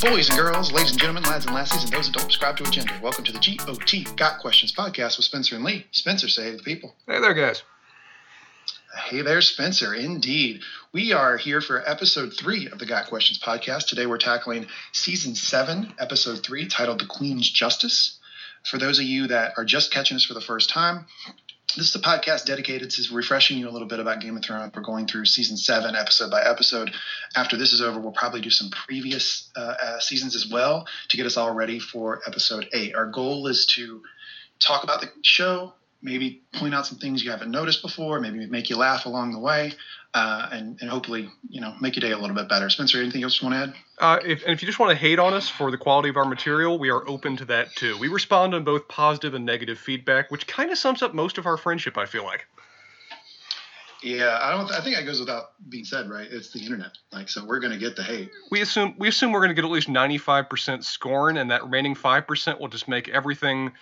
Boys and girls, ladies and gentlemen, lads and lassies, and those that don't subscribe to a gender, welcome to the GOT Got Questions podcast with Spencer and Lee. Spencer, say hey to the people. Hey there, guys. Hey there, Spencer. Indeed. We are here for episode three of the Got Questions podcast. Today we're tackling season seven, episode three, titled The Queen's Justice. For those of you that are just catching us for the first time, this is a podcast dedicated to refreshing you a little bit about Game of Thrones. We're going through season seven, episode by episode. After this is over, we'll probably do some previous uh, uh, seasons as well to get us all ready for episode eight. Our goal is to talk about the show, maybe point out some things you haven't noticed before, maybe make you laugh along the way, uh, and, and hopefully, you know, make your day a little bit better. Spencer, anything else you want to add? Uh, if, and if you just want to hate on us for the quality of our material, we are open to that too. We respond on both positive and negative feedback, which kind of sums up most of our friendship. I feel like. Yeah, I don't. I think that goes without being said, right? It's the internet, like so we're gonna get the hate. We assume we assume we're going to get at least ninety five percent scorn, and that remaining five percent will just make everything.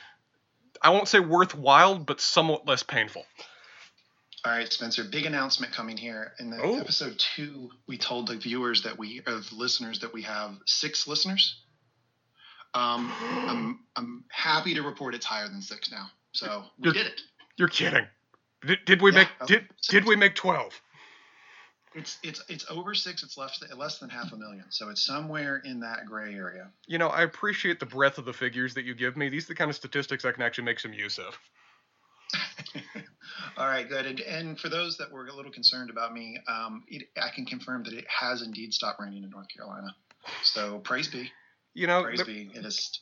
I won't say worthwhile, but somewhat less painful. All right, Spencer, big announcement coming here. In the Oh. episode two, we told the viewers that we, or the listeners, that we have six listeners. Um, I'm, I'm happy to report it's higher than six now. So we You're- did it. You're kidding. Did, did we Yeah, make did did we make twelve? It's it's it's over six. It's less less than half a million. So it's somewhere in that gray area. You know, I appreciate the breadth of the figures that you give me. These are the kind of statistics I can actually make some use of. All right, good. And, and for those that were a little concerned about me, um, it, I can confirm that it has indeed stopped raining in North Carolina. So praise be, You know, praise there- be. It is.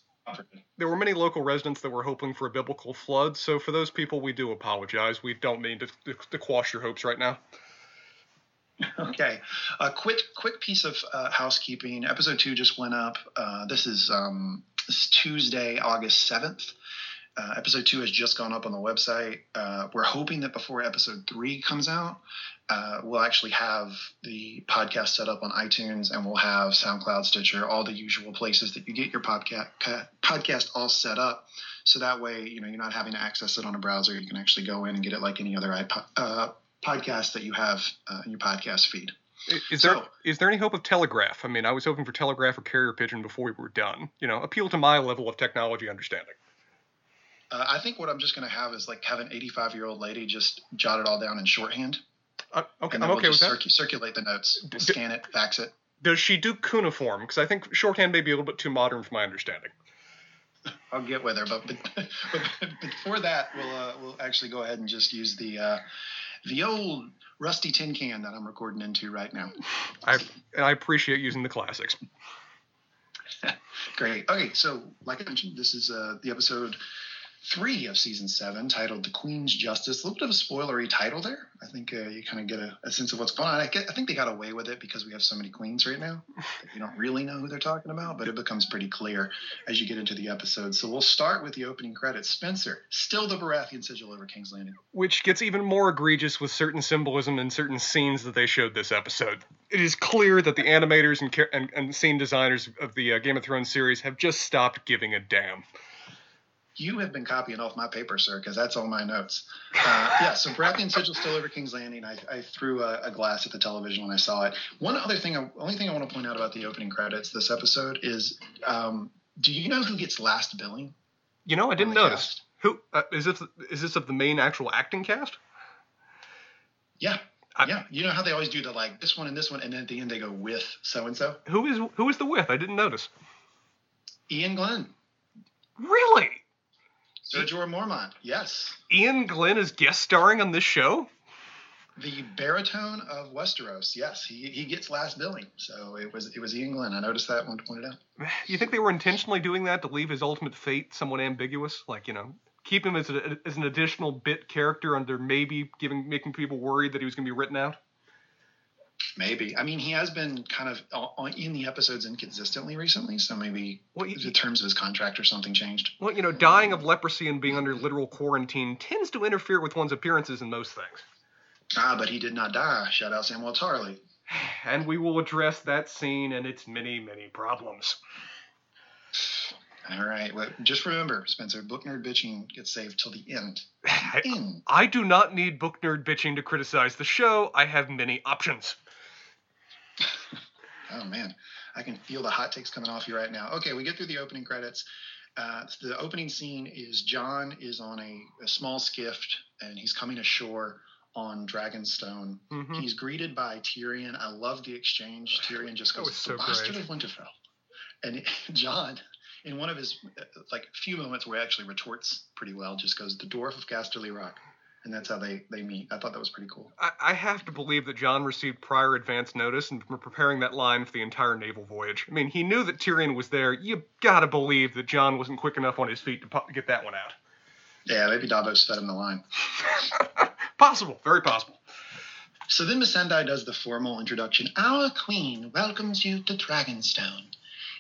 there were many local residents that were hoping for a biblical flood, so for those people, we do apologize. We don't mean to, to, to quash your hopes right now. Okay, a quick quick piece of uh, housekeeping. Episode two just went up. Uh, this is um, this is Tuesday, August seventh. Uh, episode two has just gone up on the website. Uh, we're hoping that before episode three comes out, uh, we'll actually have the podcast set up on iTunes and we'll have SoundCloud, Stitcher, all the usual places that you get your podcast podcast all set up. So that way, you know, you're not having to access it on a browser. You can actually go in and get it like any other iPod, uh, podcast that you have uh, in your podcast feed. Is there So- is there any hope of telegraph? I mean, I was hoping for telegraph or carrier pigeon before we were done. You know, appeal to my level of technology understanding. Uh, I think what I'm just going to have is like have an 85 year old lady just jot it all down in shorthand. Uh, okay, and I'm then okay we'll with that. circu- circulate the notes. We'll D- scan it, fax it. Does she do cuneiform? Because I think shorthand may be a little bit too modern for my understanding. I'll get with her. But, but, but, but before that, we'll, uh, we'll actually go ahead and just use the, uh, the old rusty tin can that I'm recording into right now. I I appreciate using the classics. Great. Okay, so like I mentioned, this is uh, the episode three of season seven, titled "The Queen's Justice." A little bit of a spoilery title there. I think uh, you kind of get a, a sense of what's going on. I, get, I think they got away with it because we have so many queens right now you don't really know who they're talking about, but it becomes pretty clear as you get into the episode. So we'll start with the opening credits. Spencer, still the Baratheon sigil over King's Landing. which gets even more egregious with certain symbolism in certain scenes that they showed this episode. It is clear that the animators and and, and scene designers of the uh, Game of Thrones series have just stopped giving a damn. You have been copying off my paper, sir, because that's all my notes. Uh, yeah, so Baratheon sigil still over King's Landing. I, I threw a, a glass at the television when I saw it. One other thing, I- only thing I want to point out about the opening credits this episode is, um, do you know who gets last billing? You know, I didn't notice. cast? Who uh, is this? Is this of the main actual acting cast? Yeah, I- yeah. You know how they always do the like this one and this one, and then at the end they go with so and so. Who is who is the with? I didn't notice. Iain Glen, Really? Jorah Mormont. Yes, Iain Glen is guest starring on this show. the baritone of Westeros. Yes, he, he gets last billing. So it was it was Iain Glen. I noticed that. Wanted pointed out. You think they were intentionally doing that to leave his ultimate fate somewhat ambiguous? Like, you know, keep him as, a, as an additional bit character under maybe giving making people worried that he was going to be written out? Maybe. I mean, he has been kind of in the episodes inconsistently recently, so maybe Well, the terms of his contract or something changed. well, you know, dying of leprosy and being under literal quarantine tends to interfere with one's appearances in most things. Ah, but he did not die. Shout out Samwell Tarly. And we will address that scene and its many, many problems. All right. Well, just remember, Spencer, book nerd bitching gets saved till the end. I, End. I do not need book nerd bitching to criticize the show. I have many options. Oh man. I can feel the hot takes coming off you right now. Okay, we get through the opening credits. Uh, the opening scene is Jon is on a, a small skiff and he's coming ashore on Dragonstone. Mhm. He's greeted by Tyrion. I love the exchange. Tyrion just goes, so "The bastard great. of Winterfell," and Jon, in one of his uh, like few moments where he actually retorts pretty well, just goes, "The dwarf of Casterly Rock," and that's how they they meet. I thought that was pretty cool. I, I have to believe that Jon received prior advance notice and were preparing that line for the entire naval voyage. I mean, he knew that Tyrion was there. You gotta believe that Jon wasn't quick enough on his feet to po- get that one out. Yeah, maybe Davos fed him the line. possible, very possible. So then Missandei does the formal introduction. Our queen welcomes you to Dragonstone.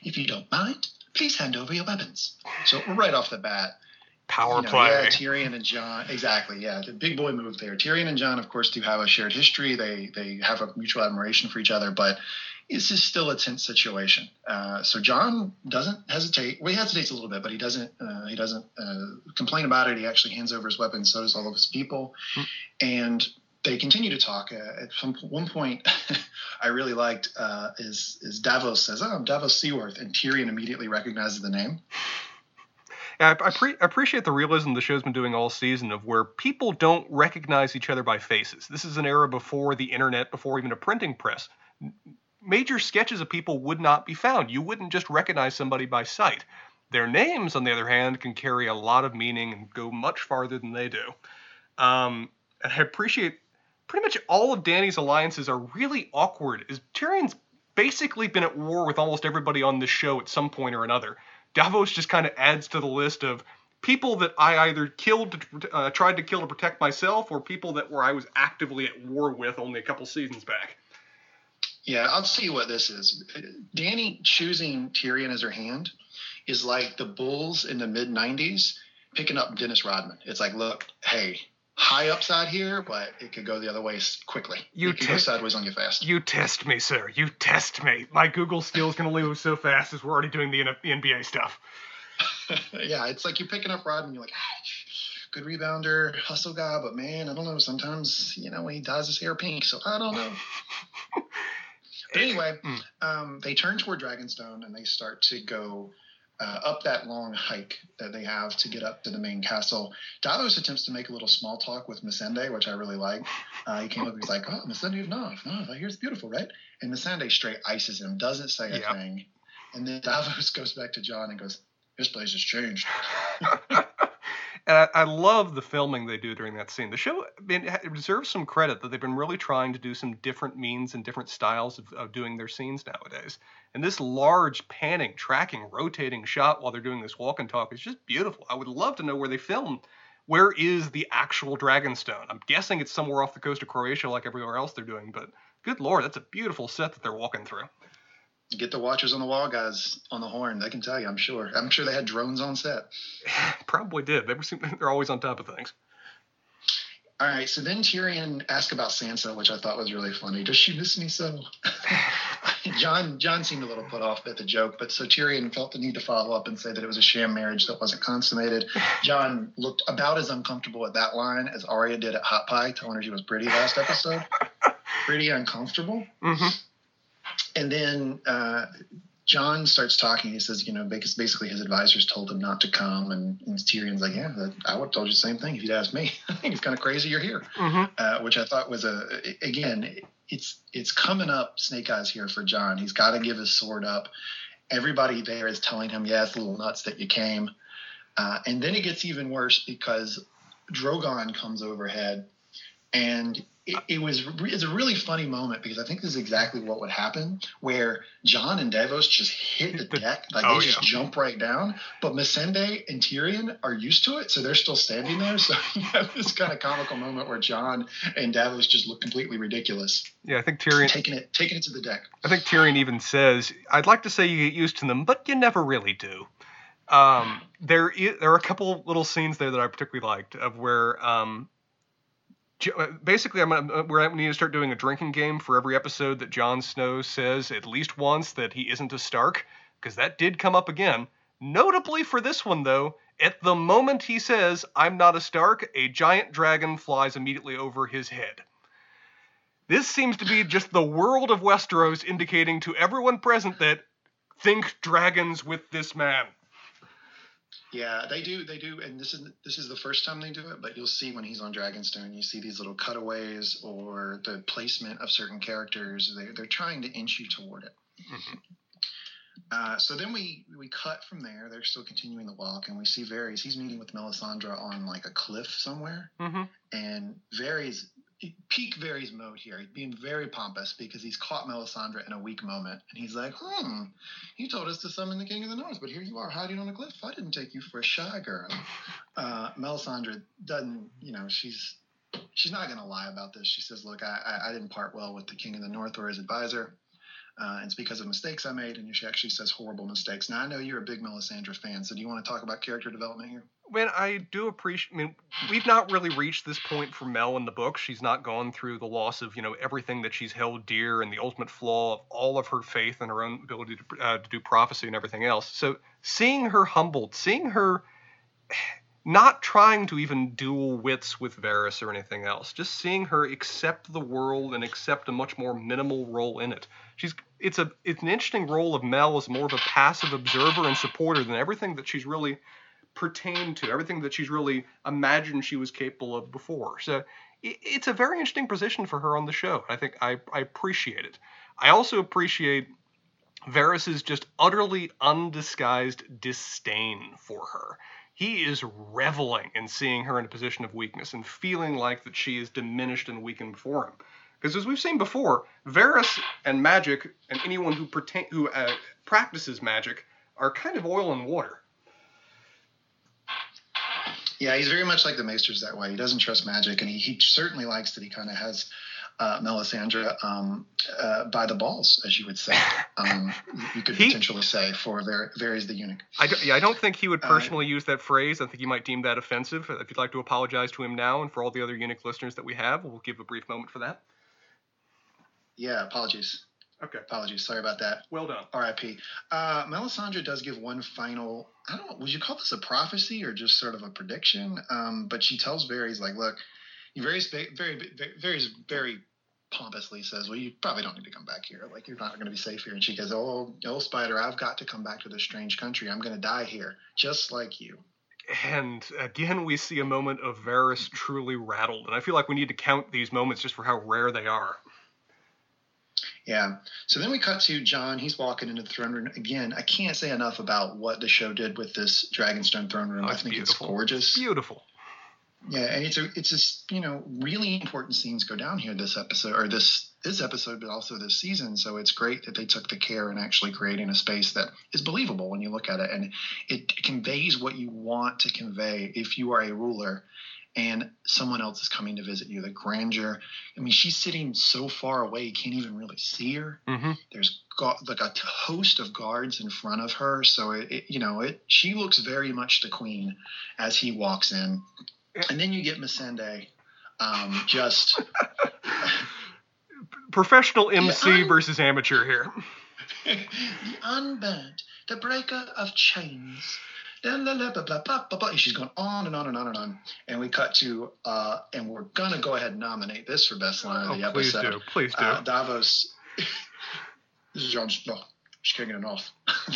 If you don't mind, please hand over your weapons. So right off the bat, Power you know, play. Yeah, Tyrion and Jon. Exactly. Yeah, the big boy move there. Tyrion and Jon, of course, do have a shared history. They they have a mutual admiration for each other, but this is still a tense situation. Uh, so Jon doesn't hesitate. Well, he hesitates a little bit, but he doesn't. Uh, he doesn't uh, complain about it. He actually hands over his weapons. So does all of his people, Hmm. and they continue to talk. Uh, at some, one point, I really liked uh, is is Davos says, "Oh, I'm Davos Seaworth," and Tyrion immediately recognizes the name. I, I, pre- appreciate the realism the show's been doing all season of where people don't recognize each other by faces. This is an era before the internet, before even a printing press. Major sketches of people would not be found. You wouldn't just recognize somebody by sight. Their names, on the other hand, can carry a lot of meaning and go much farther than they do. Um, and I appreciate pretty much all of Dany's alliances are really awkward. Is Tyrion's basically been at war with almost everybody on this show at some point or another. Davos just kind of adds to the list of people that I either killed, uh, tried to kill to protect myself, or people that where I was actively at war with only a couple seasons back. Yeah, I'll see what this is. Dany choosing Tyrion as her hand is like the Bulls in the mid 90s picking up Dennis Rodman. It's like, look, hey, high upside here, but it could go the other way quickly. You it could go sideways on you fast. You test me, sir. You test me. My Google skills can only move so fast as we're already doing the, N- the NBA stuff. yeah, it's like you're picking up Rodman. You're like, ah, good rebounder, hustle guy, but man, I don't know. Sometimes, you know, when he dyes his hair pink, so I don't know. But anyway, Mm. um, they turn toward Dragonstone and they start to go uh, up that long hike that they have to get up to the main castle. Davos attempts to make a little small talk with Missandei, which I really like. Uh, he came up and he's like, "Oh, Missandei of Naath, Naath, I hear it's beautiful, right?" And Missandei straight ices him, doesn't say a Yeah. thing, and then Davos goes back to John and goes, "This place has changed." And I, I love the filming they do during that scene. The show I mean, deserves some credit that they've been really trying to do some different means and different styles of, of doing their scenes nowadays. And this large panning, tracking, rotating shot while they're doing this walk and talk is just beautiful. I would love to know where they filmed. Where is the actual Dragonstone? I'm guessing it's somewhere off the coast of Croatia, like everywhere else they're doing. But good lord, that's a beautiful set that they're walking through. Get the watchers on the wall guys on the horn. They can tell you. I'm sure. I'm sure they had drones on set. Probably did. They were, they're always on top of things. All right, so then Tyrion asked about Sansa, which I thought was really funny. Does she miss me so? Jon Jon seemed a little put off at the joke, but so Tyrion felt the need to follow up and say that it was a sham marriage that wasn't consummated. Jon looked about as uncomfortable at that line as Arya did at Hot Pie, telling her she was pretty last episode. pretty uncomfortable. hmm And then uh, Jon starts talking. He says, you know, because basically his advisors told him not to come, and, and Tyrion's like, yeah, that, I would have told you the same thing if you'd asked me. I think it's kind of crazy you're here hmm uh, which I thought was a again, it's it's coming up Snake Eyes here for Jon. He's got to give his sword up. Everybody there is telling him, "Yeah, it's a little nuts that you came," uh, and then it gets even worse because Drogon comes overhead, and it, it was it's a really funny moment because I think this is exactly what would happen where Jon and Davos just hit the deck like oh, they just yeah. jump right down, but Missandei and Tyrion are used to it, so they're still standing there. So you have this kind of comical moment where Jon and Davos just look completely ridiculous, Yeah, I think Tyrion. taking it taking it to the deck. I think Tyrion even says, "I'd like to say you get used to them, but you never really do." Um, there, there are a couple little scenes there that I particularly liked of where, um, basically, I'm gonna, uh, we're gonna need to start doing a drinking game for every episode that Jon Snow says at least once that he isn't a Stark, because that did come up again. Notably for this one, though, at the moment he says, "I'm not a Stark," a giant dragon flies immediately over his head. This seems to be just the world of Westeros indicating to everyone present that think dragons with this man. Yeah, they do. They do, and this is this is the first time they do it. But you'll see when he's on Dragonstone, you see these little cutaways or the placement of certain characters. They they're trying to inch you toward it. Mm-hmm. Uh, so then we we cut from there. They're still continuing the walk, and we see Varys. He's meeting with Melisandre on like a cliff somewhere, mm-hmm. and Varys peak Varys mode here. He's being very pompous because he's caught Melisandre in a weak moment, and he's like, "Hmm, you told us to summon the King of the North, but here you are hiding on a cliff. I didn't take you for a shy girl." Uh, Melisandre doesn't, you know, she's she's not going to lie about this. She says, "Look, I, I I didn't part well with the King of the North or his advisor." Uh, it's because of mistakes I made, and she actually says horrible mistakes. Now I know you're a big Melisandre fan, so do you want to talk about character development here? Man, I do appreciate. I mean, we've not really reached this point for Mel in the book. She's not gone through the loss of you know everything that she's held dear and the ultimate flaw of all of her faith and her own ability to, uh, to do prophecy and everything else. So seeing her humbled, seeing her not trying to even duel wits with Varys or anything else, just seeing her accept the world and accept a much more minimal role in it. She's it's a it's an interesting role of Mel as more of a passive observer and supporter than everything that she's really pertained to, everything that she's really imagined she was capable of before. So it, it's a very interesting position for her on the show. I think I, I appreciate it. I also appreciate Varys's just utterly undisguised disdain for her. He is reveling in seeing her in a position of weakness and feeling like that she is diminished and weakened before him. Because as we've seen before, Varys and magic and anyone who pertain who uh, practices magic are kind of oil and water. Yeah, he's very much like the Maesters that way. He doesn't trust magic, and he, he certainly likes that he kind of has uh, Melisandre um, uh, by the balls, as you would say. Um, you could he, potentially say for Varys the eunuch. I don't, yeah, I don't think he would uh, personally uh, use that phrase. I think he might deem that offensive. If you'd like to apologize to him now, and for all the other eunuch listeners that we have, we'll give a brief moment for that. Yeah, apologies. Okay. Apologies. Sorry about that. Well done. R.I.P. Uh, Melisandre does give one final. I don't know. Would you call this a prophecy or just sort of a prediction? Um, but she tells Varys like, look, very, very, very, very pompously says, "Well, you probably don't need to come back here. Like, you're not going to be safe here." And she goes, "Oh, no, Spider, I've got to come back to this strange country. I'm going to die here, just like you." And again, we see a moment of Varys truly rattled, and I feel like we need to count these moments just for how rare they are. Yeah. So then we cut to Jon. He's walking into the throne room again. I can't say enough about what the show did with this Dragonstone throne room. Oh, I think beautiful. it's gorgeous. Beautiful. Yeah, and it's a it's just you know really important scenes go down here this episode or this this episode, but also this season. So it's great that they took the care in actually creating a space that is believable when you look at it, and it conveys what you want to convey if you are a ruler and someone else is coming to visit you. The grandeur. I mean, she's sitting so far away, you can't even really see her. Mm-hmm. There's got like a host of guards in front of her, so it, it, you know, it. She looks very much the queen as he walks in, and then you get Missandei, um, just professional MC un- versus amateur here. the unburnt, the breaker of chains and she's going on and on and on and on. And we cut to, uh, and we're gonna go ahead and nominate this for best line of the oh, please episode. Do. Please do. Uh, Davos. this is Jon Snow. She's kicking it off.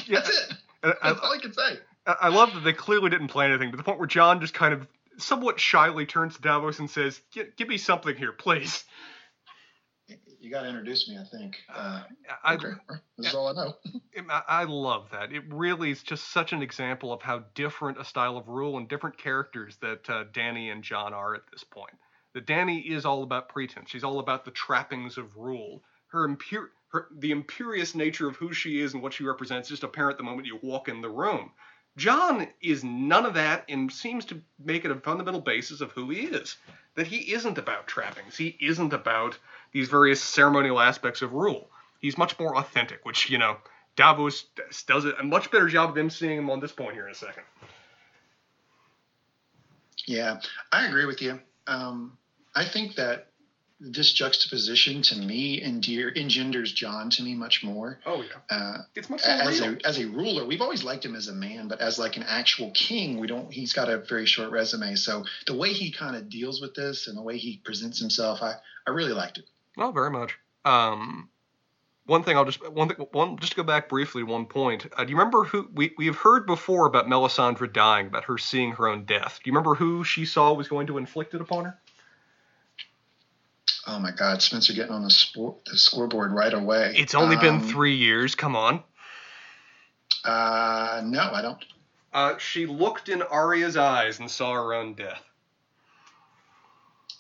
That's it. That's I, all I can say. I love that they clearly didn't plan anything to the point where Jon just kind of somewhat shyly turns to Davos and says, "Give me something here, please." you got to introduce me. I think. Uh, I, okay. This is all I know. I love that. It really is just such an example of how different a style of rule and different characters that uh, Dany and Jon are at this point. That Dany is all about pretense. She's all about the trappings of rule. Her impure, her the imperious nature of who she is and what she represents is just apparent the moment you walk in the room. Jon is none of that and seems to make it a fundamental basis of who he is. That he isn't about trappings. He isn't about these various ceremonial aspects of rule. He's much more authentic, which, you know, Davos does a much better job of seeing him on this point here in a second. Yeah, I agree with you. Um, I think that this juxtaposition to me endear, engenders Jon to me much more. Oh yeah, uh, it's much more as real. a as a ruler. We've always liked him as a man, but as like an actual king, we don't. He's got a very short resume. So the way he kind of deals with this and the way he presents himself, I I really liked it. Oh, very much. Um, one thing I'll just one thing, one just to go back briefly to one point. Uh, do you remember who we we have heard before about Melisandre dying, about her seeing her own death? Do you remember who she saw was going to inflict it upon her? Oh my God, Spencer getting on the, sport, the scoreboard right away. It's only um, been three years. Come on. Uh, no, I don't. Uh, she looked in Arya's eyes and saw her own death.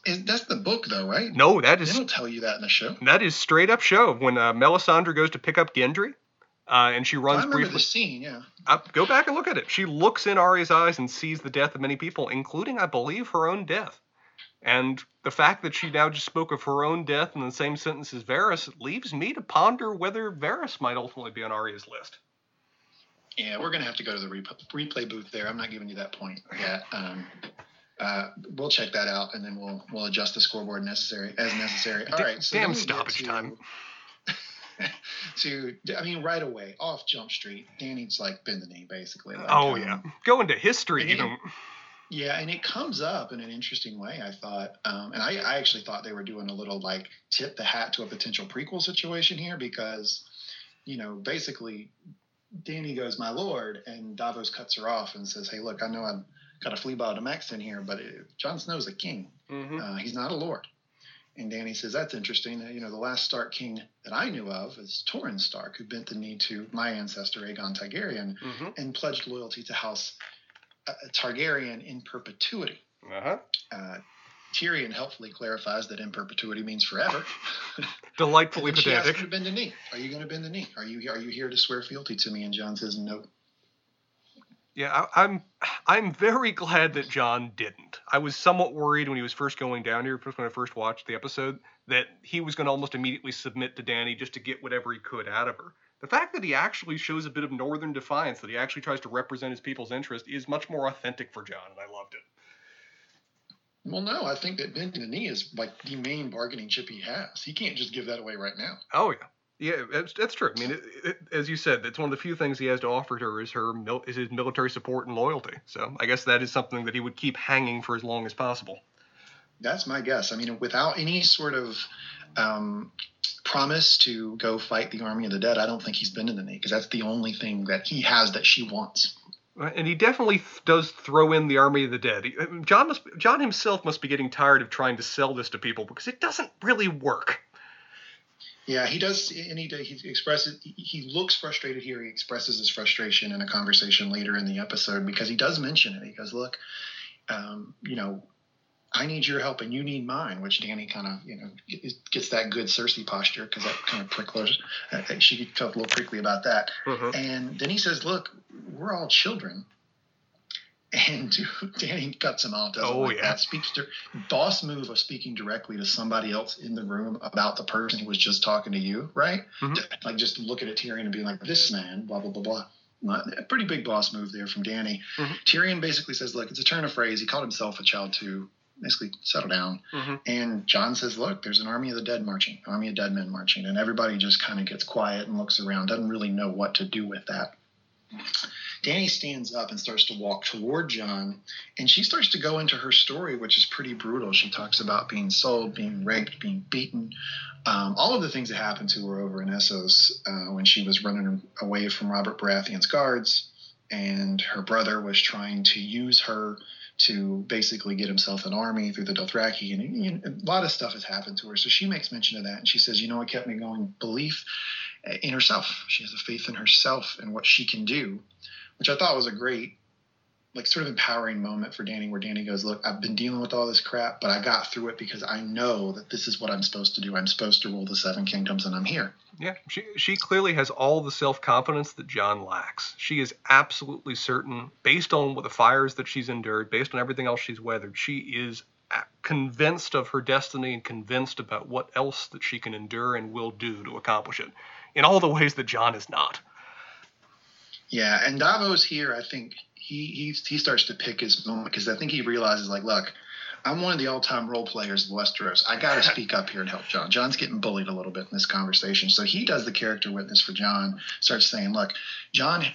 Is, that's the book, though, right? No, that is. They don't tell you that in the show. That is straight up show. When uh, Melisandre goes to pick up Gendry, uh, and she runs I remember briefly. the scene, yeah. Uh, go back and look at it. She looks in Arya's eyes and sees the death of many people, including, I believe, her own death. And the fact that she now just spoke of her own death in the same sentence as Varys leaves me to ponder whether Varys might ultimately be on Arya's list. Yeah, we're gonna have to go to the replay booth there. I'm not giving you that point yet. Um, uh, we'll check that out, and then we'll we'll adjust the scoreboard necessary as necessary. All right. So damn stoppage to, time. to I mean, right away off Jump Street, Dany's like bend the knee basically. Like, oh um, yeah, go into history. You know. Yeah, and it comes up in an interesting way, I thought. Um, and I, I actually thought they were doing a little like tip the hat to a potential prequel situation here because, you know, basically Dany goes, My lord, and Davos cuts her off and says, Hey, look, I know I've got a flea bottom accent here, but it, Jon Snow's a king. Mm-hmm. Uh, he's not a lord. And Dany says, That's interesting. You know, the last Stark king that I knew of is Torrhen Stark, who bent the knee to my ancestor, Aegon Targaryen, mm-hmm. and pledged loyalty to House Targaryen in perpetuity. Uh-huh. Uh, Tyrion helpfully clarifies that in perpetuity means forever. Delightfully pedantic. She asks him to bend the knee. Are you going to bend the knee? Are you are you here to swear fealty to me? And Jon says no. Yeah, I, I'm I'm very glad that Jon didn't. I was somewhat worried when he was first going down here, when I first watched the episode, that he was going to almost immediately submit to Dany just to get whatever he could out of her. The fact that he actually shows a bit of northern defiance, that he actually tries to represent his people's interest, is much more authentic for Jon, and I loved it. Well, no, I think that bending the knee is like the main bargaining chip he has. He can't just give that away right now. Oh yeah, yeah, that's, that's true. I mean, it, it, as you said, it's one of the few things he has to offer to her is her is his military support and loyalty. So I guess that is something that he would keep hanging for as long as possible. That's my guess. I mean, without any sort of um, promise to go fight the army of the dead, I don't think he's been in the knee because that's the only thing that he has that she wants. And he definitely th- does throw in the army of the dead. Jon must, Jon himself must be getting tired of trying to sell this to people because it doesn't really work. Yeah, he does, and he he expresses. He looks frustrated here. He expresses his frustration in a conversation later in the episode because he does mention it. He goes, "Look, um, you know, I need your help and you need mine, which Dany kind of, you know, gets that good Cersei posture because that kind of prickles. Uh, she felt a little prickly about that. Mm-hmm. And then he says, look, we're all children. And Dany cuts him off. Doesn't oh, like yeah. that. Speaks to boss move of speaking directly to somebody else in the room about the person who was just talking to you, right? Mm-hmm. Like just looking at Tyrion and being like, this man, blah, blah, blah, blah a pretty big boss move there from Dany. Mm-hmm. Tyrion basically says, "Look, it's a turn of phrase. He called himself a child too basically settle down. Mm-hmm. And Jon says, Look, there's an army of the dead marching, army of dead men marching. And everybody just kind of gets quiet and looks around, doesn't really know what to do with that. Dany stands up and starts to walk toward Jon, and she starts to go into her story, which is pretty brutal. She talks about being sold, being raped, being beaten, um, all of the things that happened to her over in Essos uh, when she was running away from Robert Baratheon's guards, and her brother was trying to use her to basically get himself an army through the Dothraki, and know, a lot of stuff has happened to her. So she makes mention of that, and she says, "You know what kept me going? Belief in herself. She has a faith in herself and what she can do," which I thought was a great like sort of empowering moment for Dany where Dany goes, Look, I've been dealing with all this crap, but I got through it because I know that this is what I'm supposed to do. I'm supposed to rule the seven kingdoms and I'm here. Yeah, she she clearly has all the self confidence that Jon lacks. She is absolutely certain, based on what the fires that she's endured, based on everything else she's weathered, she is uh, convinced of her destiny and convinced about what else that she can endure and will do to accomplish it in all the ways that Jon is not. Yeah, and Davos here, I think he he he starts to pick his moment because I think he realizes like, look, I'm one of the all-time role players of Westeros. I got to speak up here and help Jon. Jon's getting bullied a little bit in this conversation, so he does the character witness for Jon. Starts saying, look, Jon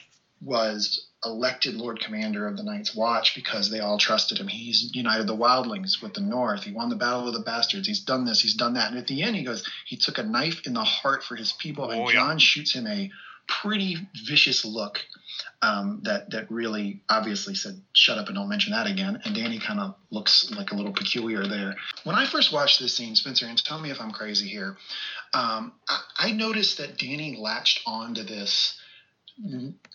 was elected Lord Commander of the Night's Watch because they all trusted him. He's united the wildlings with the North. He won the Battle of the Bastards. He's done this. He's done that. And at the end, he goes, he took a knife in the heart for his people. and Oh, yeah. Jon shoots him a pretty vicious look um, that that really obviously said, "Shut up and don't mention that again." And Dany kind of looks like a little peculiar there. When I first watched this scene, Spencer, and tell me if I'm crazy here, um, I, I noticed that Dany latched onto this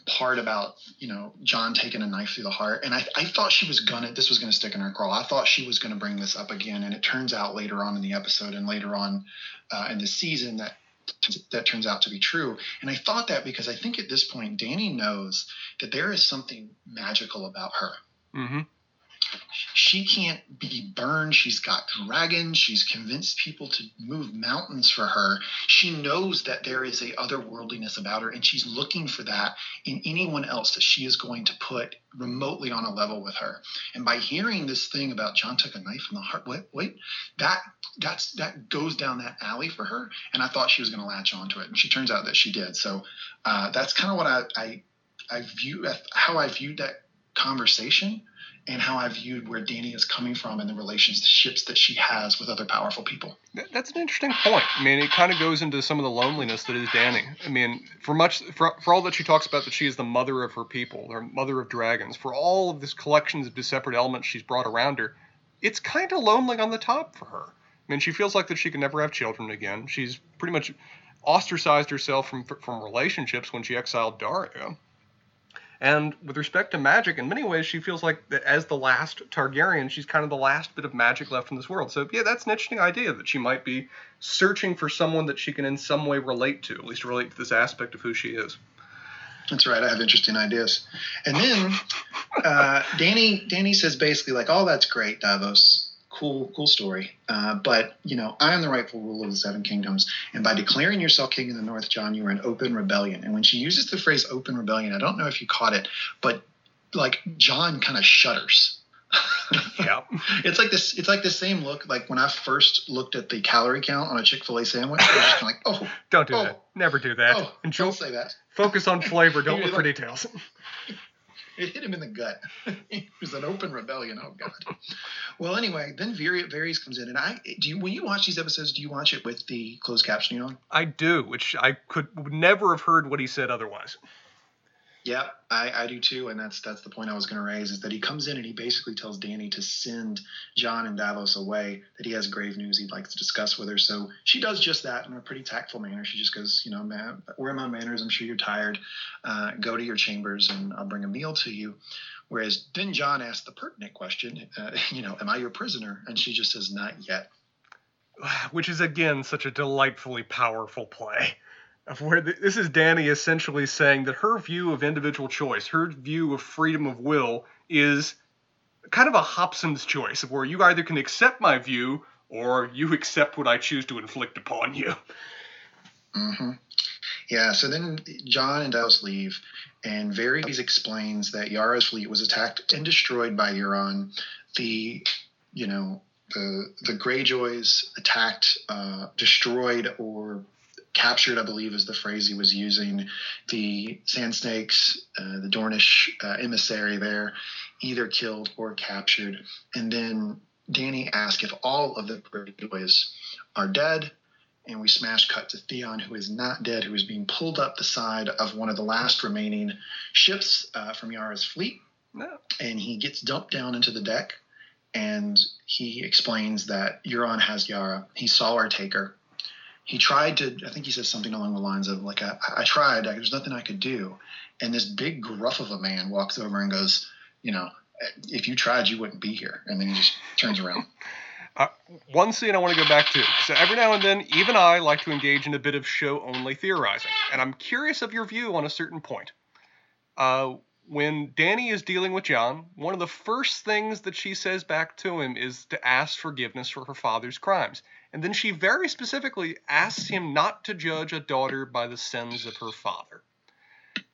part about you know Jon taking a knife through the heart, and I, I thought she was gonna this was gonna stick in her crawl. I thought she was gonna bring this up again, and it turns out later on in the episode and later on uh, in the season that that turns out to be true. And I thought that because I think at this point Dany knows that there is something magical about her. Mm-hmm. She can't be burned. She's got dragons. She's convinced people to move mountains for her. She knows that there is a otherworldliness about her, and she's looking for that in anyone else that she is going to put remotely on a level with her. And by hearing this thing about Jon took a knife in the heart, wait, wait, that that's that goes down that alley for her. And I thought she was going to latch onto it, and she turns out that she did. So uh, that's kind of what I I, I view how I viewed that conversation and how I viewed where Dany is coming from and the relationships that she has with other powerful people. That's an interesting point. I mean, it kind of goes into some of the loneliness that is Dany. I mean, for much, for, for all that she talks about that she is the mother of her people, or mother of dragons, for all of this collections of separate elements she's brought around her, it's kind of lonely on the top for her. I mean, she feels like that she can never have children again. She's pretty much ostracized herself from from relationships when she exiled Daario. And with respect to magic, in many ways, she feels like that as the last Targaryen, she's kind of the last bit of magic left in this world. So, yeah, that's an interesting idea that she might be searching for someone that she can in some way relate to, at least relate to this aspect of who she is. That's right. I have interesting ideas. And then uh, Dany Dany says basically like, "Oh, that's great, Davos. Cool, cool story. Uh, but you know, I am the rightful ruler of the Seven Kingdoms, and by declaring yourself king in the North, Jon, you are in open rebellion." And when she uses the phrase "open rebellion," I don't know if you caught it, but like Jon kind of shudders. Yeah. It's like this. It's like the same look. Like when I first looked at the calorie count on a Chick Fil A sandwich, I was just like, "Oh, Don't do Oh. that. Never do that. oh, Enjoy. don't say that." Focus on flavor. Don't look for details. It hit him in the gut. it was an open rebellion. Oh God. Well, anyway, then Var- Varys comes in, and I do. You, when you watch these episodes, do you watch it with the closed captioning on? I do, which I could would never have heard what he said otherwise. Yeah, I, I do too, and that's that's the point I was going to raise is that he comes in and he basically tells Dany to send Jon and Davos away. That he has grave news he'd like to discuss with her. So she does just that in a pretty tactful manner. She just goes, you know, man, where are my manners? I'm sure you're tired. Uh, go to your chambers and I'll bring a meal to you. Whereas then Jon asks the pertinent question, uh, you know, am I your prisoner? And she just says, not yet. which is again such a delightfully powerful play of where th- this is Dany essentially saying that her view of individual choice, her view of freedom of will is kind of a Hobson's choice of where you either can accept my view or you accept what I choose to inflict upon you. Mm-hmm. Yeah. So then Jon and Davos leave, and Varys explains that Yara's fleet was attacked and destroyed by Euron. The, you know, the the Greyjoys attacked, uh, destroyed, or captured. I believe is the phrase he was using. The Sand Snakes, uh, the Dornish uh, emissary there, either killed or captured. And then Dany asks if all of the Greyjoys are dead and we smash cut to Theon, who is not dead, who is being pulled up the side of one of the last remaining ships uh, from Yara's fleet, No. and he gets dumped down into the deck, and he explains that Euron has Yara. He saw her take her. He tried to, I think he says something along the lines of, like, I, I tried, I, there's nothing I could do. And this big gruff of a man walks over and goes, you know, if you tried, you wouldn't be here. And then he just turns around. Uh, one scene I want to go back to. So every now and then, even I like to engage in a bit of show-only theorizing, and I'm curious of your view on a certain point. Uh, when Dany is dealing with Jon, one of the first things that she says back to him is to ask forgiveness for her father's crimes, and then she very specifically asks him not to judge a daughter by the sins of her father.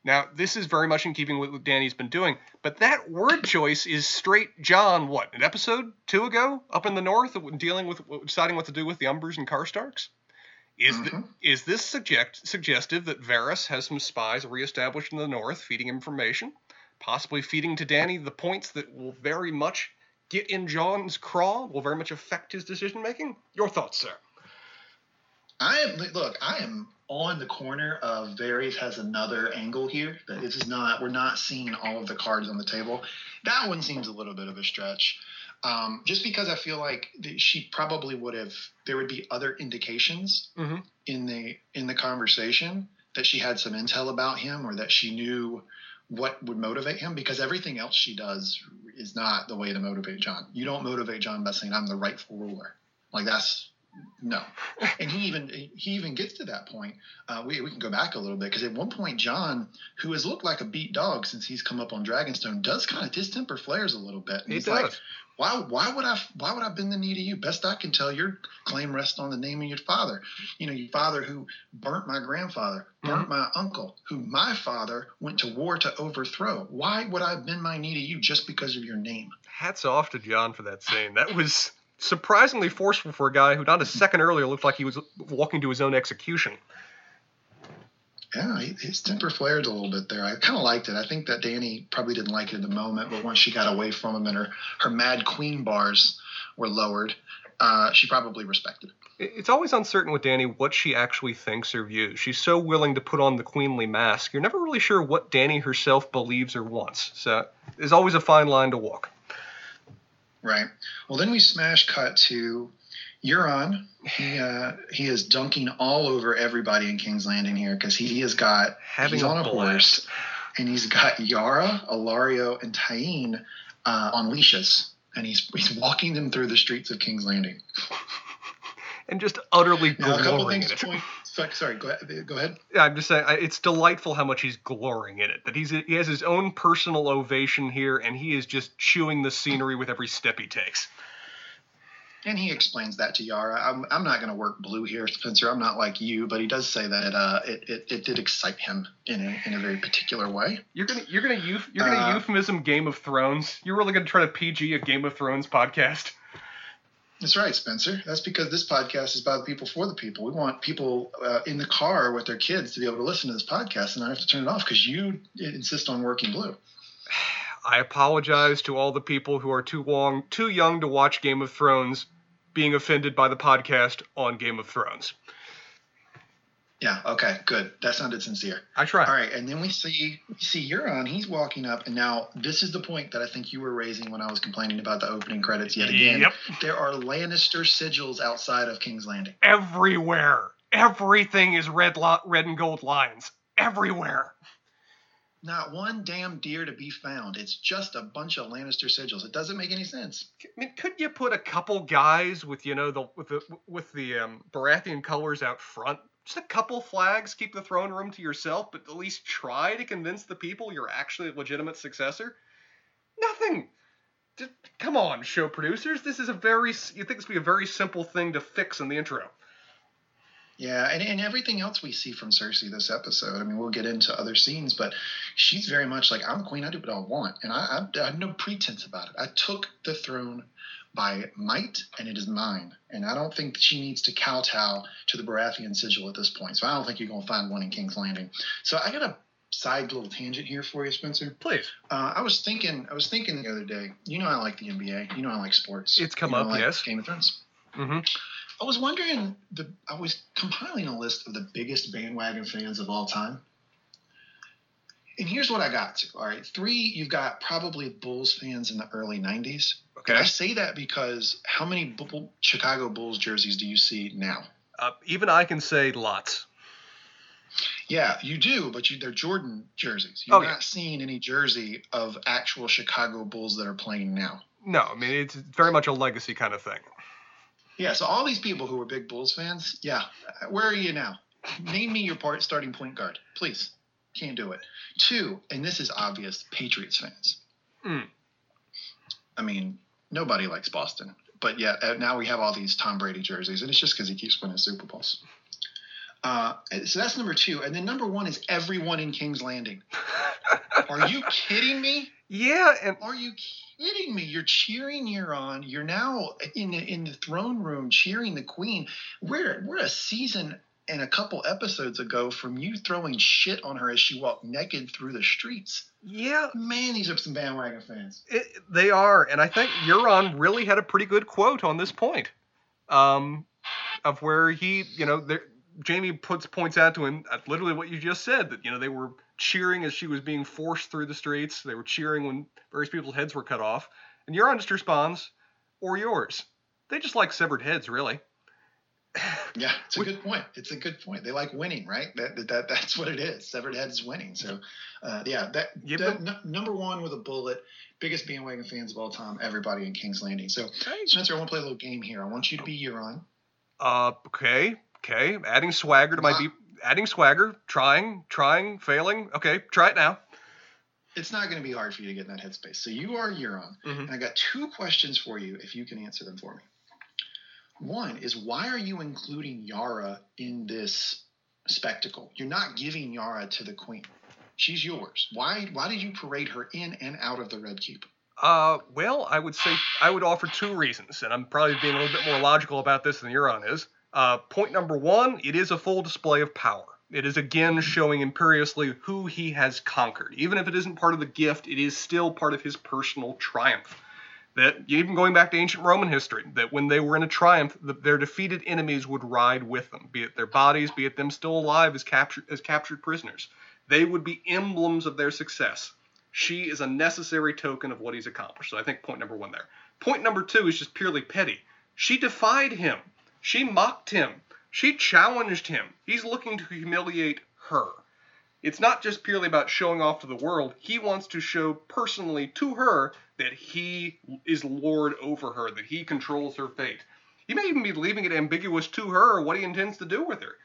Now, this is very much in keeping with what Dany's been doing, but that word choice is straight Jon, what, an episode two ago up in the north, dealing with deciding what to do with the Umbers and Karstarks? Is, Mhm. is this suggest- suggestive that Varys has some spies reestablished in the north feeding information? Possibly feeding to Dany the points that will very much get in Jon's craw, will very much affect his decision making. Your thoughts, sir? I am look. I am on the corner of Varys has another angle here. That this is not. We're not seeing all of the cards on the table. That one seems a little bit of a stretch. Um, just because I feel like she probably would have. There would be other indications mm-hmm. in the in the conversation that she had some intel about him or that she knew what would motivate him because everything else she does is not the way to motivate Jon. You don't motivate Jon by saying I'm the rightful ruler. Like that's no. And he even he even gets to that point. Uh, we we can go back a little bit because at one point Jon, who has looked like a beat dog since he's come up on Dragonstone, does kind of distemper flares a little bit. And he he's does. like, why why would I why would I bend the knee to you? Best I can tell, your claim rests on the name of your father. You know, your father who burnt my grandfather, mm-hmm. burnt my uncle, who my father went to war to overthrow. Why would I bend my knee to you just because of your name? Hats off to Jon for that scene. That was surprisingly forceful for a guy who not a second earlier looked like he was walking to his own execution. Yeah, his temper flared a little bit there. I kind of liked it. I think that Dany probably didn't like it in the moment, but once she got away from him and her, her mad queen bars were lowered, uh, she probably respected it. It's always uncertain with Dany what she actually thinks or views. She's so willing to put on the queenly mask. You're never really sure what Dany herself believes or wants. So there's always a fine line to walk. Right. Well, then we smash cut to Euron. He uh, he is dunking all over everybody in King's Landing here because he, has got Having he's a on a horse and he's got Yara, Ellaria, and Tyene uh, on leashes, and he's he's walking them through the streets of King's Landing. And just utterly Now, a couple glorying things in it. point. Sorry, go ahead. Go ahead. Yeah, I'm just saying, I- it's delightful how much he's glorying in it. That he's he has his own personal ovation here, and he is just chewing the scenery with every step he takes. And he explains that to Yara. I'm, I'm not going to work blue here, Spencer. I'm not like you, but he does say that uh, it, it, it did excite him in a, in a very particular way. You're gonna you're gonna euf- you're gonna Uh, euphemism Game of Thrones. You're really gonna try to PG a Game of Thrones podcast. That's right, Spencer. That's because this podcast is by the people for the people. We want people uh, in the car with their kids to be able to listen to this podcast and not have to turn it off because you insist on working blue. I apologize to all the people who are too long, too young to watch Game of Thrones, being offended by the podcast on Game of Thrones. Yeah. Okay. Good. That sounded sincere. I try. All right, and then we see we see Euron. He's walking up, and now this is the point that I think you were raising when I was complaining about the opening credits yet again. Yep. There are Lannister sigils outside of King's Landing. Everywhere, everything is red, lo- red and gold lines. Everywhere. Not one damn deer to be found. It's just a bunch of Lannister sigils. It doesn't make any sense. I mean, couldn't you put a couple guys with you know the with the with the um, Baratheon colors out front? Just a couple flags, keep the throne room to yourself, but at least try to convince the people you're actually a legitimate successor. Nothing. Just, come on, show producers. This is a very you think this would be a very simple thing to fix in the intro. Yeah, and, and everything else we see from Cersei this episode. I mean, we'll get into other scenes, but she's very much like, I'm queen, I do what I want. And I, I, I have no pretense about it. I took the throne by might, and it is mine. And I don't think she needs to kowtow to the Baratheon sigil at this point. So I don't think you're going to find one in King's Landing. So I got a side little tangent here for you, Spencer. Please. Uh, I was thinking, I was thinking the other day. You know, I like the NBA. You know, I like sports. It's come You know, up, like yes. Game of Thrones. Mm-hmm. I was wondering the I was compiling a list of the biggest bandwagon fans of all time. And here's what I got to. All right. Three, you've got probably Bulls fans in the early 90s. Okay. I say that because how many Bull, Chicago Bulls jerseys do you see now? Uh, even I can say lots. Yeah, you do, but you, they're Jordan jerseys. You're Oh, not yeah. seeing any jersey of actual Chicago Bulls that are playing now. No, I mean it's very much a legacy kind of thing. Yeah, so all these people who were big Bulls fans, yeah, where are you now? Name me your part starting point guard, please. Can't do it. Two, and this is obvious, Patriots fans. Mm. I mean, nobody likes Boston, but yet uh, now we have all these Tom Brady jerseys, and it's just because he keeps winning Super Bowls. Uh, so that's number two, and then number one is everyone in King's Landing. Are you kidding me? yeah, and Are you kidding me? You're cheering Euron. You're now in the in the throne room cheering the queen. We're we're a season and a couple episodes ago from you throwing shit on her as she walked naked through the streets. Yeah, Man, these are some bandwagon fans. it, they are, and I think Euron really had a pretty good quote on this point, um, of where he, you know, there, Jaime puts points out to him uh, literally what you just said that you know they were cheering as she was being forced through the streets. They were cheering when various people's heads were cut off, and Euron just responds, "Or yours." They just like severed heads, really. Yeah, it's a We- good point. It's a good point. They like winning, right? That, that, that that's what it is. Severed heads winning. So, uh, yeah, that, Give that n- number one with a bullet, biggest bandwagon fans of all time. Everybody in King's Landing. So. Spencer, I want to play a little game here. I want you to be Euron. Uh, okay, okay. Adding swagger to my Wow. Adding swagger, trying, trying, failing. Okay, try it now. It's not going to be hard for you to get in that headspace. So you are Euron, Mhm. and I got two questions for you. If you can answer them for me. One is why are you including Yara in this spectacle? You're not giving Yara to the queen. She's yours. Why? Why did you parade her in and out of the Red Keep? Uh, well, I would say I would offer two reasons, and I'm probably being a little bit more logical about this than Euron is. Uh, point number one, it is a full display of power. It is again showing imperiously who he has conquered. Even if it isn't part of the gift, it is still part of his personal triumph. That even going back to ancient Roman history, that when they were in a triumph, the, their defeated enemies would ride with them, be it their bodies, be it them still alive as captured as captured prisoners. They would be emblems of their success she is a necessary token of what he's accomplished. So I think point number one there. Point number two is just purely petty. She defied him. She mocked him. She challenged him. He's looking to humiliate her. It's not just purely about showing off to the world. He wants to show personally to her that he is lord over her, that he controls her fate. He may even be leaving it ambiguous to her what he intends to do with her.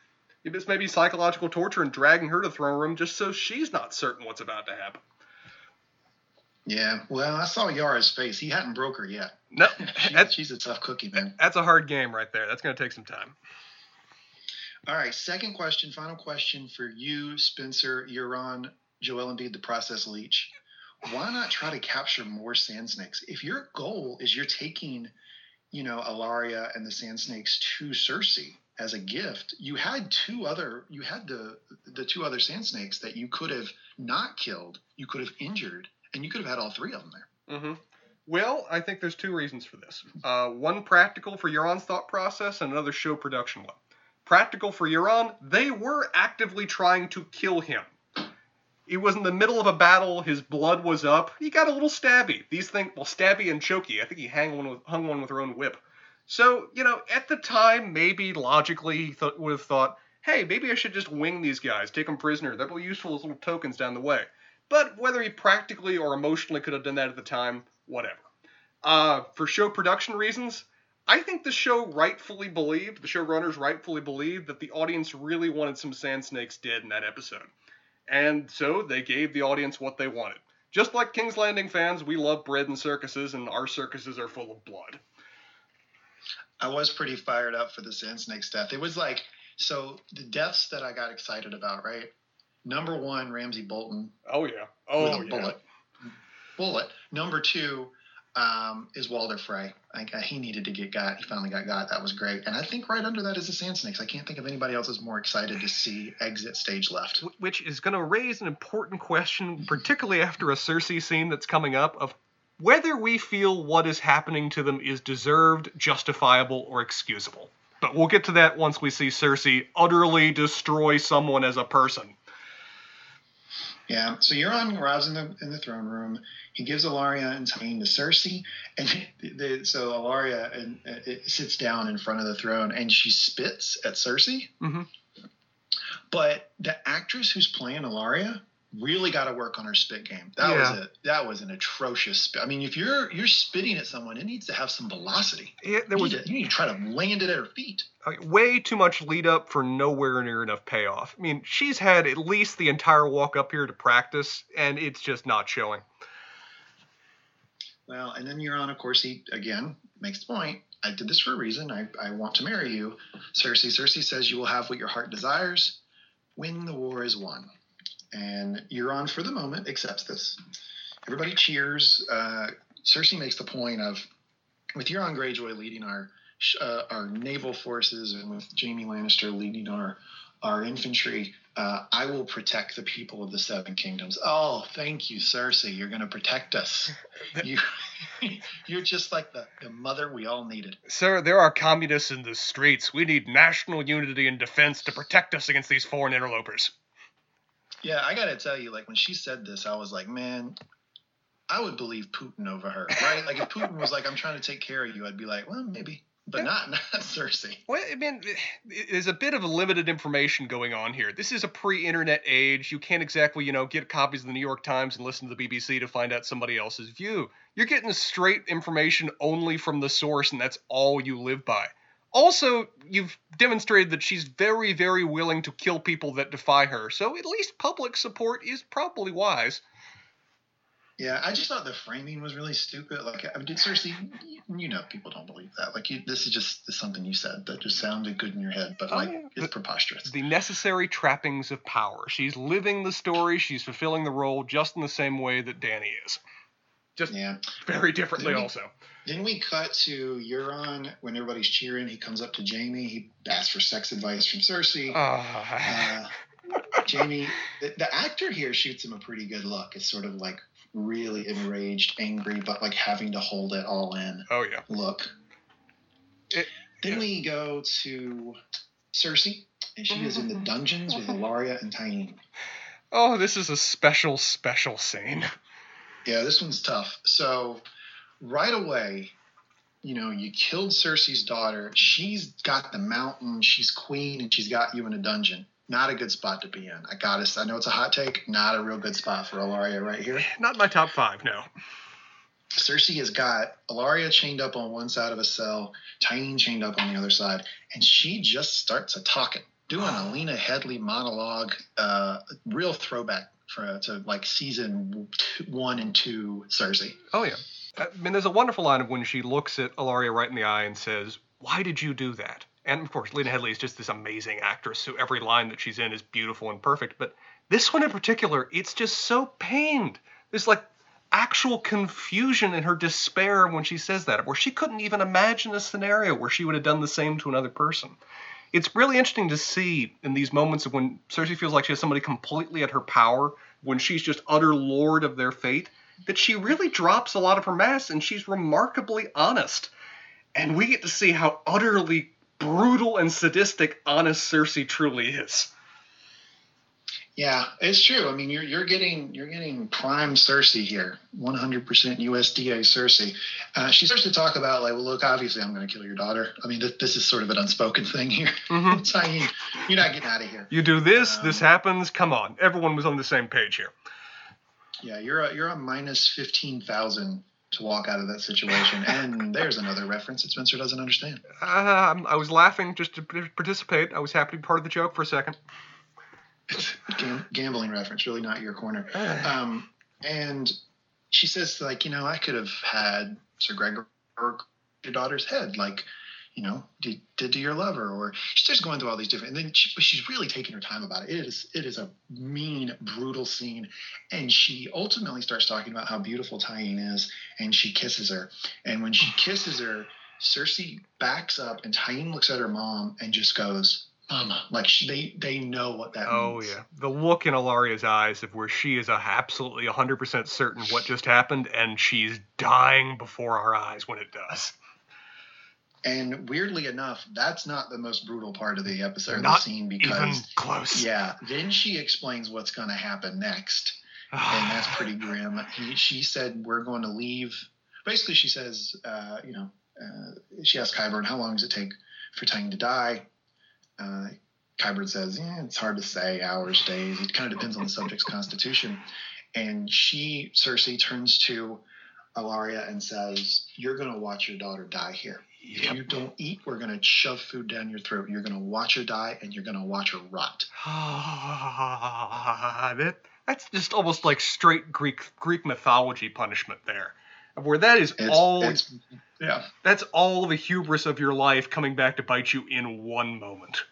This may be psychological torture and dragging her to the throne room just so she's not certain what's about to happen. Yeah. Well, I saw Yara's face. He hadn't broke her yet. No, She- that's, she's a tough cookie, man. that's a hard game right there. That's going to take some time. All right. Second question. Final question for you, Spencer. You're on Joel Embiid, the process leech. Why not try to capture more sand snakes? If your goal is you're taking, you know, Ellaria and the sand snakes to Cersei as a gift, you had two other, you had the the two other sand snakes that you could have not killed, you could have injured, and you could have had all three of them there. Mm-hmm. Well, I think there's two reasons for this. Uh, one practical for Euron's thought process, and another show production one. Practical for Euron, they were actively trying to kill him. He was in the middle of a battle. His blood was up. He got a little stabby. These things, well, stabby and choky. I think he hung one with, hung one with her own whip. So, you know, at the time, maybe logically he th- would have thought, hey, maybe I should just wing these guys, take them prisoner. That'll be useful as little tokens down the way. But whether he practically or emotionally could have done that at the time, whatever. Uh, for show production reasons, I think the show rightfully believed, the showrunners rightfully believed, that the audience really wanted some sand snakes dead in that episode. And so they gave the audience what they wanted. Just like King's Landing fans, we love bread and circuses, and our circuses are full of blood. I was pretty fired up for the Sand Snakes death. It was like so the deaths that I got excited about, right? Number one, Ramsay Bolton Oh yeah. with Oh a yeah. bullet. Bullet. Number two um, is Walder Frey. I, I, he needed to get got. He finally got got. That was great. And I think right under that is the Sand Snakes. I can't think of anybody else that's more excited to see exit stage left. Which is going to raise an important question, particularly after a Cersei scene that's coming up, of whether we feel what is happening to them is deserved, justifiable, or excusable. But we'll get to that once we see Cersei utterly destroy someone as a person. Yeah. So Euron arrives in the in the throne room. He gives Ellaria and Tyene to Cersei, and so Ellaria and, uh, sits down in front of the throne, and she spits at Cersei. Mhm. But the actress who's playing Ellaria really got to work on her spit game. That Yeah. was it. that was an atrocious spit. I mean, if you're you're spitting at someone, it needs to have some velocity. Yeah, there You was need, to, you need to try to land it at her feet. like, way too much lead up for nowhere near enough payoff. I mean, she's had at least the entire walk up here to practice, and it's just not showing. Well, and then Euron, of course, he again makes the point. I did this for a reason. I, I want to marry you. Cersei. Cersei says you will have what your heart desires when the war is won. And Euron, for the moment, accepts this. Everybody cheers. Uh, Cersei makes the point of, with Euron Greyjoy leading our uh, our naval forces and with Jaime Lannister leading our our infantry, uh, I will protect the people of the Seven Kingdoms. Oh, thank you, Cersei. You're going to protect us. you, you're just like the, the mother we all needed. Sir, there are communists in the streets. We need national unity and defense to protect us against these foreign interlopers. Yeah, I got to tell you, like when she said this, I was like, man, I would believe Putin over her, right? like if Putin was like, I'm trying to take care of you, I'd be like, well, maybe but not not Cersei. Well, I mean, there's a bit of a limited information going on here. This is a pre-internet age. You can't exactly, you know, get copies of the New York Times and listen to the BBC to find out somebody else's view. You're getting straight information only from the source, and that's all you live by. Also, you've demonstrated that she's very, very willing to kill people that defy her, so at least public support is probably wise. Yeah, I just thought the framing was really stupid. Like, I mean, did Cersei, you know, people don't believe that. Like, you, this is just something you said that just sounded good in your head, but like, oh, it's preposterous. The necessary trappings of power. She's living the story. She's fulfilling the role just in the same way that Dany is. Just yeah, very differently. Didn't we, also, then we cut to Euron when everybody's cheering. He comes up to Jaime. He asks for sex advice from Cersei. Uh, uh, Jaime, the, the, actor here shoots him a pretty good look. It's sort of like really enraged, angry, but like having to hold it all in. Oh yeah. Look. It, then yeah. we go to Cersei, and she is in the dungeons with Ellaria and Tyene. Oh, this is a special, special scene. Yeah, this one's tough. So, right away, you know, you killed Cersei's daughter. She's got the mountain. She's queen, and she's got you in a dungeon not a good spot to be in. I gotta. I know it's a hot take. Not a real good spot for Ellaria right here. Not my top five. No. Cersei has got Ellaria chained up on one side of a cell, Tyene chained up on the other side, and she just starts a talking, doing a Lena Headey monologue, uh, real throwback for uh, to like season one and two Cersei. Oh yeah, uh, I mean, there's a wonderful line of when she looks at Ellaria right in the eye and says, "Why did you do that?" and of course, Lena Headey is just this amazing actress, so every line that she's in is beautiful and perfect. But this one in particular, it's just so pained. There's like actual confusion in her despair when she says that, where she couldn't even imagine a scenario where she would have done the same to another person. It's really interesting to see in these moments of when Cersei feels like she has somebody completely at her power, when she's just utter lord of their fate, that she really drops a lot of her mask and she's remarkably honest. And we get to see how utterly brutal and sadistic honest Cersei truly is. Yeah, it's true. I mean, you're you're getting you're getting prime Cersei here, 100% USDA Cersei. Uh, she starts to talk about like, well, look, obviously I'm going to kill your daughter. I mean, th- this is sort of an unspoken thing here. Mm-hmm. saying you're not getting out of here. You do this, um, this happens. Come on, everyone was on the same page here. Yeah, you're a, you're a minus fifteen thousand to walk out of that situation. And there's another reference that Spencer doesn't understand. Uh, I was laughing just to participate. I was happy to be part of the joke for a second. Gam- gambling reference, really not your corner. Um, and she says, like, you know, I could have had Sir Gregor your daughter's head. Like, you know, did, did to your lover, or she starts going through all these different, and then she, she's really taking her time about it. It is, it is a mean, brutal scene, and she ultimately starts talking about how beautiful Tyene is, and she kisses her, and when she kisses her, Cersei backs up, and Tyene looks at her mom and just goes, Mama, like she, they they know what that oh, means. Oh yeah, the look in Ellaria's eyes of where she is absolutely 100% certain what just happened, and she's dying before our eyes when it does. And weirdly enough, that's not the most brutal part of the episode, not the scene, because close. Yeah, then she explains what's going to happen next, and that's pretty grim. He, she said we're going to leave. Basically, she says, uh, you know, uh, she asks Qyburn, how long does it take for Tyene to die? Uh, Qyburn says, yeah, it's hard to say, hours, days. It kind of depends on the subject's constitution. And she, Cersei, turns to Ellaria and says, You're going to watch your daughter die here. Yep. If you don't eat, we're going to shove food down your throat. You're going to watch her die and you're going to watch her rot. that, that's just almost like straight Greek Greek mythology punishment there. Where that is it's, all it's, yeah. That's all the hubris of your life coming back to bite you in one moment.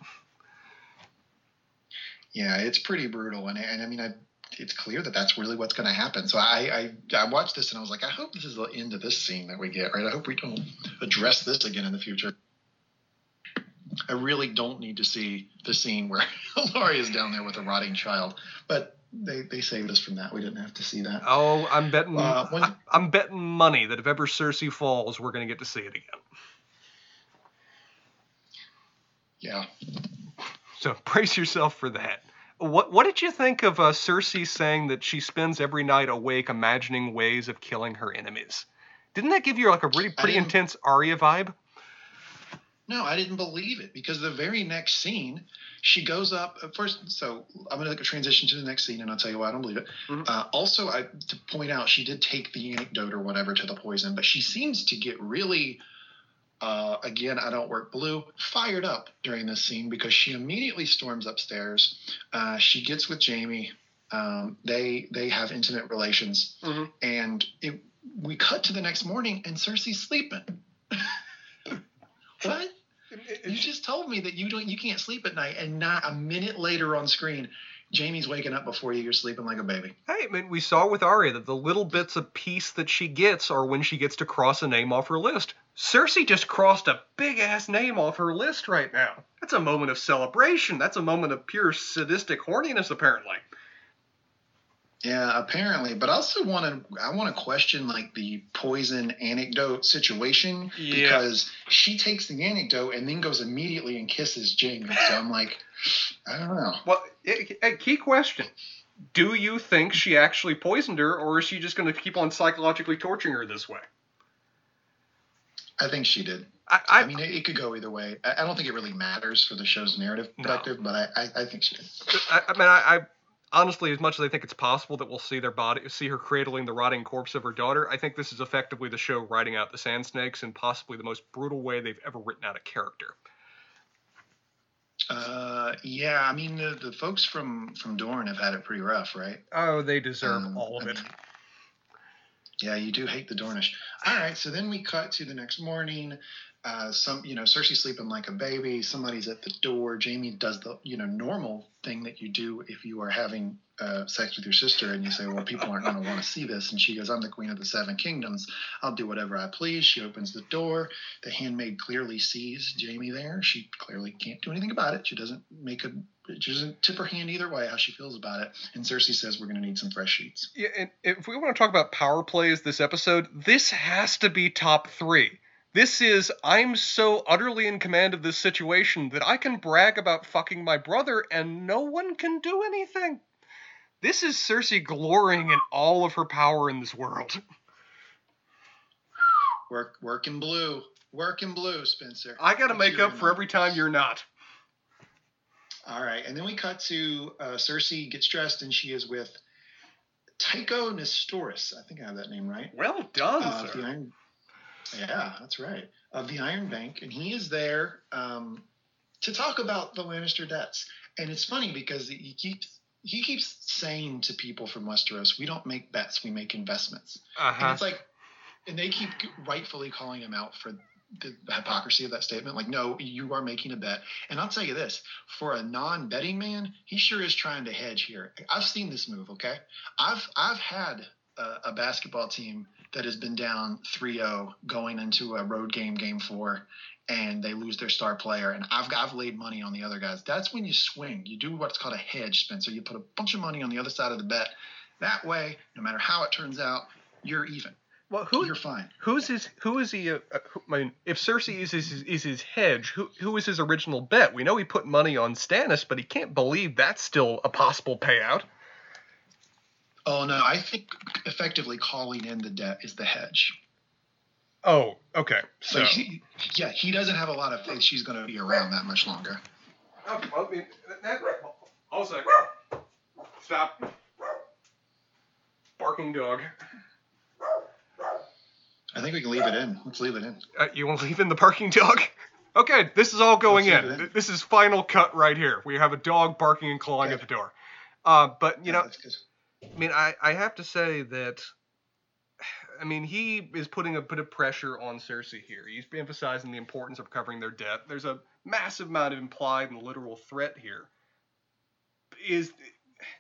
Yeah, it's pretty brutal, and, and I mean, I it's clear that that's really what's going to happen. So I, I, I watched this and I was like, I hope this is the end of this scene that we get, right? I hope we don't address this again in the future. I really don't need to see the scene where Laurie is down there with a rotting child, but they, they saved us from that. We didn't have to see that. Oh, I'm betting. Uh, when- I, I'm betting money that if ever Cersei falls, we're going to get to see it again. Yeah. So brace yourself for that. What What did you think of uh, Cersei saying that she spends every night awake imagining ways of killing her enemies? Didn't that give you like a really pretty intense Arya vibe? No, I didn't believe it because the very next scene, she goes up uh, first. So I'm going to transition to the next scene, and I'll tell you why I don't believe it. Mhm. Uh, also, I to point out she did take the anecdote or whatever to the poison, but she seems to get really, uh, again, I don't work blue, fired up during this scene because she immediately storms upstairs. Uh, she gets with Jaime. Um, they they have intimate relations, Mhm. and it, we cut to the next morning, and Cersei's sleeping. what? You just told me that you don't you can't sleep at night, and not a minute later on screen, Jaime's waking up before you. You're sleeping like a baby. Hey, I we saw with Arya that the little bits of peace that she gets are when she gets to cross a name off her list. Cersei just crossed a big ass name off her list right now. That's a moment of celebration. That's a moment of pure sadistic horniness, apparently. Yeah, apparently. But I also want to I want to question like the poison anecdote situation Yeah. because she takes the anecdote and then goes immediately and kisses Jaime. So I'm like, I don't know. Well, a a key question. Do you think she actually poisoned her, or is she just going to keep on psychologically torturing her this way? I think she did. I, I, I, mean, it, it could go either way. I, don't think it really matters for the show's narrative No. but I, I, I think she did. I, I mean, I, I honestly, as much as I think it's possible that we'll see their body, see her cradling the rotting corpse of her daughter, I think this is effectively the show writing out the Sand Snakes in possibly the most brutal way they've ever written out a character. Uh, yeah, I mean the, the folks from from Dorne have had it pretty rough, right? Oh, they deserve Um, all of I it. mean, yeah, you do hate the Dornish. All right, so then we cut to the next morning. Uh, some, you know, Cersei's sleeping like a baby. Somebody's at the door. Jaime does the, you know, normal thing that you do if you are having uh, sex with your sister, and you say, "Well, people aren't going to want to see this." And she goes, "I'm the queen of the seven kingdoms. I'll do whatever I please." She opens the door. The handmaid clearly sees Jaime there. She clearly can't do anything about it. She doesn't make a, she doesn't tip her hand either way how she feels about it. And Cersei says, "We're going to need some fresh sheets." Yeah, and if we want to talk about power plays this episode, this has to be top three. This is I'm so utterly in command of this situation that I can brag about fucking my brother and no one can do anything. This is Cersei glorying in all of her power in this world. Work, work in blue. Work in blue, Spencer. I got to make up for every time you're not. All right, and then we cut to uh, Cersei gets dressed, and she is with Tycho Nestoris. I think I have that name right. Well done, Uh, sir. the Iron, yeah, that's right. Of the Iron Bank, and he is there um, to talk about the Lannister debts. And it's funny because he keeps he keeps saying to people from Westeros, "We don't make bets, we make investments." And Uh-huh. it's like, and they keep rightfully calling him out for the hypocrisy of that statement. Like, no, you are making a bet. And I'll tell you this for a non betting man, he sure is trying to hedge here. I've seen this move, okay? I've, I've had a, a basketball team that has been down 3 0 going into a road game, game four, and they lose their star player. And I've, I've laid money on the other guys. That's when you swing. You do what's called a hedge, Spencer. You put a bunch of money on the other side of the bet. That way, no matter how it turns out, you're even. Well, who You're fine. who's his who is he? Uh, who- I mean, if Cersei is his is his hedge, who who is his original bet? We know he put money on Stannis, but he can't believe that's still a possible payout. Oh no, I think effectively calling in the debt is the hedge. Oh, okay. So, Like he, yeah, he doesn't have a lot of faith she's going to be around that much longer. Oh, well, I mean, that, I'll stop. Barking dog. I think we can leave it in. Let's leave it in. Uh, you want to leave in the barking dog? Okay, this is all going in. in. This is final cut right here. We have a dog barking and clawing at the door. Uh, but you Yeah, know, that's good. I mean, I, I have to say that, I mean, he is putting a bit of pressure on Cersei here. He's emphasizing the importance of covering their debt. There's a massive amount of implied and literal threat here. Is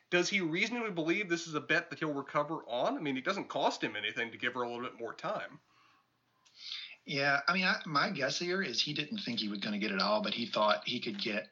does he reasonably believe this is a bet that he'll recover on? I mean, it doesn't cost him anything to give her a little bit more time. Yeah, I mean, I, my guess here is he didn't think he was going to get it all, but he thought he could get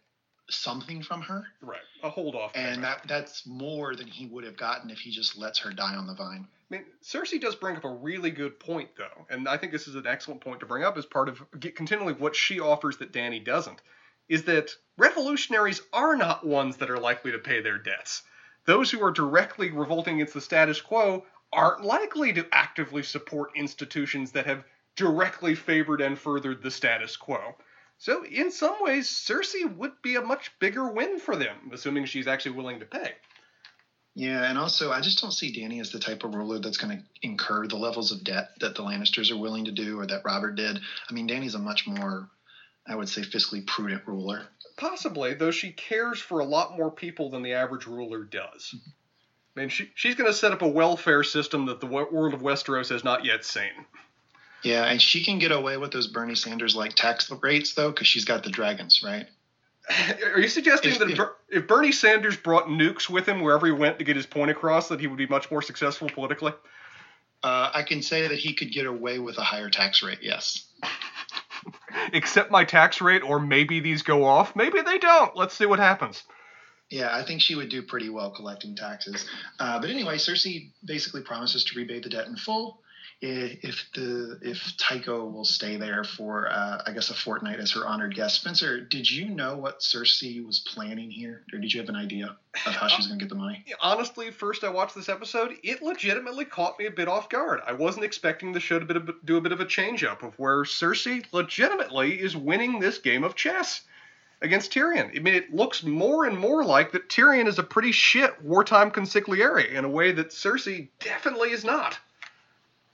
something from her. Right, a hold off. And that that's more than he would have gotten if he just lets her die on the vine. I mean, Cersei does bring up a really good point, though, and I think this is an excellent point to bring up as part of continually what she offers that Dany doesn't, is that revolutionaries are not ones that are likely to pay their debts. Those who are directly revolting against the status quo aren't likely to actively support institutions that have directly favored and furthered the status quo. So, in some ways, Cersei would be a much bigger win for them, assuming she's actually willing to pay. Yeah, and also, I just don't see Dany as the type of ruler that's going to incur the levels of debt that the Lannisters are willing to do or that Robert did. I mean, Dany's a much more, I would say, fiscally prudent ruler. Possibly, though she cares for a lot more people than the average ruler does. Mm-hmm. I mean, she, she's going to set up a welfare system that the world of Westeros has not yet seen. Yeah, and she can get away with those Bernie Sanders like tax rates though, because she's got the dragons, right? Are you suggesting if, that if, if, Bernie Sanders brought nukes with him wherever he went to get his point across, that he would be much more successful politically? Uh, I can say that he could get away with a higher tax rate. Yes. Accept my tax rate, or maybe these go off. Maybe they don't. Let's see what happens. Yeah, I think she would do pretty well collecting taxes. Uh, but anyway, Cersei basically promises to repay the debt in full if the if Tycho will stay there for uh, I guess a fortnight as her honored guest. Spencer, did you know what Cersei was planning here, or did you have an idea of how she's going to get the money? Honestly, first I watched this episode, it legitimately caught me a bit off guard. I wasn't expecting the show to do a bit of a change up of where Cersei legitimately is winning this game of chess against Tyrion. I mean, it looks more and more like that Tyrion is a pretty shit wartime consigliere in a way that Cersei definitely is not.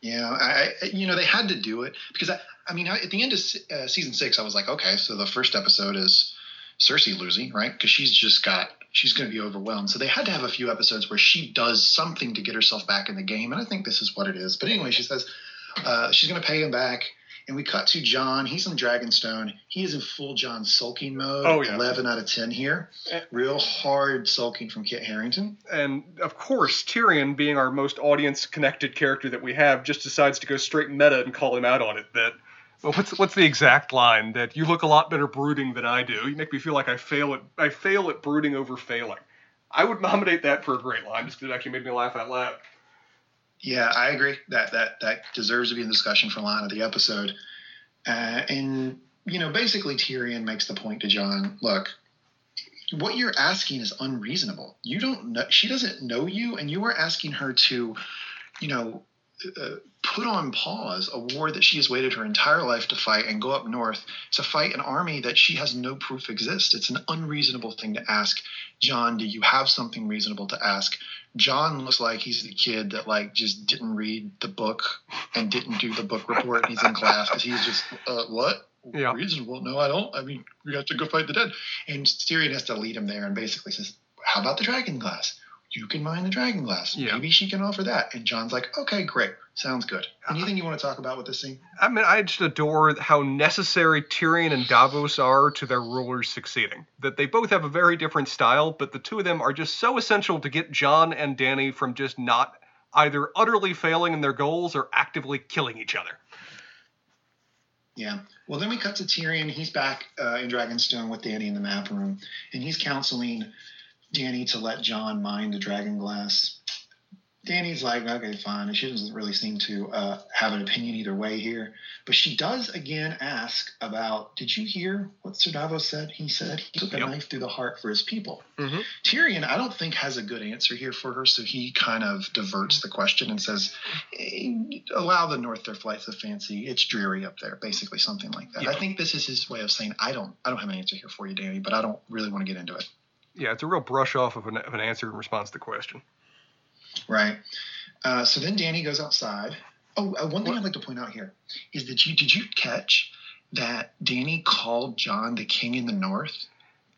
Yeah, I, you know, they had to do it because I, I mean, at the end of uh, season six, I was like, okay, so the first episode is Cersei losing, right? Because she's just got, she's going to be overwhelmed. So they had to have a few episodes where she does something to get herself back in the game, and I think this is what it is. But anyway, she says uh, she's going to pay him back. And we cut to Jon. He's in Dragonstone. He is in full Jon sulking mode. Oh, yeah. 11 out of 10 here. Eh. Real hard sulking from Kit Harington. And of course, Tyrion, being our most audience connected character that we have, just decides to go straight meta and call him out on it. That well, what's what's the exact line? That you look a lot better brooding than I do. You make me feel like I fail at I fail at brooding over failing. I would nominate that for a great line, just because it actually made me laugh out loud. Yeah, I agree. That that that deserves to be in discussion for line of the episode. Uh, and you know, basically, Tyrion makes the point to Jon: Look, what you're asking is unreasonable. You don't know. She doesn't know you, and you are asking her to, you know, uh, put on pause a war that she has waited her entire life to fight and go up north to fight an army that she has no proof exists. It's an unreasonable thing to ask. Jon, do you have something reasonable to ask? Jon looks like he's the kid that like just didn't read the book and didn't do the book report. he's in class because he's just uh, what yeah. reasonable? No, I don't. I mean, we have to go fight the dead. And Tyrion has to lead him there and basically says, "How about the dragon glass? You can mine the dragon glass. Yeah. Maybe she can offer that." And Jon's like, "Okay, great." Sounds good. Anything you want to talk about with this scene? I mean, I just adore how necessary Tyrion and Davos are to their rulers succeeding. That they both have a very different style, but the two of them are just so essential to get Jon and Dany from just not either utterly failing in their goals or actively killing each other. Yeah. Well, then we cut to Tyrion. He's back uh, in Dragonstone with Dany in the map room, and he's counseling Dany to let Jon mine the dragon Dany's like, okay, fine. She doesn't really seem to uh, have an opinion either way here. But she does again ask about, did you hear what Sir Davos said? He said he took a yep. knife through the heart for his people. Mm-hmm. Tyrion, I don't think, has a good answer here for her. So he kind of diverts the question and says, hey, allow the North their flights of fancy. It's dreary up there, basically something like that. I think this is his way of saying, I don't, I don't have an answer here for you, Dany, but I don't really want to get into it. Yeah, it's a real brush off of an, of an answer in response to the question. Right. Uh, so then Dany goes outside. Oh, uh, one thing what? I'd like to point out here is that you did you catch that Dany called Jon the King in the North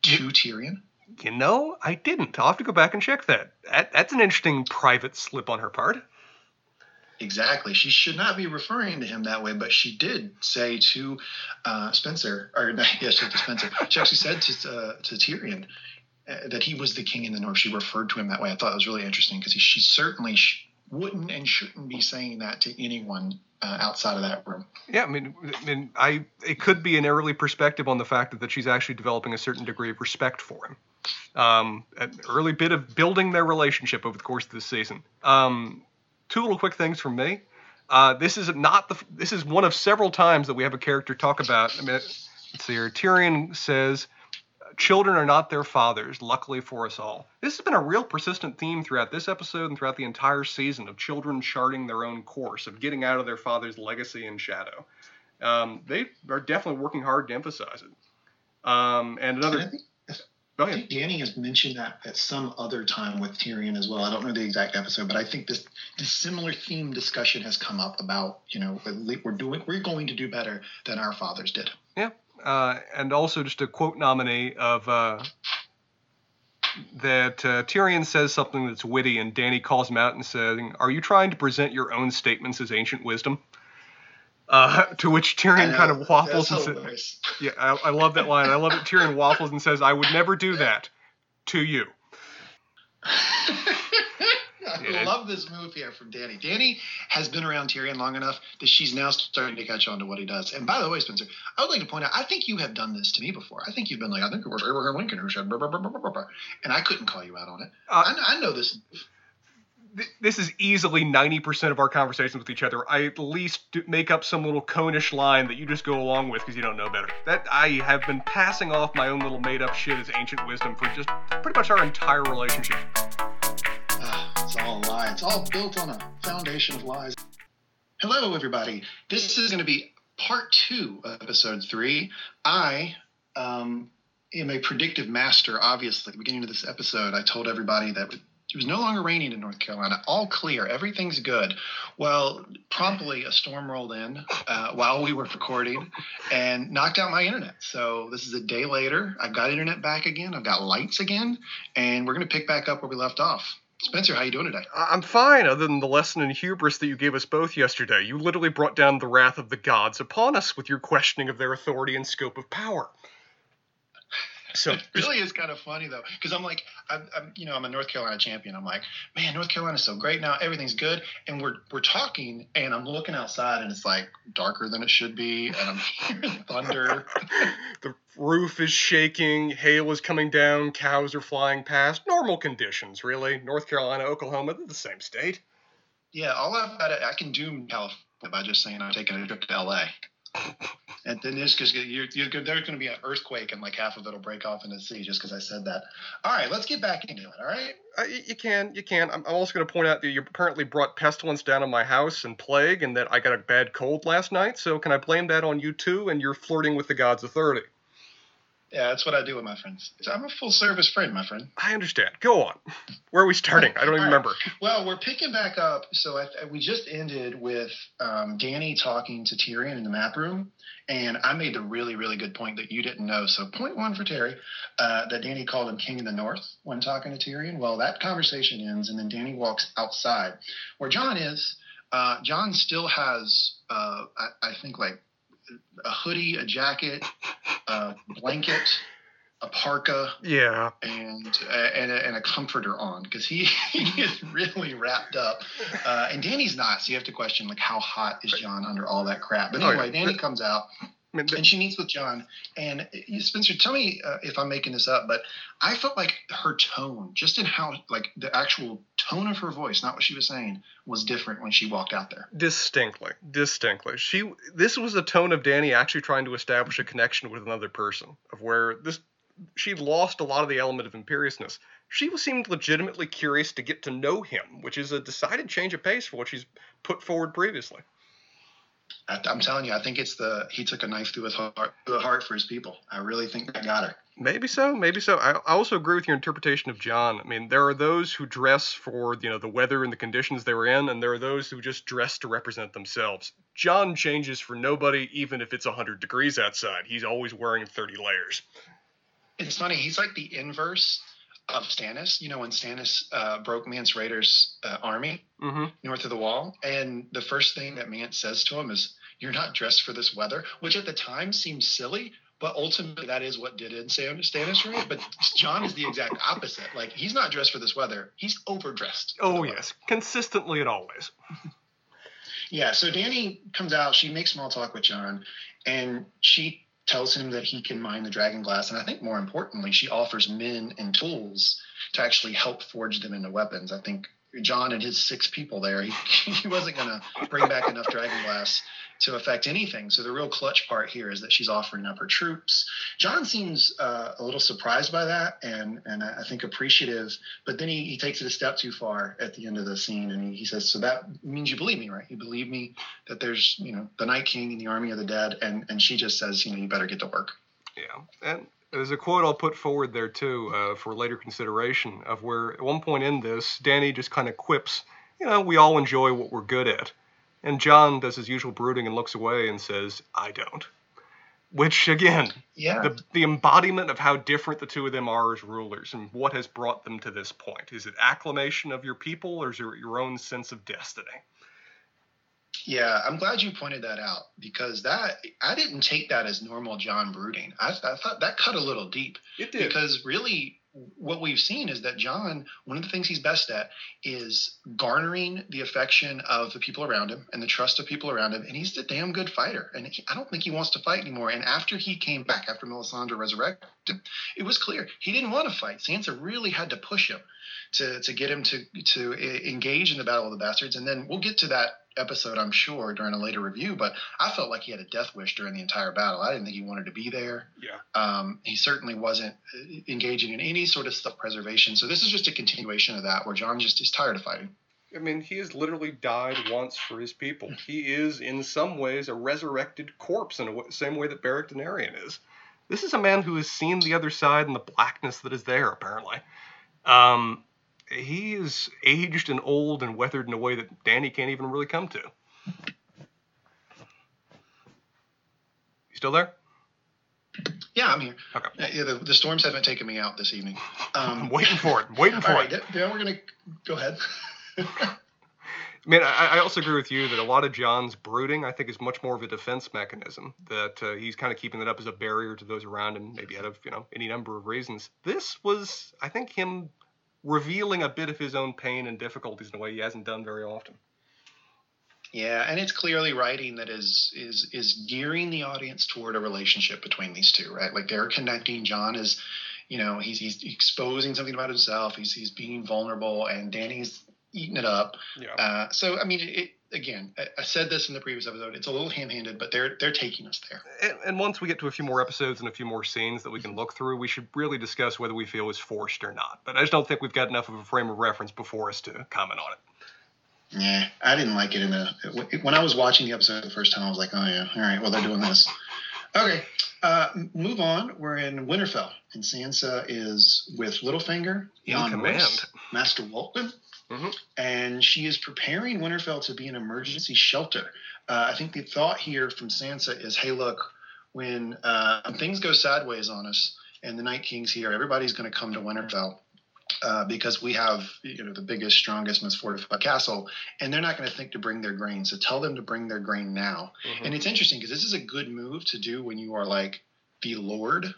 to Tyrion? You know, I didn't. I'll have to go back and check that. that. That's an interesting private slip on her part. Exactly. She should not be referring to him that way, but she did say to uh, Spencer, or yes, to Spencer. She actually said to uh, to Tyrion, uh, that he was the king in the north. She referred to him that way. I thought it was really interesting because she certainly wouldn't and shouldn't be saying that to anyone uh, outside of that room. Yeah, I mean, I mean, I it could be an early perspective on the fact that she's actually developing a certain degree of respect for him. Um, an early bit of building their relationship over the course of this season. Um, two little quick things from me. Uh, this is not the. This is one of several times that we have a character talk about. I mean, let's see here. Tyrion says, "Children are not their fathers. Luckily for us all." This has been a real persistent theme throughout this episode and throughout the entire season of children charting their own course, of getting out of their father's legacy and shadow. Um, they are definitely working hard to emphasize it. Um, and another. I think Dany has mentioned that at some other time with Tyrion as well. I don't know the exact episode, but I think this this similar theme discussion has come up about you know we're doing we're going to do better than our fathers did. Yeah, uh, and also just a quote nominee of uh, that uh, Tyrion says something that's witty, and Dany calls him out and saying, "Are you trying to present your own statements as ancient wisdom?" Uh, to which Tyrion kind of waffles and says, "Yeah, I, I, love that line. I love it." Tyrion waffles and says, "I would never do that to you." I love this move here from Dany. Dany has been around Tyrion long enough that she's now starting to catch on to what he does. And by the way, Spencer, I would like to point out, I think you have done this to me before. I think you've been like, I think it was Abraham Lincoln who said, blah, blah, blah, and I couldn't call you out on it. Uh, I, I know this this is easily 90% of our conversations with each other. I at least make up some little conish line that you just go along with because you don't know better. That I have been passing off my own little made up shit as ancient wisdom for just pretty much our entire relationship. Lie. It's all built on a foundation of lies. Hello, everybody. This is going to be part two of episode three. I um, am a predictive master, obviously. At the beginning of this episode, I told everybody that it was no longer raining in North Carolina. All clear. Everything's good. Well, promptly a storm rolled in uh, while we were recording and knocked out my internet. So this is a day later. I've got internet back again. I've got lights again, and we're going to pick back up where we left off. Spencer, how are you doing today? I'm fine, other than the lesson in hubris that you gave us both yesterday. You literally brought down the wrath of the gods upon us with your questioning of their authority and scope of power. So it really is kind of funny though, because I'm like, I'm, I'm, you know, I'm a North Carolina champion. I'm like, man, North Carolina's so great now. Everything's good, and we're we're talking, and I'm looking outside, and it's like darker than it should be, and I'm hearing thunder. the roof is shaking, hail is coming down, cows are flying past. Normal conditions, really. North Carolina, Oklahoma, they're the same state. Yeah, all I've got, I can doom California by just saying I'm taking a trip to LA and then this because you're, you're, there's going to be an earthquake and like half of it'll break off into the sea just because I said that. All right, let's get back into it. All right. Uh, you can, you can. I'm, I'm also going to point out that you apparently brought pestilence down on my house and plague, and that I got a bad cold last night. So can I blame that on you too? And you're flirting with the gods' authority. Yeah, that's what I do with my friends. I'm a full service friend, my friend. I understand. Go on. Where are we starting? I don't even right. remember. Well, we're picking back up. So I, we just ended with um, Dany talking to Tyrion in the map room, and I made the really, really good point that you didn't know. So point one for Terry, uh, that Dany called him King of the North when talking to Tyrion. Well, that conversation ends, and then Dany walks outside where Jon is. Uh, Jon still has, uh, I, I think, like a hoodie, a jacket, a blanket, a parka, yeah, and uh, and, a, and a comforter on because he, he is really wrapped up. Uh, and Dany's not, so you have to question like how hot is Jon under all that crap. But anyway, Dany comes yeah. Comes out and she meets with Jon. And uh, Spencer, tell me uh, if I'm making this up, but I felt like her tone, just in how, like the actual tone of her voice, not what she was saying, was different when she walked out there. Distinctly, distinctly. She, this was the tone of Dany actually trying to establish a connection with another person, of where this, she lost a lot of the element of imperiousness. She seemed legitimately curious to get to know him, which is a decided change of pace for what she's put forward previously. I, am telling you, I think it's the he took a knife through his heart, through the heart for his people. I really think that got her. Maybe so, maybe so. I, I also agree with your interpretation of Jon. I mean, there are those who dress for you know the weather and the conditions they were in, and there are those who just dress to represent themselves. Jon changes for nobody, even if it's 100 degrees outside. He's always wearing 30 layers. It's funny. He's like the inverse of Stannis. You know, when Stannis uh, broke Mance Rayder's uh, army mm-hmm. north of the wall, and the first thing that Mance says to him is, "You're not dressed for this weather," which at the time seems silly, but ultimately that is what did in Stannis, right? But Jon is the exact opposite. Like he's not dressed for this weather; he's overdressed. Oh yes, consistently and always. yeah. So Dany comes out. She makes small talk with Jon, and she tells him that he can mine the dragon glass, and I think more importantly, she offers men and tools to actually help forge them into weapons. I think Jon and his six people there, he, he wasn't going to bring back enough dragon glass to affect anything. So the real clutch part here is that she's offering up her troops. Jon seems uh, a little surprised by that and and I think appreciative, but then he, he takes it a step too far at the end of the scene and he, he says, "So that means you believe me, right? You believe me that there's you know the Night King and the army of the dead." And and she just says, "You know, you better get to work." Yeah, and there's a quote I'll put forward there too uh, for later consideration of where at one point in this, Dany just kind of quips, you know, we all enjoy what we're good at. And Jon does his usual brooding and looks away and says, I don't. Which, again, yeah. the, the embodiment of how different the two of them are as rulers and what has brought them to this point. Is it acclamation of your people or is it your own sense of destiny? Yeah, I'm glad you pointed that out because that I didn't take that as normal Jon brooding. I, I thought that cut a little deep. It did because really what we've seen is that Jon, one of the things he's best at is garnering the affection of the people around him and the trust of people around him. And he's a damn good fighter. And he, I don't think he wants to fight anymore. And after he came back, after Melisandre resurrected him, it was clear he didn't want to fight. Sansa really had to push him to, to get him to, to engage in the Battle of the Bastards. And then we'll get to that episode, I'm sure, during a later review, but I felt like he had a death wish during the entire battle. I didn't think he wanted to be there. Yeah. Um, he certainly wasn't uh, engaging in any sort of self preservation. So this is just a continuation of that, where Jon just is tired of fighting. I mean, he has literally died once for his people. He is, in some ways, a resurrected corpse in the same way that Beric Dondarrion is. This is a man who has seen the other side and the blackness that is there, apparently. Um, he is aged and old and weathered in a way that Dany can't even really come to. You still there? Yeah, I'm here. Okay. Yeah, the, the, storms haven't taken me out this evening. Um, I'm waiting for it. I'm waiting for all it. Right, yeah, we're gonna go ahead. I mean, I, I, also agree with you that a lot of Jon's brooding, I think, is much more of a defense mechanism. That uh, he's kind of keeping it up as a barrier to those around him, maybe out of you know any number of reasons. This was, I think, him revealing a bit of his own pain and difficulties in a way he hasn't done very often. Yeah, and it's clearly writing that is is is gearing the audience toward a relationship between these two, right? Like they're connecting. Jon is, you know, he's he's exposing something about himself. He's he's being vulnerable, and Dany's eating it up. Yeah. Uh, so I mean, it, again, I, I, said this in the previous episode. It's a little ham-handed, but they're they're taking us there. And, and, once we get to a few more episodes and a few more scenes that we can look through, we should really discuss whether we feel is forced or not. But I just don't think we've got enough of a frame of reference before us to comment on it. Yeah, I didn't like it in the when I was watching the episode the first time. I was like, oh yeah, all right, well they're doing this. Okay, uh, move on. We're in Winterfell, and Sansa is with Littlefinger, Yohn Royce, Maester Waltman, Mm-hmm. And she is preparing Winterfell to be an emergency shelter. Uh, I think the thought here from Sansa is, hey, look, when uh, things go sideways on us and the Night King's here, everybody's going to come to Winterfell. Uh, because we have you know the biggest, strongest, most fortified castle, and they're not going to think to bring their grain. So tell them to bring their grain now. Mm-hmm. And it's interesting because this is a good move to do when you are like the lord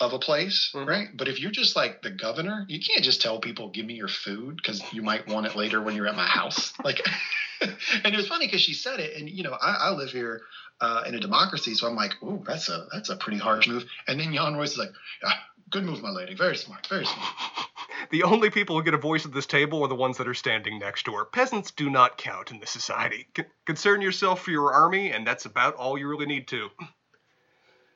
of a place, mm-hmm. right? But if you're just like the governor, you can't just tell people, "Give me your food," because you might want it later when you're at my house. Like, and it was funny because she said it, and you know, I, I live here uh, in a democracy, so I'm like, "Ooh, that's a that's a pretty harsh move." And then Yohn Royce is like, "Yeah, good move, my lady. Very smart, very smart." The only people who get a voice at this table are the ones that are standing next door. Peasants do not count in this society. C- concern yourself for your army, and that's about all you really need to.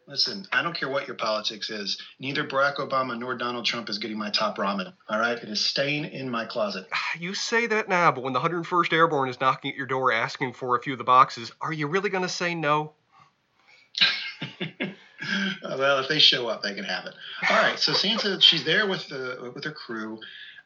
Listen, I don't care what your politics is. Neither Barack Obama nor Donald Trump is getting my top ramen. All right, it is staying in my closet. You say that now, but when the 101st Airborne is knocking at your door asking for a few of the boxes, are you really going to say no? well, if they show up, they can have it. All right, so Sansa, she's there with the with her crew.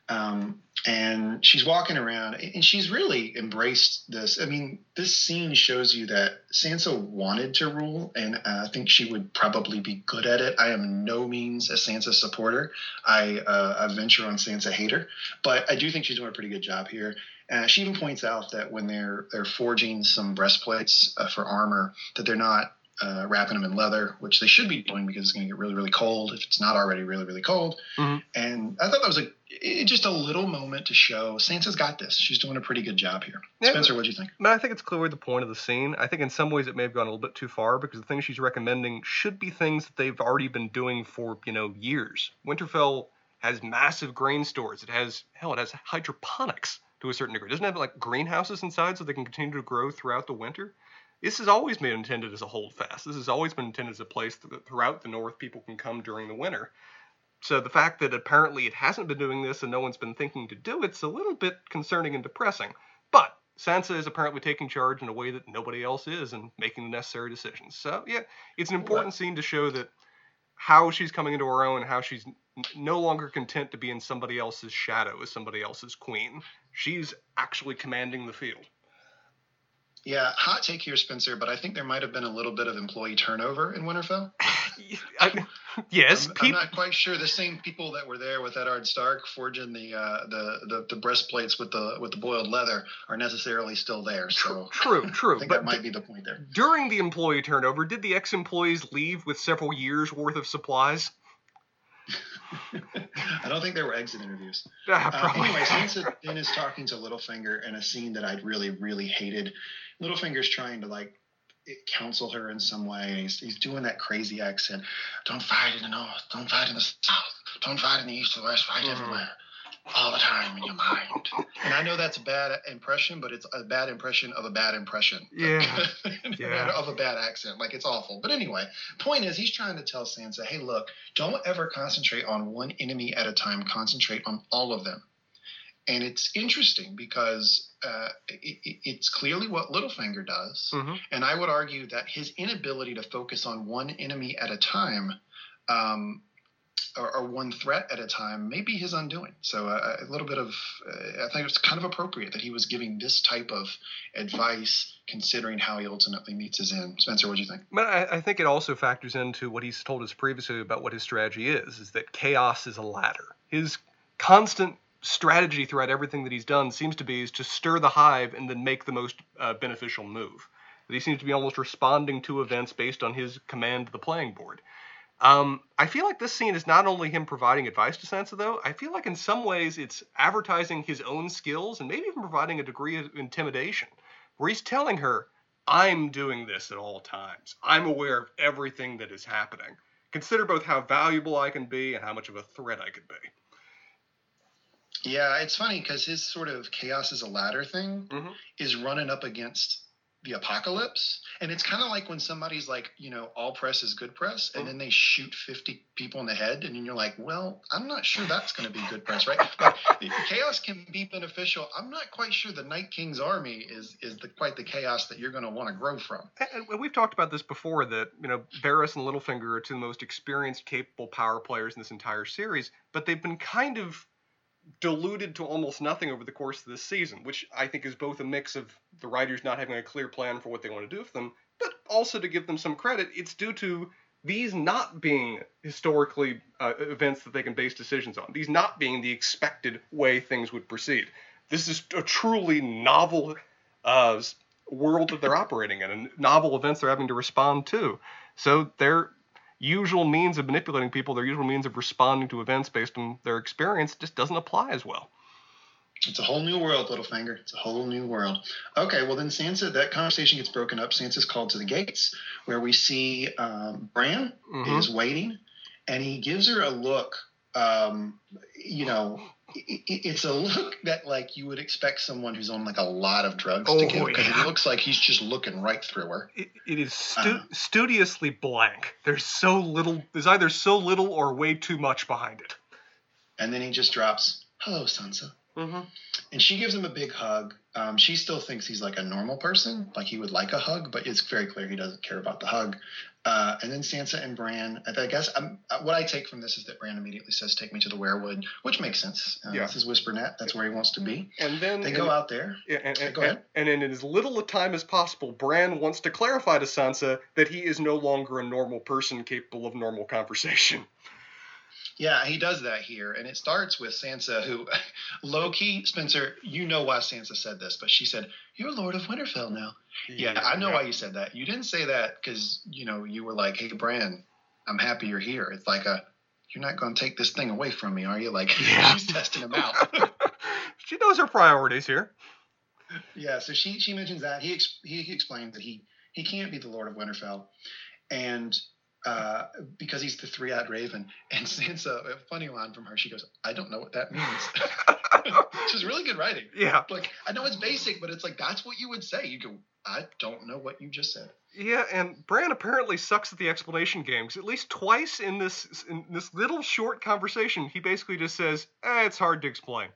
Um, and she's walking around and she's really embraced this. I mean, this scene shows you that Sansa wanted to rule, and uh, I think she would probably be good at it. I am no means a Sansa supporter. I, uh, I venture on Sansa hater, but I do think she's doing a pretty good job here. Uh, she even points out that when they're they're forging some breastplates uh, for armor, that they're not uh, wrapping them in leather, which they should be doing because it's going to get really, really cold if it's not already really, really cold. Mhm. And I thought that was a it, just a little moment to show Sansa's got this. She's doing a pretty good job here. Yeah, Spencer, what do you think? But I think it's clearly the point of the scene. I think in some ways it may have gone a little bit too far because the things she's recommending should be things that they've already been doing for, you know, years. Winterfell has massive grain stores. It has hell, it has hydroponics to a certain degree. Doesn't have like greenhouses inside so they can continue to grow throughout the winter. This has always been intended as a holdfast. This has always been intended as a place that throughout the north people can come during the winter. So the fact that apparently it hasn't been doing this and no one's been thinking to do it's a little bit concerning and depressing. But Sansa is apparently taking charge in a way that nobody else is and making the necessary decisions. So yeah, it's an important scene to show that how she's coming into her own, how she's no longer content to be in somebody else's shadow as somebody else's queen. She's actually commanding the field. Yeah, hot take here, Spencer, but I think there might have been a little bit of employee turnover in Winterfell. I- yes, I'm, I'm not quite sure the same people that were there with Eddard Stark forging the, uh, the the the breastplates with the with the boiled leather are necessarily still there. So true, I true. think But that might be the point there. during the employee turnover, did the ex-employees leave with several years worth of supplies? I don't think there were exit interviews. Ah, Uh, anyway, Sansa then is talking to Littlefinger in a scene that I really, really hated. Littlefinger's trying to like counsel her in some way. He's, he's doing that crazy accent. Don't fight in the north. Don't fight in the south. Don't fight in the east or west. Fight Mhm. everywhere. All the time in your mind. And I know that's a bad impression, but it's a bad impression of a bad impression. Yeah. Yeah. of a bad accent. Like it's awful. But anyway, point is he's trying to tell Sansa, hey, look, don't ever concentrate on one enemy at a time. Concentrate on all of them. And it's interesting because uh, it, it- it's clearly what Littlefinger does. hmm And I would argue that his inability to focus on one enemy at a time, um, or, or one threat at a time, may be his undoing. So uh, a little bit of, uh, I think it's kind of appropriate that he was giving this type of advice, considering how he ultimately meets his end. Spencer, what do you think? But I, I think it also factors into what he's told us previously about what his strategy is: is that chaos is a ladder. His constant strategy throughout everything that he's done seems to be is to stir the hive and then make the most uh, beneficial move. That he seems to be almost responding to events based on his command of the playing board. Um, I feel like this scene is not only him providing advice to Sansa, though. I feel like in some ways it's advertising his own skills and maybe even providing a degree of intimidation, where he's telling her, I'm doing this at all times. I'm aware of everything that is happening. Consider both how valuable I can be and how much of a threat I could be. Yeah, it's funny because his sort of chaos is a ladder thing Mhm. is running up against the apocalypse. And it's kind of like when somebody's like, you know, all press is good press, and Mhm. then they shoot 50 people in the head, and then you're like, well, I'm not sure that's going to be good press, right? Like, chaos can be beneficial. I'm not quite sure the Night King's army is is the, quite the chaos that you're going to want to grow from. And we've talked about this before that, you know, Varys and Littlefinger are two of the most experienced, capable power players in this entire series, but they've been kind of diluted to almost nothing over the course of this season, which I think is both a mix of the writers not having a clear plan for what they want to do with them, but also to give them some credit, it's due to these not being historically uh, events that they can base decisions on, these not being the expected way things would proceed. This is a truly novel uh, world that they're operating in and novel events they're having to respond to. So their usual means of manipulating people, their usual means of responding to events based on their experience just doesn't apply as well. It's a whole new world, Littlefinger. It's a whole new world. Okay, well then Sansa, that conversation gets broken up. Sansa's called to the gates, where we see um, Bran Mhm. is waiting, and he gives her a look. Um, you know, it's a look that like you would expect someone who's on like a lot of drugs Oh, to give, because yeah. it looks like he's just looking right through her. It, it is stu- Uh-huh. studiously blank. There's so little, there's either so little or way too much behind it. And then he just drops, "Hello, Sansa." Mm-hmm. and she gives him a big hug. Um, she still thinks he's like a normal person, like he would like a hug, but it's very clear he doesn't care about the hug. Uh, and then Sansa and Bran, I guess um, uh, what I take from this is that Bran immediately says, "Take me to the weirwood," which makes sense. Uh, Yeah. This is Whispernet. That's where he wants to be. And then They go out there. Yeah, and, and, Go ahead. and, and in as little a time as possible, Bran wants to clarify to Sansa that he is no longer a normal person capable of normal conversation. Yeah, he does that here, and it starts with Sansa, who, low key, Spencer, you know why Sansa said this, but she said, "You're Lord of Winterfell now." Yeah, yeah I know yeah. why you said that. You didn't say that because you know you were like, "Hey, Bran, I'm happy you're here." It's like a, "You're not going to take this thing away from me, are you?" Like yeah. she's testing him out. she knows her priorities here. Yeah, so she she mentions that he ex- he explains that he he can't be the Lord of Winterfell, and uh, because he's the three-eyed raven. And Sansa, a funny line from her, she goes, "I don't know what that means," which is really good writing. Yeah, like I know it's basic, but it's like that's what you would say. You go, "I don't know what you just said." Yeah, and Bran apparently sucks at the explanation games. At least twice in this in this little short conversation, he basically just says, eh, "It's hard to explain."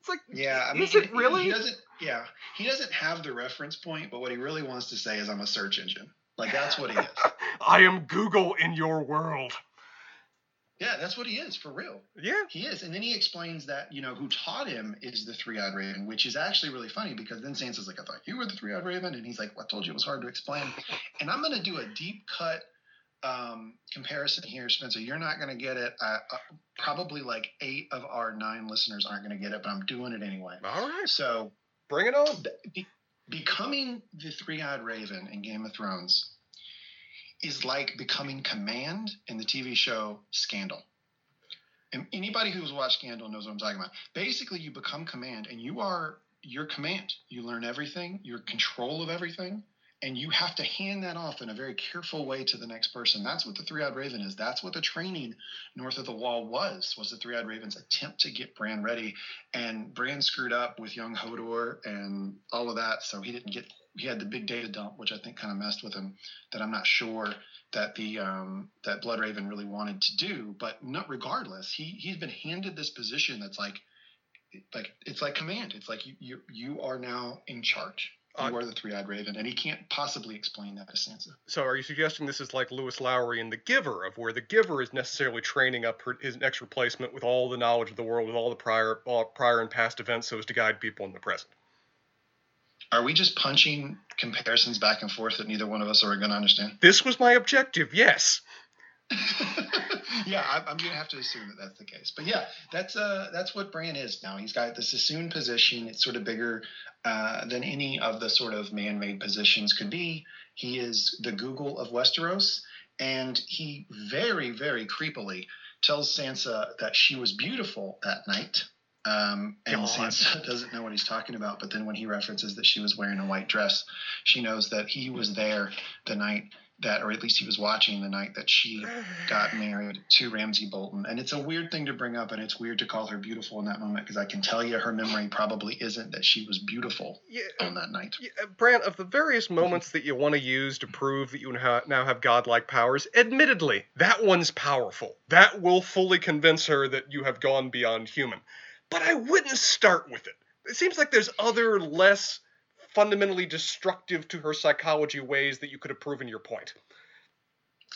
It's like, yeah, I mean, is it really? He doesn't. Yeah, he doesn't have the reference point, but what he really wants to say is, "I'm a search engine." Like that's what he is. I am Google in your world. Yeah, that's what he is for real. Yeah, he is. And then he explains that you know who taught him is the three-eyed raven, which is actually really funny because then Sansa's like, "I thought you were the three-eyed raven," and he's like, well, "I told you it was hard to explain." and I'm gonna do a deep cut um, comparison here, Spencer. You're not gonna get it. Uh, uh, probably like eight of our nine listeners aren't gonna get it, but I'm doing it anyway. All right. So bring it on. Be- becoming the three-eyed raven in Game of Thrones is like becoming command in the TV show Scandal. And anybody who's watched Scandal knows what I'm talking about. Basically, you become command and you are your command. You learn everything, you're control of everything, and you have to hand that off in a very careful way to the next person. That's what the three-eyed raven is. That's what the training north of the wall was. Was the three-eyed raven's attempt to get Bran ready, and Bran screwed up with young Hodor and all of that, so he didn't get. He had the big data dump, which I think kind of messed with him. That I'm not sure that the um, that Bloodraven really wanted to do. But not regardless, he he's been handed this position that's like like it's like command. It's like you you you are now in charge you uh, are the three-eyed raven, and he can't possibly explain that to Sansa. So, are you suggesting this is like Lois Lowry in The Giver, of where the Giver is necessarily training up his next replacement with all the knowledge of the world, with all the prior, all prior and past events, so as to guide people in the present? Are we just punching comparisons back and forth that neither one of us are going to understand? This was my objective. Yes. yeah, I, am gonna have to assume that that's the case. But yeah, that's uh that's what Bran is now. He's got the Sassoon position. It's sort of bigger uh, than any of the sort of man-made positions could be. He is the Google of Westeros, and he very very creepily tells Sansa that she was beautiful that night. Um, and God. Sansa doesn't know what he's talking about, but then when he references that she was wearing a white dress, she knows that he was there the night that, or at least he was watching the night that she got married to Ramsay Bolton. And it's a weird thing to bring up, and it's weird to call her beautiful in that moment because I can tell you her memory probably isn't that she was beautiful yeah, uh, on that night. Yeah, uh, Brant, of the various moments that you want to use to prove that you now have godlike powers, admittedly, that one's powerful. That will fully convince her that you have gone beyond human. But I wouldn't start with it. It seems like there's other less fundamentally destructive to her psychology ways that you could have proven your point.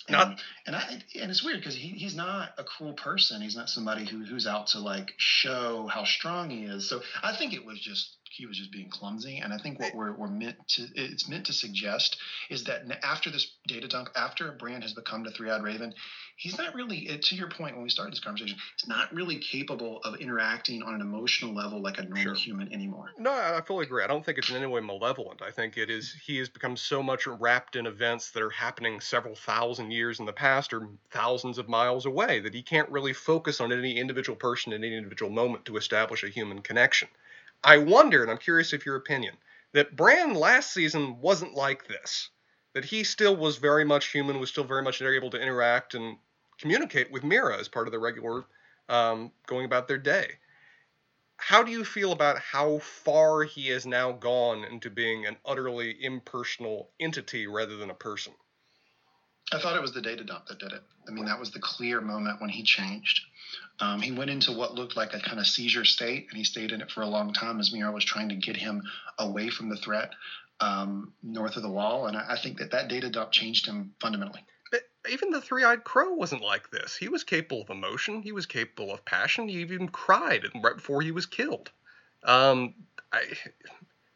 Not, and, and I and it's weird because he, he's not a cruel person. He's not somebody who who's out to like show how strong he is. So I think it was just he was just being clumsy. And I think what we're, we're meant to it's meant to suggest is that after this data dump, after a brand has become the three eyed raven, he's not really to your point when we started this conversation he's not really capable of interacting on an emotional level like a normal sure. human anymore no i fully agree i don't think it's in any way malevolent i think it is he has become so much wrapped in events that are happening several thousand years in the past or thousands of miles away that he can't really focus on any individual person in any individual moment to establish a human connection i wonder and i'm curious if your opinion that bran last season wasn't like this that he still was very much human, was still very much able to interact and communicate with Meera as part of the regular um, going about their day. How do you feel about how far he has now gone into being an utterly impersonal entity rather than a person? I thought it was the data dump that did it. I mean, that was the clear moment when he changed. Um, he went into what looked like a kind of seizure state, and he stayed in it for a long time as Meera was trying to get him away from the threat um, north of the wall. And I, I think that that data dump changed him fundamentally But even the three-eyed crow wasn't like this. He was capable of emotion. He was capable of passion. He even cried right before he was killed. Um, I,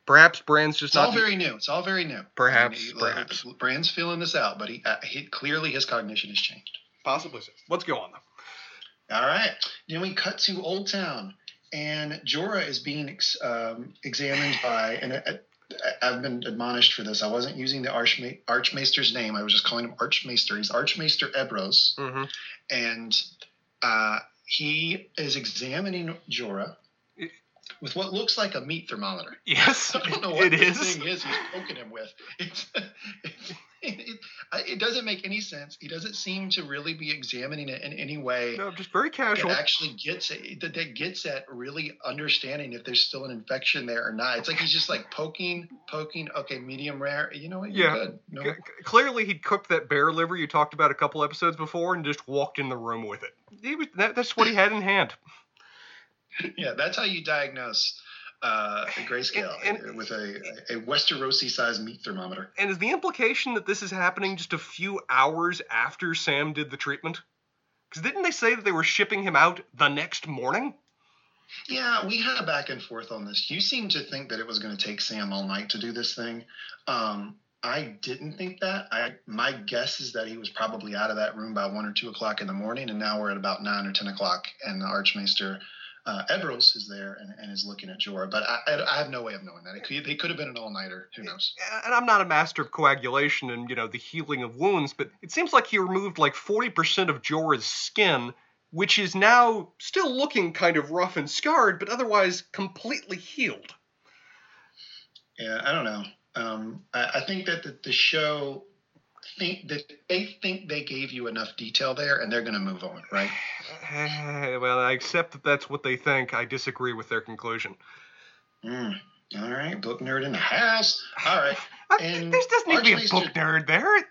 perhaps Brand's just it's not. all very new. It's all very new. Perhaps, I mean, perhaps. Bran's feeling this out, but he, uh, he clearly his cognition has changed. Possibly so. Let's go on though. All right. Then we cut to Old Town, and Jorah is being ex- um, examined by, and I, I've been admonished for this. I wasn't using the Archma- Archmaester's name. I was just calling him Archmaester. He's Archmaester Ebrose, Mm-hmm. and uh, he is examining Jorah It- with what looks like a meat thermometer. Yes, I don't know what it this thing is he's poking him with. It's, it's, it, it doesn't make any sense. He doesn't seem to really be examining it in any way No, just very that casual. actually gets it, that, that gets at really understanding if there's still an infection there or not. It's like he's just like poking, poking. Okay, medium rare. You know what? You're Yeah. good. No, C- Clearly, he'd cooked that bear liver you talked about a couple episodes before and just walked in the room with it. He was, that, that's what he had in hand. yeah, that's how you diagnose uh, a grayscale And- and- with a, a Westerosi sized meat thermometer. And is the implication that this is happening just a few hours after Sam did the treatment? Because didn't they say that they were shipping him out the next morning? Yeah, we had a back and forth on this. You seem to think that it was going to take Sam all night to do this thing. Um, I didn't think that. I my guess is that he was probably out of that room by one or two o'clock in the morning, and now we're at about nine or ten o'clock, and the Archmaester uh, Ebrose is there and, and is looking at Jorah. But I, I, I have no way of knowing that. It could, they could have been an all nighter. Who knows? And I'm not a master of coagulation and, you know, the healing of wounds, but it seems like he removed like 40% of Jorah's skin, which is now still looking kind of rough and scarred, but otherwise completely healed. Yeah, I don't know. Um, I, I think that the, the show think that they think they gave you enough detail there, and they're going to move on, right? well, I accept that that's what they think. I disagree with their conclusion. Mm. All right, book nerd in the house. All right. And there doesn't need to be a book nerd there.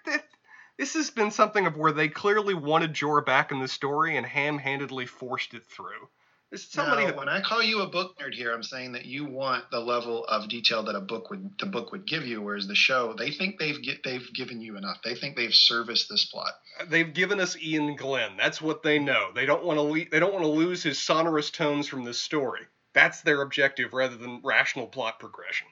This has been something of where they clearly wanted Jorah back in the story and ham-handedly forced it through. There's somebody that when I call you a book nerd here, I'm saying that you want the level of detail that a book would the book would give you, whereas the show they think they've get, they've given you enough. They think they've serviced this plot. they've given us Iain Glen. That's what they know. They don't want to le- they don't want to lose his sonorous tones from this story. That's their objective rather than rational plot progression.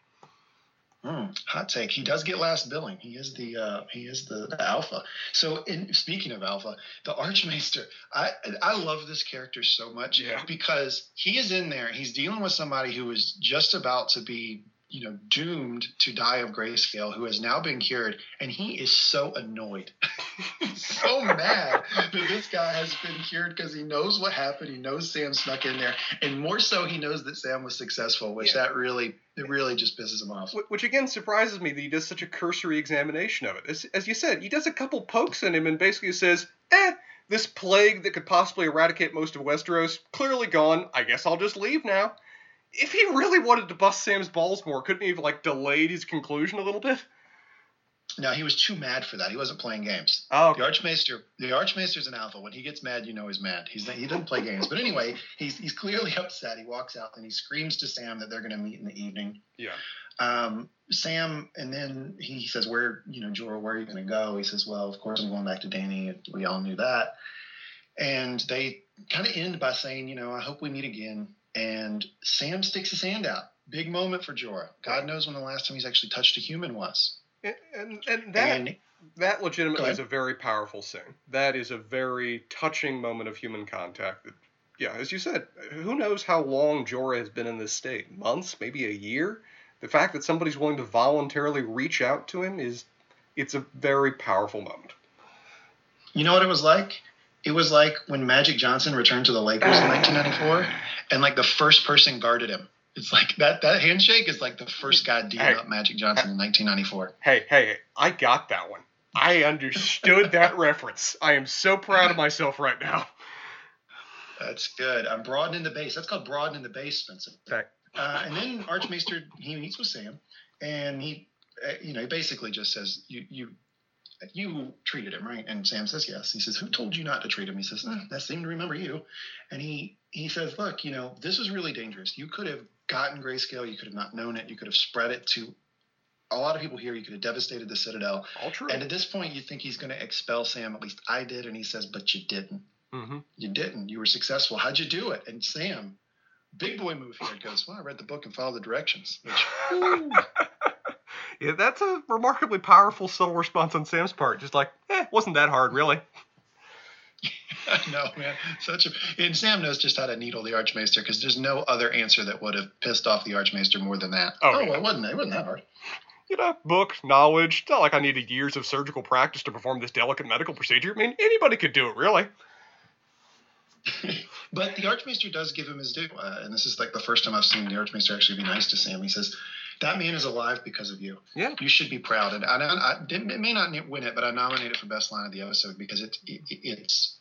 Mm, hot take. He does get last billing. He is the uh, he is the, the alpha. So, in speaking of alpha, the Archmaester. I I love this character so much Yeah. because he is in there. He's dealing with somebody who is just about to be you know doomed to die of grayscale, who has now been cured, and he is so annoyed, so mad that this guy has been cured because he knows what happened. He knows Sam snuck in there, and more so, he knows that Sam was successful, which Yeah. that really it really just pisses him off. Which again surprises me that he does such a cursory examination of it. As, as you said, he does a couple pokes in him and basically says, "Eh, this plague that could possibly eradicate most of Westeros clearly gone. I guess I'll just leave now." If he really wanted to bust Sam's balls more, couldn't he have like delayed his conclusion a little bit? No, he was too mad for that. He wasn't playing games. Oh, The Archmaester, the Archmaester's an alpha. When he gets mad, you know he's mad. He's he doesn't play games. But anyway, he's he's clearly upset. He walks out and he screams to Sam that they're going to meet in the evening. yeah. Um, Sam, and then he says, "Where, you know, Jorah, where are you going to go?" He says, "Well, of course I'm going back to Dany. We all knew that." And they kind of end by saying, "You know, I hope we meet again." And Sam sticks his hand out. Big moment for Jorah. God knows when the last time he's actually touched a human was. And, and, and that and that legitimately is a very powerful scene. That is a very touching moment of human contact. That, yeah, as you said, who knows how long Jorah has been in this state? Months, maybe a year. The fact that somebody's willing to voluntarily reach out to him is, it's a very powerful moment. You know what it was like? It was like when Magic Johnson returned to the Lakers in 1994, and like the first person guarded him. It's like that that handshake is like the first guy dealing Hey. up Magic Johnson in 1994. Hey, hey, I got that one. I understood that reference. I am so proud of myself right now. That's good. I'm broadening the base. That's called broadening the base, Spencer. Okay. Uh, and then Archmaester he meets with Sam, and he, uh, you know, he basically just says, "You, you, you treated him right." And Sam says, "Yes." He says, "Who told you not to treat him?" He says, eh, "That seemed to remember you." And he he says, "Look, you know, this was really dangerous. You could have gotten grayscale. You could have not known it. You could have spread it to a lot of people here. You could have devastated the Citadel. All true. And at this point, you think he's going to expel Sam. At least I did. And he says, "But you didn't." hmm You didn't. You were successful. How'd you do it? And Sam, big boy move here, goes, Well, I read the book and followed the directions. Which, yeah, that's a remarkably powerful, subtle response on Sam's part. Just like, eh, wasn't that hard, really. no, man. Such a and Sam knows just how to needle the Archmaester because there's no other answer that would have pissed off the Archmaester more than that. Oh, Oh, yeah. it wasn't. It wasn't that hard. You know, book, knowledge. It's not like I needed years of surgical practice to perform this delicate medical procedure. I mean, anybody could do it, really. But the Archmaester does give him his due, uh, and this is like the first time I've seen the Archmaester actually be nice to Sam. He says, "That man is alive because of you. Yeah. You should be proud." And I, I, didn't, it may not win it, but I nominated it for best line of the episode because it, it it's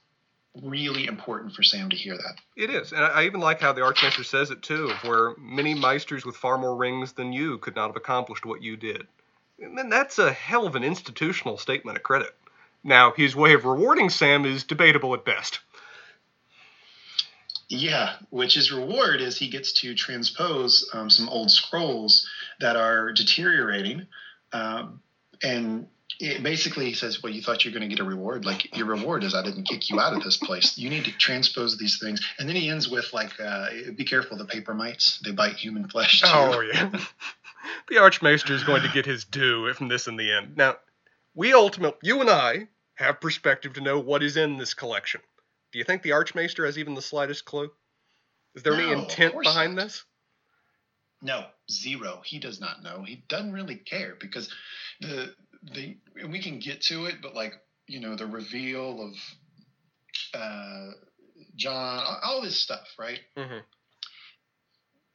really important for Sam to hear that. It is, and I even like how the Archmaester says it too, of where many Maesters with far more rings than you could not have accomplished what you did. And then that's a hell of an institutional statement of credit. Now, his way of rewarding Sam is debatable at best. Yeah, which his reward is he gets to transpose um, some old scrolls that are deteriorating, um, and it basically he says, "Well, you thought you were going to get a reward. Like your reward is I didn't kick you out of this place. You need to transpose these things." And then he ends with like, uh, "Be careful, the paper mites they bite human flesh too." Oh yeah. the Archmaester is going to get his due from this in the end. Now, we ultimately, you and I, have perspective to know what is in this collection. Do you think the Archmaester has even the slightest clue? Is there any No, of intent behind not. this? No, zero. He does not know. He doesn't really care because the the and we can get to it, but like you know the reveal of uh, Jon, all this stuff, right? Mm-hmm.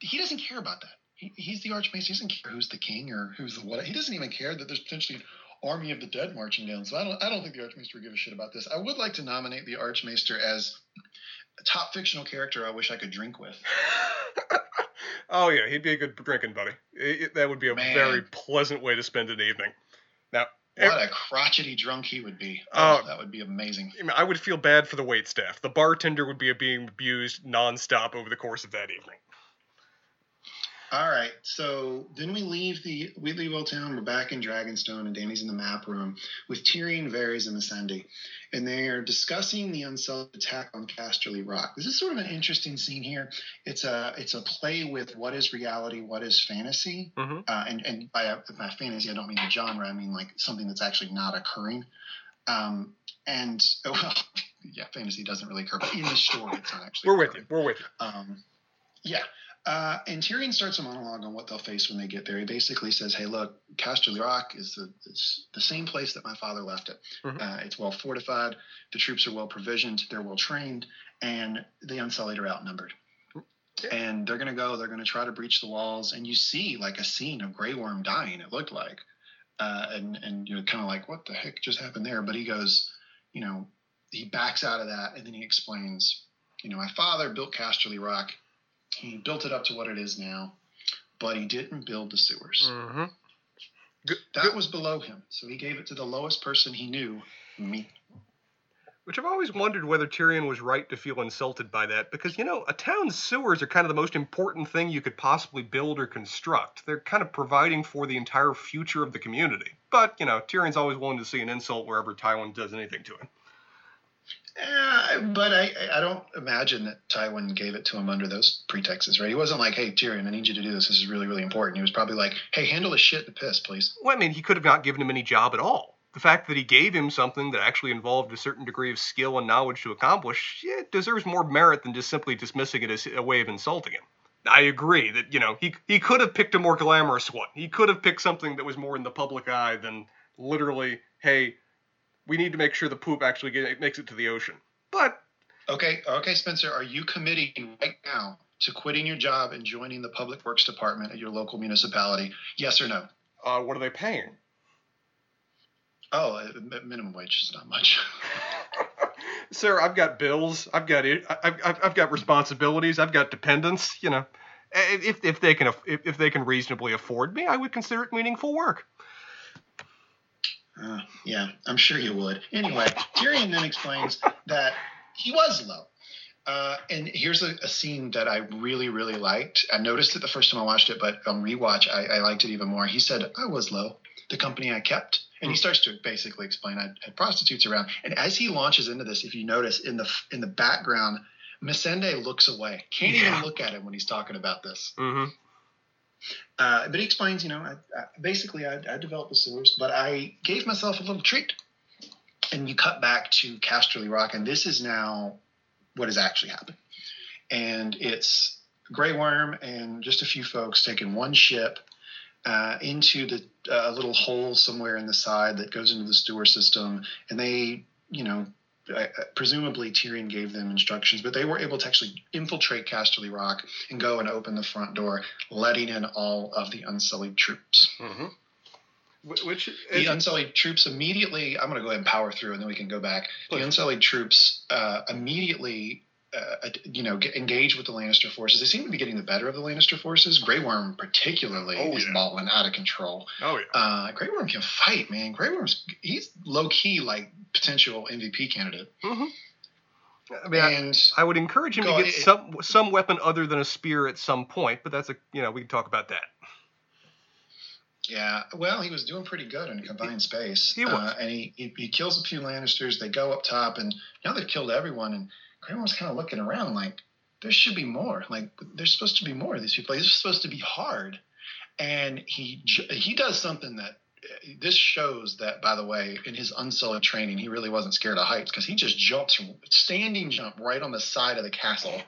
He doesn't care about that. He, he's the Archmaester. He doesn't care who's the king or who's the what. He doesn't even care that there's potentially an army of the dead marching down. So I don't I don't think the Archmaester would give a shit about this. I would like to nominate the Archmaester as a top fictional character. I wish I could drink with. oh yeah, he'd be a good drinking buddy. It- it- that would be a Man. very pleasant way to spend an evening. What a crotchety drunk he would be. Oh. Oh, that would be amazing. I mean, I would feel bad for the wait staff. The bartender would be being abused nonstop over the course of that evening. All right, so then we leave the we leave Old Town. We're back in Dragonstone, and Dany's in the map room with Tyrion, Varys, and Missandei, and they are discussing the unsettled attack on Casterly Rock. This is sort of an interesting scene here. It's a it's a play with what is reality, what is fantasy, Mhm. uh, and and by, by fantasy I don't mean the genre. I mean like something that's actually not occurring. Um, and well, yeah, fantasy doesn't really occur, but in the story, it's not actually. We're with occurring. you. We're with you. Um, yeah. Uh, and Tyrion starts a monologue on what they'll face when they get there. He basically says, "Hey, look, Casterly Rock is the it's the same place that my father left it. Mhm. Uh, it's well fortified. The troops are well provisioned. They're well trained, and the Unsullied are outnumbered. Yeah. And they're gonna go. They're gonna try to breach the walls. And you see like a scene of Grey Worm dying. It looked like, uh, and and you're kind of like, what the heck just happened there? But he goes, you know, he backs out of that, and then he explains, you know, my father built Casterly Rock. He built it up to what it is now, but he didn't build the sewers. Mm-hmm. That was below him, so he gave it to the lowest person he knew, me. Which I've always wondered whether Tyrion was right to feel insulted by that, because, you know, a town's sewers are kind of the most important thing you could possibly build or construct. They're kind of providing for the entire future of the community. But, you know, Tyrion's always willing to see an insult wherever Tywin does anything to him. Uh, but I, I don't imagine that Tywin gave it to him under those pretexts, right? He wasn't like, "Hey, Tyrion, I need you to do this. This is really, really important." He was probably like, "Hey, handle the shit, the piss, please." Well, I mean, he could have not given him any job at all. The fact that he gave him something that actually involved a certain degree of skill and knowledge to accomplish, yeah, deserves more merit than just simply dismissing it as a way of insulting him. I agree that, you know, he, he could have picked a more glamorous one. He could have picked something that was more in the public eye than literally, hey, we need to make sure the poop actually get, makes it to the ocean. But Okay, okay, Spencer, are you committing right now to quitting your job and joining the public works department at your local municipality? Yes or no? uh, what are they paying? Oh, uh, minimum wage is not much. Sir, I've got bills. I've got. I've, I've, I've got responsibilities. I've got dependents. You know, if, if they can if, if they can reasonably afford me, I would consider it meaningful work. Uh, yeah, I'm sure you would. Anyway, Tyrion then explains that he was low. Uh, and here's a, a scene that I really, really liked. I noticed it the first time I watched it, but on rewatch, I, I liked it even more. He said, I was low, the company I kept. And he starts to basically explain I had prostitutes around. And as he launches into this, if you notice in the in the background, Missandei looks away. Can't Yeah. even look at him when he's talking about this. Mm-hmm. Uh, but he explains, you know, I, I, basically I, I developed the sewers, but I gave myself a little treat. and you cut back to Casterly Rock, and this is now what has actually happened. And it's Grey Worm and just a few folks taking one ship uh, into the uh, little hole somewhere in the side that goes into the sewer system, and they, you know, presumably Tyrion gave them instructions, but they were able to actually infiltrate Casterly Rock and go and open the front door, letting in all of the Unsullied troops. Mm-hmm. Which the Unsullied troops immediately. I'm going to go ahead and power through, and then we can go back. The Unsullied troops uh, immediately uh, you know, get, engage with the Lannister forces. They seem to be getting the better of the Lannister forces. Grey Worm, particularly, oh, is yeah. balling out of control. Oh yeah. Uh, Grey Worm can fight, man. Grey Worm's he's low key like potential MVP candidate. Mm-hmm. I mean, and I, I, would encourage him to get it, some some weapon other than a spear at some point, but that's a you know we can talk about that. Yeah, well, he was doing pretty good in confined space. He was, uh, and he, he, he kills a few Lannisters. They go up top, and now they've killed everyone. And Grandma's kind of looking around like there should be more. Like there's supposed to be more of these people. This is supposed to be hard, and he he does something that this shows that by the way in his unsullied training he really wasn't scared of heights because he just jumps from standing jump right on the side of the castle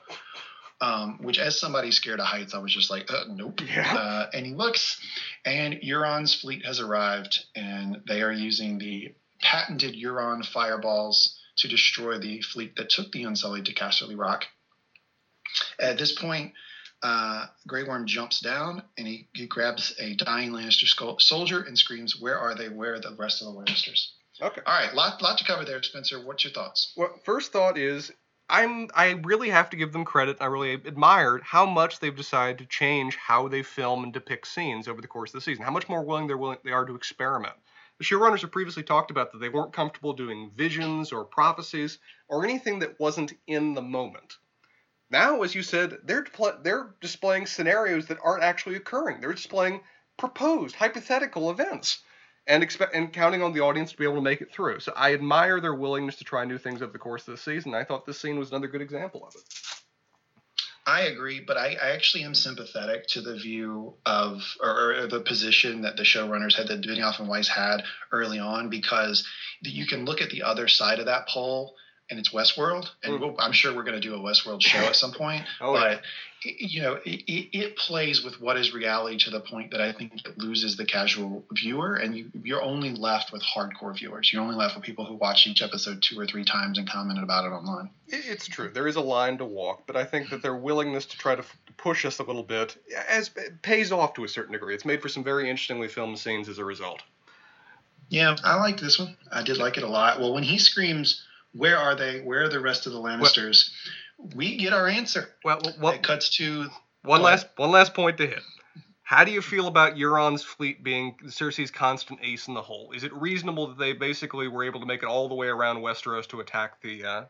um, which as somebody scared of heights i was just like uh, nope yeah. uh, and he looks and euron's fleet has arrived and they are using the patented euron fireballs to destroy the fleet that took the Unsullied to Casterly Rock. At this point, uh, Grey Worm jumps down and he, he grabs a dying Lannister skull, soldier and screams, "Where are they? Where are the rest of the Lannisters?" Okay. All right, lot lot to cover there, Spencer. What's your thoughts? Well, first thought is I'm I really have to give them credit. I really admired how much they've decided to change how they film and depict scenes over the course of the season. How much more willing they're willing they are to experiment. The showrunners have previously talked about that they weren't comfortable doing visions or prophecies or anything that wasn't in the moment. Now, as you said, they're they're displaying scenarios that aren't actually occurring. They're displaying proposed hypothetical events and expect and counting on the audience to be able to make it through. So I admire their willingness to try new things over the course of the season. I thought this scene was another good example of it. I agree, but I, I, actually am sympathetic to the view of or, or, the position that the showrunners had that Benioff and Weiss had early on because you can look at the other side of that pole and it's Westworld, and hmm. we'll, I'm sure we're going to do a Westworld show at some point. oh, but you know, it, it, plays with what is reality to the point that I think it loses the casual viewer, and you, you're only left with hardcore viewers. You're only left with people who watch each episode two or three times and commented about it online. It's true. There is a line to walk, but I think that their willingness to try to push us a little bit as pays off to a certain degree. It's made for some very interestingly filmed scenes as a result. Yeah, I liked this one. I did like it a lot. Well, when he screams where are they? Where are the rest of the Lannisters? Well, we get our answer. Well, what it cuts to one last one last point to hit. How do you feel about Euron's fleet being Cersei's constant ace in the hole? Is it reasonable that they basically were able to make it all the way around Westeros to attack the uh,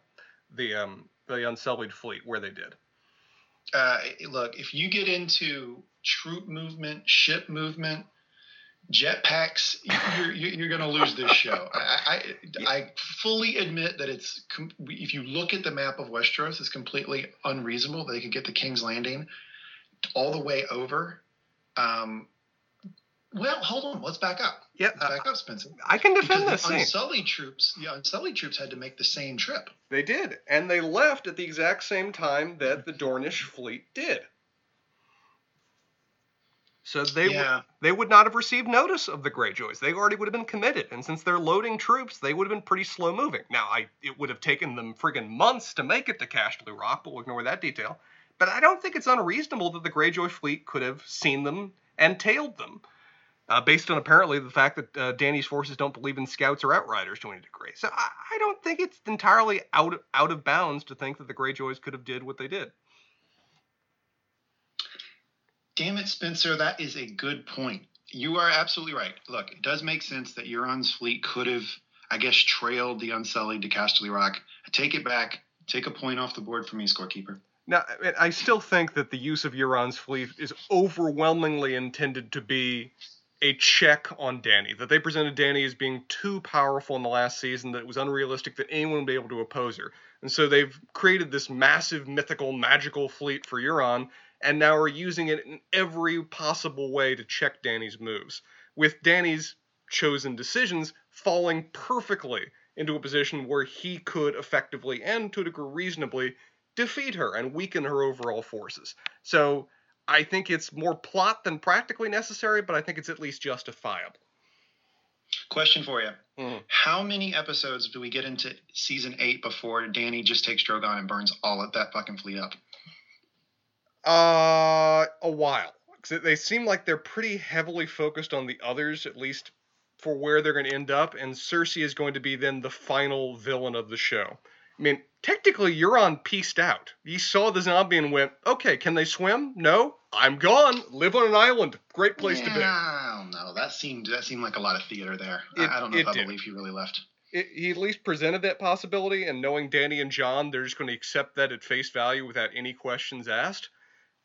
the um, the Unsullied fleet where they did? Uh, look, if you get into troop movement, ship movement, jetpacks, you're, you're going to lose this show. I, I, I, fully admit that it's if you look at the map of Westeros, it's completely unreasonable. They could get the King's Landing all the way over. Um, well, hold on. Let's back up. Yeah, Let's back uh, up, Spencer. I can defend because the Unsullied troops. The Unsullied troops had to make the same trip. They did, and they left at the exact same time that the Dornish fleet did. So they yeah. w- they would not have received notice of the Greyjoys. They already would have been committed, and since they're loading troops, they would have been pretty slow moving. Now, I it would have taken them friggin' months to make it to Casterly Rock, but we'll ignore that detail. But I don't think it's unreasonable that the Greyjoy fleet could have seen them and tailed them, uh, based on apparently the fact that uh, Dany's forces don't believe in scouts or outriders to any degree. So I, I don't think it's entirely out out of bounds to think that the Greyjoys could have did what they did. Damn it, Spencer, that is a good point. You are absolutely right. Look, it does make sense that Euron's fleet could have, I guess, trailed the Unsullied to Casterly Rock. Take it back. Take a point off the board for me, scorekeeper. Now, I still think that the use of Euron's fleet is overwhelmingly intended to be a check on Dany. That they presented Dany as being too powerful in the last season, that it was unrealistic that anyone would be able to oppose her. And so they've created this massive, mythical, magical fleet for Euron, and now are using it in every possible way to check Dany's moves, with Dany's chosen decisions falling perfectly into a position where he could effectively and to a degree reasonably defeat her and weaken her overall forces. So I think it's more plot than practically necessary, but I think it's at least justifiable. Question for you. Mm-hmm. How many episodes do we get into season eight before Dany just takes Drogon and burns all of that fucking fleet up? Uh, a while. They seem like they're pretty heavily focused on the others, at least for where they're going to end up, and Cersei is going to be then the final villain of the show. I mean, technically, Euron pieced out. He saw the zombie and went, okay, can they swim? No, I'm gone. Live on an island. Great place yeah, to be. I don't know. That seemed that seemed like a lot of theater there. It, I, don't know if I did. believe he really left. It, he at least presented that possibility, and knowing Dany and Jon, they're just going to accept that at face value without any questions asked.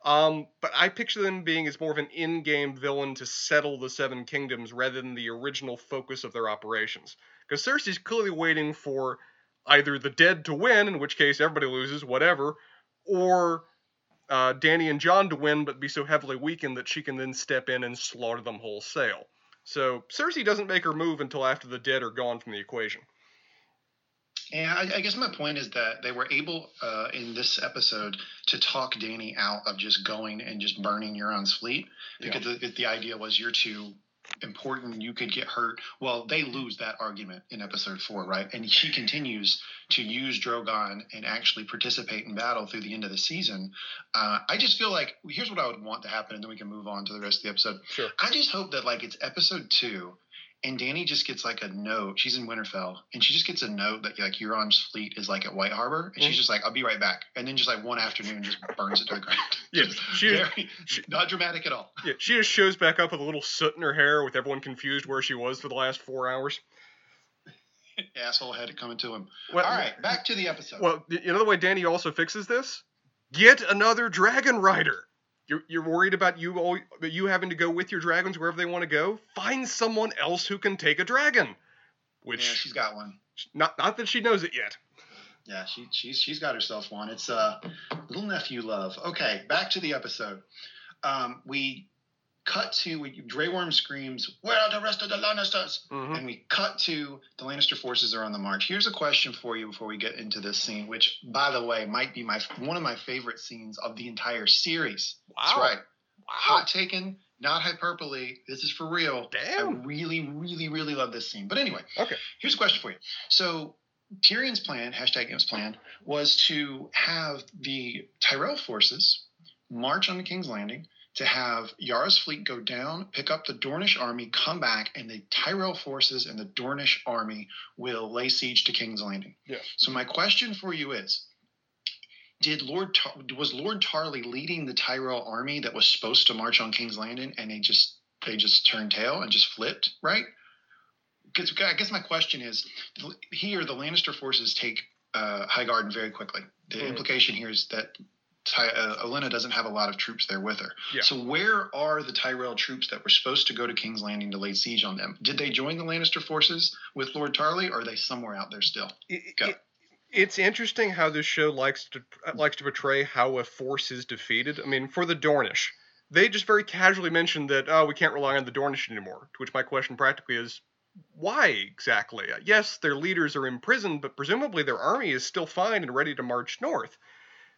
Um, but I picture them being as more of an in-game villain to settle the Seven Kingdoms rather than the original focus of their operations. Because Cersei's clearly waiting for either the dead to win, in which case everybody loses, whatever, or uh, Dany and Jon to win, but be so heavily weakened that she can then step in and slaughter them wholesale. So Cersei doesn't make her move until after the dead are gone from the equation. And I, I guess my point is that they were able uh, in this episode to talk Dany out of just going and just burning Euron's fleet because yeah. the, the idea was you're too important you could get hurt. Well, they lose that argument in episode four, right? And she continues to use Drogon and actually participate in battle through the end of the season. Uh, I just feel like here's what I would want to happen, and then we can move on to the rest of the episode. Sure. I just hope that like it's episode two and Dany just gets like a note. She's in Winterfell, and she just gets a note that like Euron's fleet is like at White Harbor, and she's mm. just like, "I'll be right back," and then just like one afternoon, just burns it to the ground. Yeah, she, Very, she, not dramatic at all. Yeah, she just shows back up with a little soot in her hair, with everyone confused where she was for the last four hours. Asshole had it coming to him. Well, all right, back to the episode. Well, you know the way Dany also fixes this? Get another dragon rider. You're, you're worried about you all, you having to go with your dragons wherever they want to go. Find someone else who can take a dragon. Which yeah, she's got one. Not not that she knows it yet. Yeah, she she's she's got herself one. It's uh little nephew love. Okay, back to the episode. Um, we cut to we, Grey Worm screams, "Where are the rest of the Lannisters?" Mm-hmm. And we cut to the Lannister forces are on the march. Here's a question for you before we get into this scene, which, by the way, might be my one of my favorite scenes of the entire series. Wow. That's right. Wow. Hot taken, not hyperbole. This is for real. Damn. I really, really, really love this scene. But anyway, okay. Here's a question for you. So Tyrion's plan, hashtag Im's plan, was to have the Tyrell forces march on the King's Landing to have Yara's fleet go down, pick up the Dornish army, come back, and the Tyrell forces and the Dornish army will lay siege to King's Landing. Yes. So my question for you is: Did Lord Tar- was Lord Tarly leading the Tyrell army that was supposed to march on King's Landing, and they just they just turned tail and just flipped, right? Because I guess my question is: Here, the Lannister forces take uh, Highgarden very quickly. The mm. implication here is that Ty, uh, Olenna doesn't have a lot of troops there with her. Yeah. So where are the Tyrell troops that were supposed to go to King's Landing to lay siege on them? Did they join the Lannister forces with Lord Tarly, or are they somewhere out there still? It, it, it's interesting how this show likes to likes to portray how a force is defeated. I mean, for the Dornish, they just very casually mentioned that oh, we can't rely on the Dornish anymore. To which my question practically is, why exactly? Yes, their leaders are imprisoned, but presumably their army is still fine and ready to march north.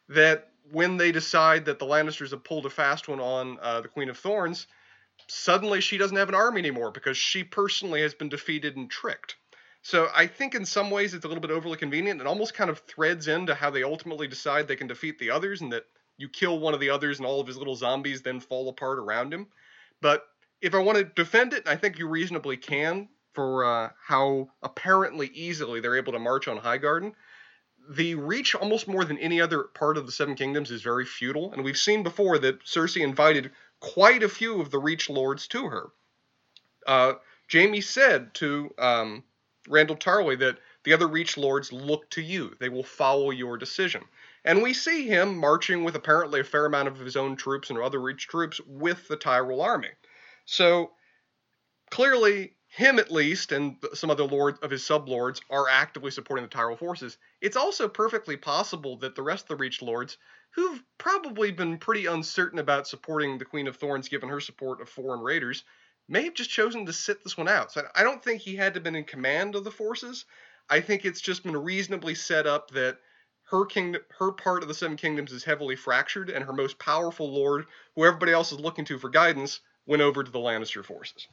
That when they decide that the Lannisters have pulled a fast one on uh, the Queen of Thorns, suddenly she doesn't have an army anymore because she personally has been defeated and tricked. So I think in some ways it's a little bit overly convenient and almost kind of threads into how they ultimately decide they can defeat the others and that you kill one of the others and all of his little zombies then fall apart around him. But if I want to defend it, I think you reasonably can for uh, how apparently easily they're able to march on Highgarden the reach almost more than any other part of the Seven Kingdoms is very feudal, and we've seen before that Cersei invited quite a few of the Reach Lords to her. Uh, Jaime said to um, Randyll Tarly that the other Reach Lords look to you; they will follow your decision. And we see him marching with apparently a fair amount of his own troops and other Reach troops with the Tyrell army. So clearly, him at least and some other lords of his sublords are actively supporting the Tyrell forces. It's also perfectly possible that the rest of the Reach lords, who've probably been pretty uncertain about supporting the Queen of Thorns given her support of foreign raiders, may have just chosen to sit this one out. So I don't think he had to have been in command of the forces. I think it's just been reasonably set up that her kingdom, her part of the Seven Kingdoms is heavily fractured, and her most powerful lord, who everybody else is looking to for guidance, went over to the Lannister forces.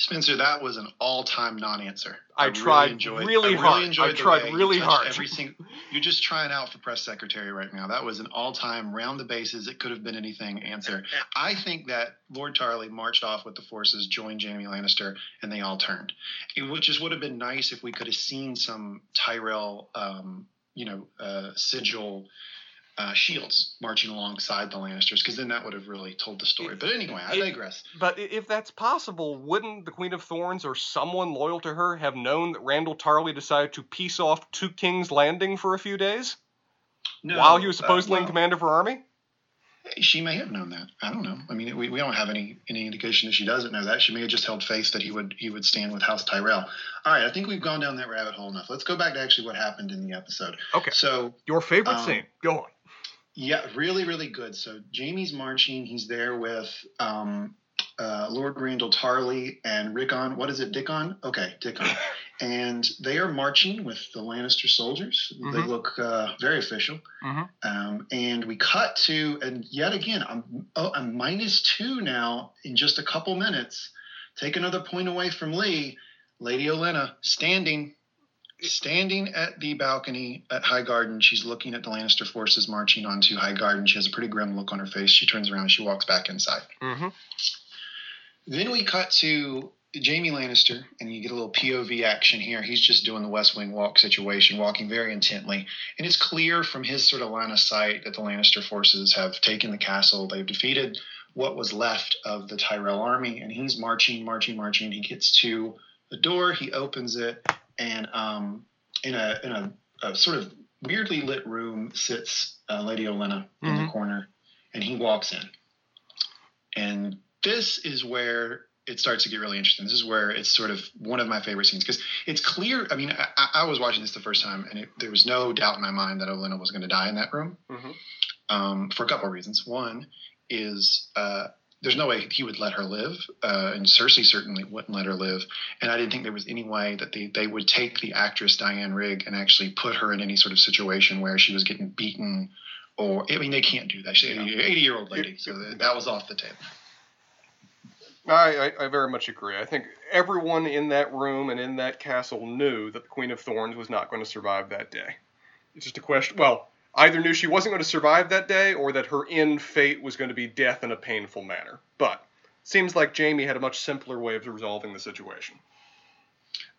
Spencer, that was an all-time non-answer. I, I tried really, enjoyed, really I hard. Really I tried really hard. Every single, you're just trying out for press secretary right now. That was an all-time round the bases. It could have been anything answer. I think that Lord Tarly marched off with the forces, joined Jaime Lannister, and they all turned. It would, just would have been nice if we could have seen some Tyrell, um, you know, uh, sigil uh, shields marching alongside the Lannisters, because then that would have really told the story. But anyway, I digress. But if that's possible, wouldn't the Queen of Thorns or someone loyal to her have known that Randyll Tarly decided to peace off to King's Landing for a few days? No, while he was uh, supposedly uh, well, in command of her army? She may have known that. I don't know. I mean, we, we don't have any any indication that she doesn't know that. She may have just held faith that he would he would stand with House Tyrell. All right, I think we've gone down that rabbit hole enough. Let's go back to actually what happened in the episode. Okay. So your favorite um, scene. Go on. Yeah, really, really good. So Jaime's marching. He's there with um, uh, Lord Randyll Tarly and Rickon. What is it, Dickon? Okay, Dickon. and they are marching with the Lannister soldiers. Mm-hmm. They look uh, very official. Mm-hmm. Um, and we cut to, and yet again, I'm, oh, I'm minus two now in just a couple minutes. Take another point away from Lee. Lady Olenna standing standing at the balcony at Highgarden, She's looking at the Lannister forces marching onto Highgarden. She has a pretty grim look on her face. She turns around and she walks back inside. Mm-hmm. Then we cut to Jaime Lannister, and you get a little POV action here. He's just doing the West Wing walk situation, walking very intently. And it's clear from his sort of line of sight that the Lannister forces have taken the castle. They've defeated what was left of the Tyrell army, and he's marching, marching, marching. He gets to the door, he opens it, and um, in a in a, a, sort of weirdly lit room sits uh, Lady Olenna in mm-hmm. the corner, and he walks in, and this is where it starts to get really interesting. This is where it's sort of one of my favorite scenes because it's clear. I mean, I, I, was watching this the first time, and it, there was no doubt in my mind that Olenna was going to die in that room mm-hmm. um, for a couple of reasons. One is uh, there's no way he would let her live, uh, and Cersei certainly wouldn't let her live. And I didn't think there was any way that they, they would take the actress Diane Rigg and actually put her in any sort of situation where she was getting beaten, or I mean, they can't do that. She's an 80 year old lady, so that was off the table. I, I, I, very much agree. I think everyone in that room and in that castle knew that the Queen of Thorns was not going to survive that day. It's just a question. Well, either knew she wasn't going to survive that day or that her end fate was going to be death in a painful manner. But seems like Jaime had a much simpler way of resolving the situation.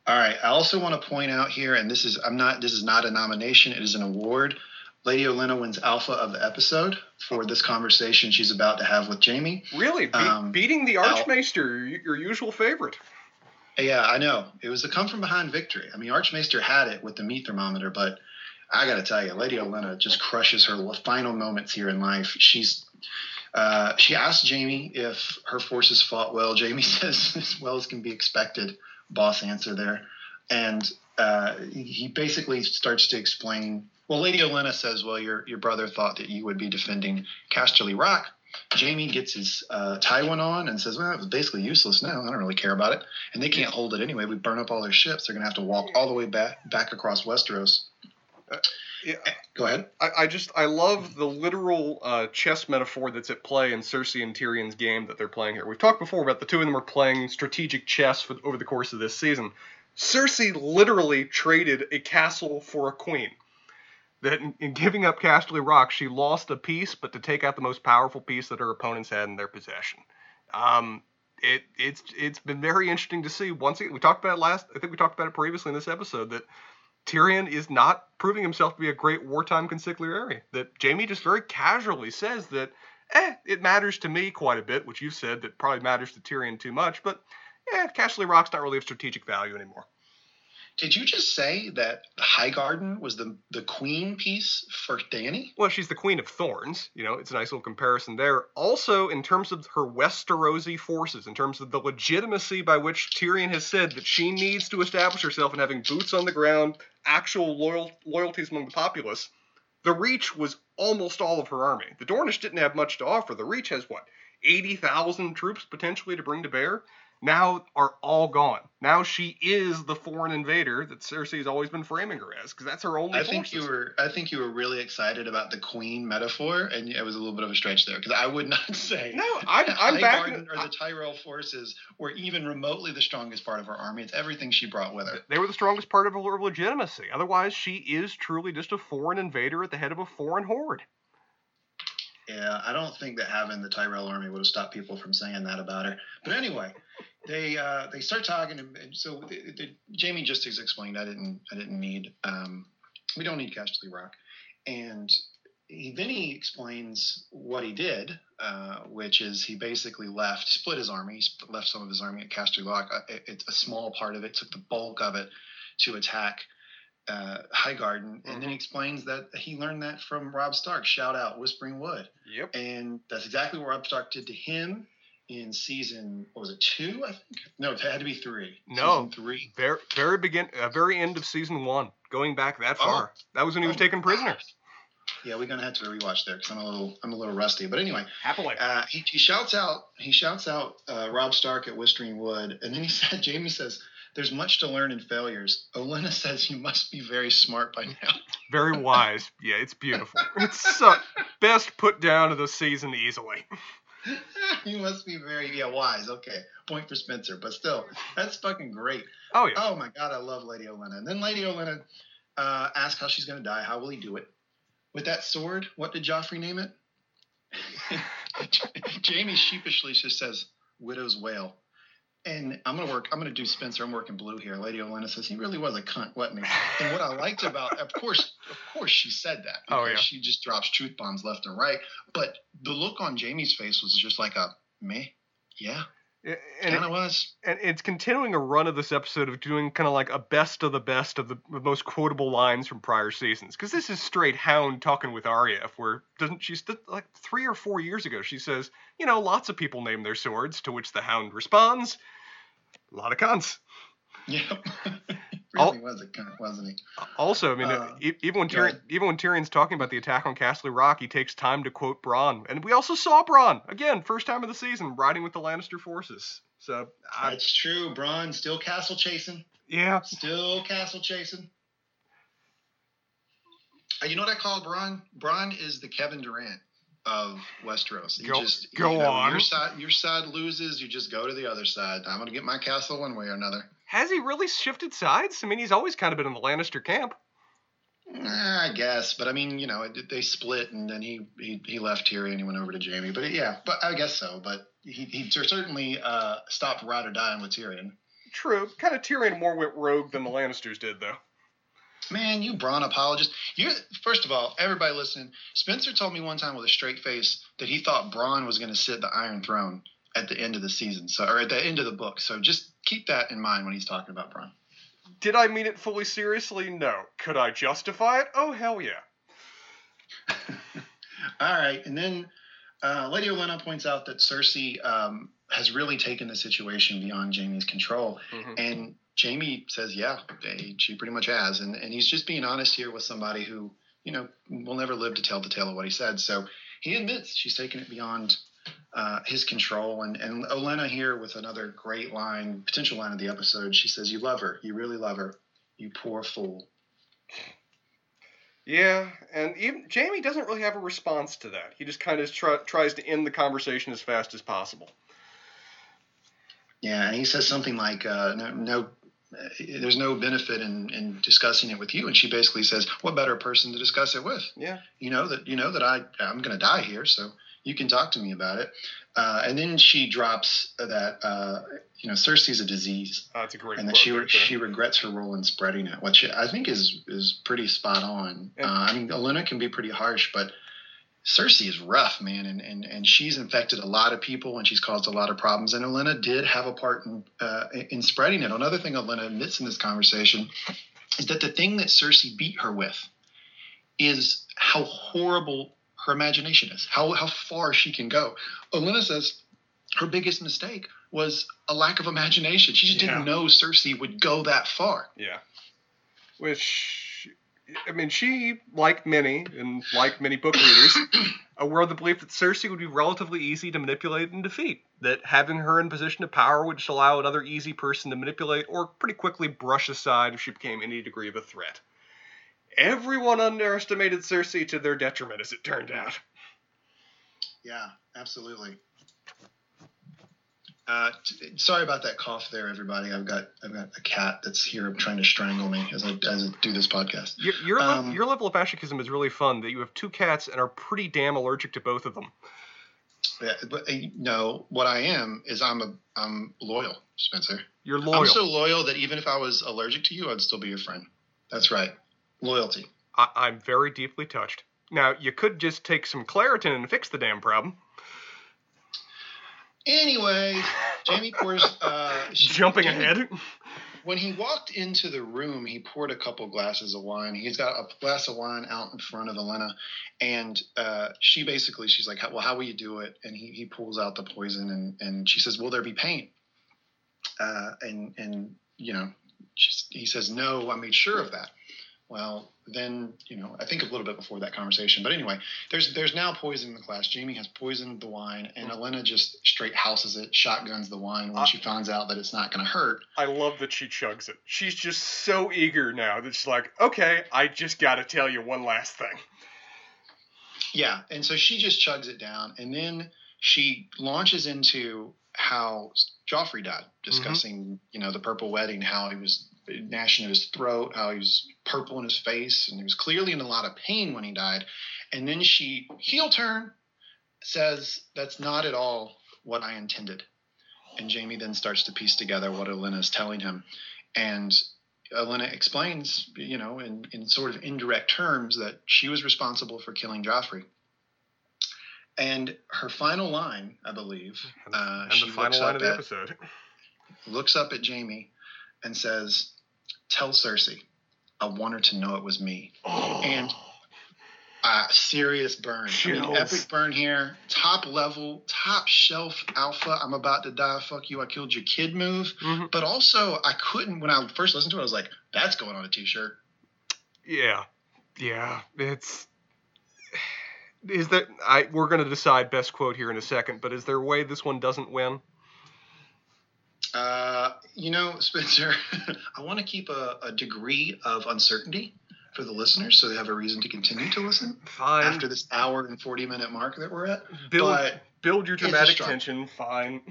All right. I also want to point out here, and this is I'm not this is not a nomination, it is an award. Lady Olenna wins Alpha of the episode for this conversation she's about to have with Jaime. Really? Be- um, beating the Archmaester, Al- your usual favorite. Yeah, I know. It was a come from behind victory. I mean, Archmaester had it with the meat thermometer, but I got to tell you, Lady Olenna just crushes her final moments here in life. She's uh, she asked Jaime if her forces fought well. Jaime says as well as can be expected. Boss answer there, and uh, he basically starts to explain. Well, Lady Olenna says, "Well, your your brother thought that you would be defending Casterly Rock." Jaime gets his uh, Tywin on and says, "Well, it was basically useless now. I don't really care about it, and they can't hold it anyway. We burn up all their ships. They're going to have to walk all the way back back across Westeros." Yeah, go ahead. I, I, just I love the literal uh, chess metaphor that's at play in Cersei and Tyrion's game that they're playing here. We've talked before about the two of them are playing strategic chess for, over the course of this season. Cersei literally traded a castle for a queen. That in, in giving up Casterly Rock, she lost a piece, but to take out the most powerful piece that her opponents had in their possession. Um, it it's it's been very interesting to see. Once again, we talked about it last. I think we talked about it previously in this episode that Tyrion is not proving himself to be a great wartime consigliere. That Jaime just very casually says that, eh, it matters to me quite a bit, which you've said that probably matters to Tyrion too much, but eh, Casterly Rock's not really of strategic value anymore. Did you just say that Highgarden was the the queen piece for Dany? Well, she's the queen of thorns. You know, it's a nice little comparison there. Also, in terms of her Westerosi forces, in terms of the legitimacy by which Tyrion has said that she needs to establish herself and having boots on the ground, actual loyal, loyalties among the populace, the Reach was almost all of her army. The Dornish didn't have much to offer. The Reach has what, eighty thousand troops potentially to bring to bear. Now are all gone. Now she is the foreign invader that Cersei's always been framing her as, because that's her only. I think you were. I think you were really excited about the queen metaphor, and it was a little bit of a stretch there. Because I would not say no. I'm, I'm back. or the Tyrell forces were even remotely the strongest part of her army. It's everything she brought with her. They were the strongest part of her legitimacy. Otherwise, she is truly just a foreign invader at the head of a foreign horde. Yeah, I don't think that having the Tyrell army would have stopped people from saying that about her. But anyway, they uh, they start talking, and so the, the, Jaime just explained. I didn't I didn't need um, we don't need Casterly Rock, and he, then he explains what he did, uh, which is he basically left, split his army, he left some of his army at Casterly Rock. Uh, it's a small part of it, took the bulk of it to attack uh, Highgarden, and mm-hmm. then he explains that he learned that from Robb Stark. Shout out Whispering Wood. Yep. And that's exactly what Robb Stark did to him in season. What was it? Two, I think. No, it had to be three. No, season three. Very, very begin, uh, very end of season one. Going back that far, oh. that was when he was oh, taken prisoner. Gosh. Yeah, we're gonna have to rewatch there because I'm a little, I'm a little rusty. But anyway, happily, uh, he, he shouts out, he shouts out uh, Robb Stark at Whispering Wood, and then he said, Jaime says, there's much to learn in failures. Olenna says you must be very smart by now. Very wise. Yeah, it's beautiful. It's so best put down of the season easily. you must be very yeah wise. Okay, point for Spencer, but still, that's fucking great. Oh yeah. Oh my god, I love Lady Olenna. And then Lady Olenna uh, asks how she's gonna die. How will he do it? With that sword? What did Joffrey name it? Jaime sheepishly just says, "Widow's wail." And I'm gonna work. I'm gonna do Spencer. I'm working blue here. Lady Olenna says he really was a cunt, wasn't he? And what I liked about, of course, of course, she said that. Oh yeah. She just drops truth bombs left and right. But the look on Jaime's face was just like a me, yeah. And kind of was. And it's continuing a run of this episode of doing kind of like a best of the best of the, the most quotable lines from prior seasons. Because this is straight Hound talking with Arya. Where doesn't she like three or four years ago she says, you know, lots of people name their swords. To which the Hound responds, a lot of cons. Yep. really was a cunt, wasn't he? Also, I mean, uh, even when Tyrion, even when Tyrion's talking about the attack on Casterly Rock, he takes time to quote Bronn, and we also saw Bronn again, first time of the season, riding with the Lannister forces. So I, that's true. Bronn still castle chasing. Yeah, still castle chasing. Uh, you know what I call Bronn? Bronn is the Kevin Durant of Westeros. You go, just go you know, on. Your side, your side loses. You just go to the other side. I'm gonna get my castle one way or another. Has he really shifted sides? I mean, he's always kind of been in the Lannister camp. I guess, but I mean, you know, they split, and then he he, he left Tyrion and he went over to Jaime. But yeah, but I guess so. But he he certainly uh, stopped ride or dying with Tyrion. True, kind of Tyrion more went rogue than the Lannisters did, though. Man, you Bronn apologist. You first of all, everybody listening. Spencer told me one time with a straight face that he thought Bronn was going to sit the Iron Throne at the end of the season, so or at the end of the book. So just keep that in mind when he's talking about Bronn. Did I mean it fully seriously? No. Could I justify it? Oh hell yeah. all right, and then uh, Lady Olenna points out that Cersei um, has really taken the situation beyond Jaime's control, mm-hmm. and Jaime says, yeah, they, she pretty much has. And, and he's just being honest here with somebody who, you know, will never live to tell the tale of what he said. So he admits she's taken it beyond uh, his control. And, and Olenna here with another great line, potential line of the episode, she says, You love her. You really love her. You poor fool. Yeah, and even Jaime doesn't really have a response to that. He just kind of try, tries to end the conversation as fast as possible. Yeah, and he says something like, uh, no, no there's no benefit in, in discussing it with you. And she basically says, what better person to discuss it with? Yeah. You know that, you know that I, I'm going to die here. So you can talk to me about it. Uh, and then she drops that, uh, you know, Cersei's a disease. Oh, that's a great And that she, right she regrets her role in spreading it, which I think is, is pretty spot on. Uh, I mean, Olenna can be pretty harsh, but Cersei is rough, man, and, and and she's infected a lot of people and she's caused a lot of problems. And Olenna did have a part in uh, in spreading it. Another thing Olenna admits in this conversation is that the thing that Cersei beat her with is how horrible her imagination is, how how far she can go. Olenna says her biggest mistake was a lack of imagination. She just yeah. didn't know Cersei would go that far. Yeah. Which I mean, she, like many, and like many book readers, aware of the belief that Cersei would be relatively easy to manipulate and defeat. That having her in position of power would just allow another easy person to manipulate or pretty quickly brush aside if she became any degree of a threat. Everyone underestimated Cersei to their detriment, as it turned out. Yeah, absolutely. Uh, t- sorry about that cough there, everybody. I've got I've got a cat that's here trying to strangle me as I as I do this podcast. Your your, le- Um, your level of masochism is really fun. That you have two cats and are pretty damn allergic to both of them. Yeah, but uh, no, what I am is I'm a I'm loyal, Spencer. You're loyal. I'm so loyal that even if I was allergic to you, I'd still be your friend. That's right, loyalty. I, I'm very deeply touched. Now you could just take some Claritin and fix the damn problem. Anyway, Jaime pours. Uh, she- Jumping Jaime- ahead. When he walked into the room, he poured a couple glasses of wine. He's got a glass of wine out in front of Olenna, and uh, she basically she's like, "Well, how will you do it?" And he, he pulls out the poison, and, and she says, "Will there be pain?" Uh, and and you know, she's, he says, "No, I made sure of that." Well, then you know, I think a little bit before that conversation, but anyway, there's there's now poison in the glass. Jaime has poisoned the wine, and mm. Olenna just straight houses it, shotguns the wine when she finds out that it's not going to hurt. I love that she chugs it. She's just so eager now that she's like, okay, I just got to tell you one last thing. Yeah, and so she just chugs it down, and then she launches into how Joffrey died, mm-hmm. discussing you know the purple wedding, how he was gnashing at his throat, how he was purple in his face, and he was clearly in a lot of pain when he died. And then she heel turn says that's not at all what I intended. And Jaime then starts to piece together what Olenna is telling him, and Olenna explains, you know, in, in sort of indirect terms, that she was responsible for killing Joffrey. And her final line, I believe, Uh, and she the final line of the at- episode. looks up at Jaime and says, Tell Cersei, I want her to know it was me. And- Uh, serious burn. I mean, epic burn here. Top level, top shelf alpha. I'm about to die. Fuck you. I killed your kid move. Mhm. But also, I couldn't, when I first listened to it, I was like, that's going on a t shirt. Yeah, yeah. It's is that I we're gonna decide best quote here in a second, but is there a way this one doesn't win? Uh, you know, Spencer, I want to keep a, a degree of uncertainty for the listeners so they have a reason to continue to listen Fine. after this hour and 40 minute mark that we're at. build But, build your dramatic tension. Fine.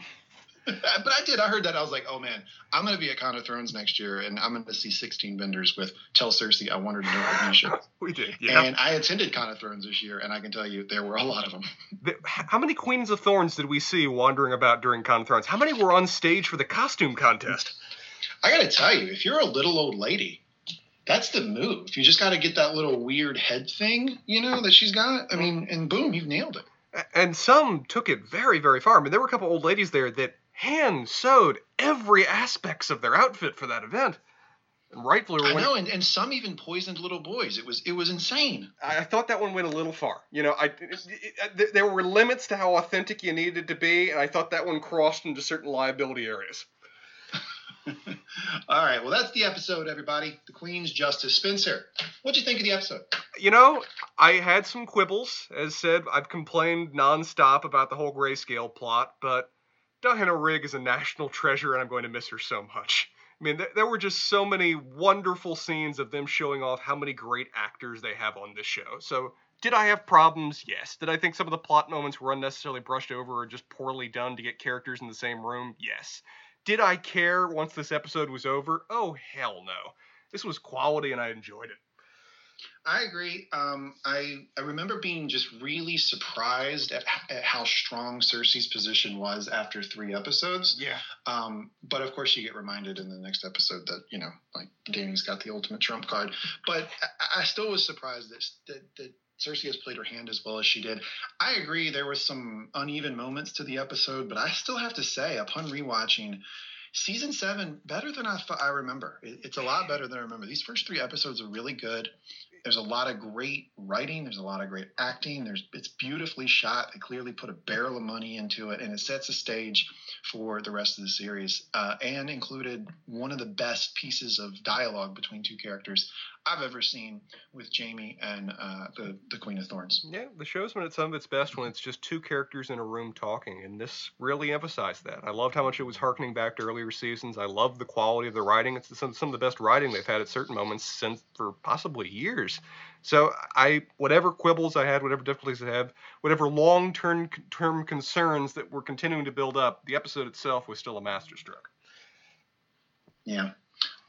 but I did. I heard that. I was like, oh man, I'm going to be at Con of Thrones next year and I'm going to see 16 vendors with Tell Cersei I Want Her to Know Was Me shirts. We did. Yeah. And I attended Con of Thrones this year and I can tell you there were a lot of them. How many Queens of Thorns did we see wandering about during Con of Thrones? How many were on stage for the costume contest? I got to tell you, if you're a little old lady, that's the move. You just got to get that little weird head thing, you know, that she's got. I mean, and boom, you've nailed it. And some took it very, very far. I mean, there were a couple old ladies there that hand sewed every aspects of their outfit for that event. And rightfully, were I know, and, and some even poisoned little boys. It was it was insane. I I thought that one went a little far. You know, I it, it, th- there were limits to how authentic you needed to be, and I thought that one crossed into certain liability areas. All right, well that's the episode, everybody. The Queen's Justice. Spencer, what'd you think of the episode? You know, I had some quibbles. As said, I've complained nonstop about the whole grayscale plot, but Diana Rigg is a national treasure, and I'm going to miss her so much. I mean, th- there were just so many wonderful scenes of them showing off how many great actors they have on this show. So, did I have problems? Yes. Did I think some of the plot moments were unnecessarily brushed over or just poorly done to get characters in the same room? Yes. Did I care once this episode was over? Oh, hell no. This was quality and I enjoyed it. I agree. Um, I I remember being just really surprised at, at how strong Cersei's position was after three episodes. Yeah. Um, but of course, you get reminded in the next episode that you know, like Dany's got the ultimate trump card. But I, I still was surprised that, that that Cersei has played her hand as well as she did. I agree there were some uneven moments to the episode, but I still have to say, upon rewatching. Season seven better than I thought. I remember. It, it's a lot better than I remember. These first three episodes are really good. There's a lot of great writing. There's a lot of great acting. There's it's beautifully shot. They clearly put a barrel of money into it, and it sets a stage for the rest of the series. Uh, and included one of the best pieces of dialogue between two characters. I've ever seen with Jaime and uh, the the Queen of Thorns. Yeah, the show's been at some of its best when it's just two characters in a room talking, and this really emphasized that. I loved how much it was harkening back to earlier seasons. I love the quality of the writing. It's some, some of the best writing they've had at certain moments since for possibly years. So I, whatever quibbles I had, whatever difficulties I had, whatever long-term term concerns that were continuing to build up, the episode itself was still a masterstroke. Yeah.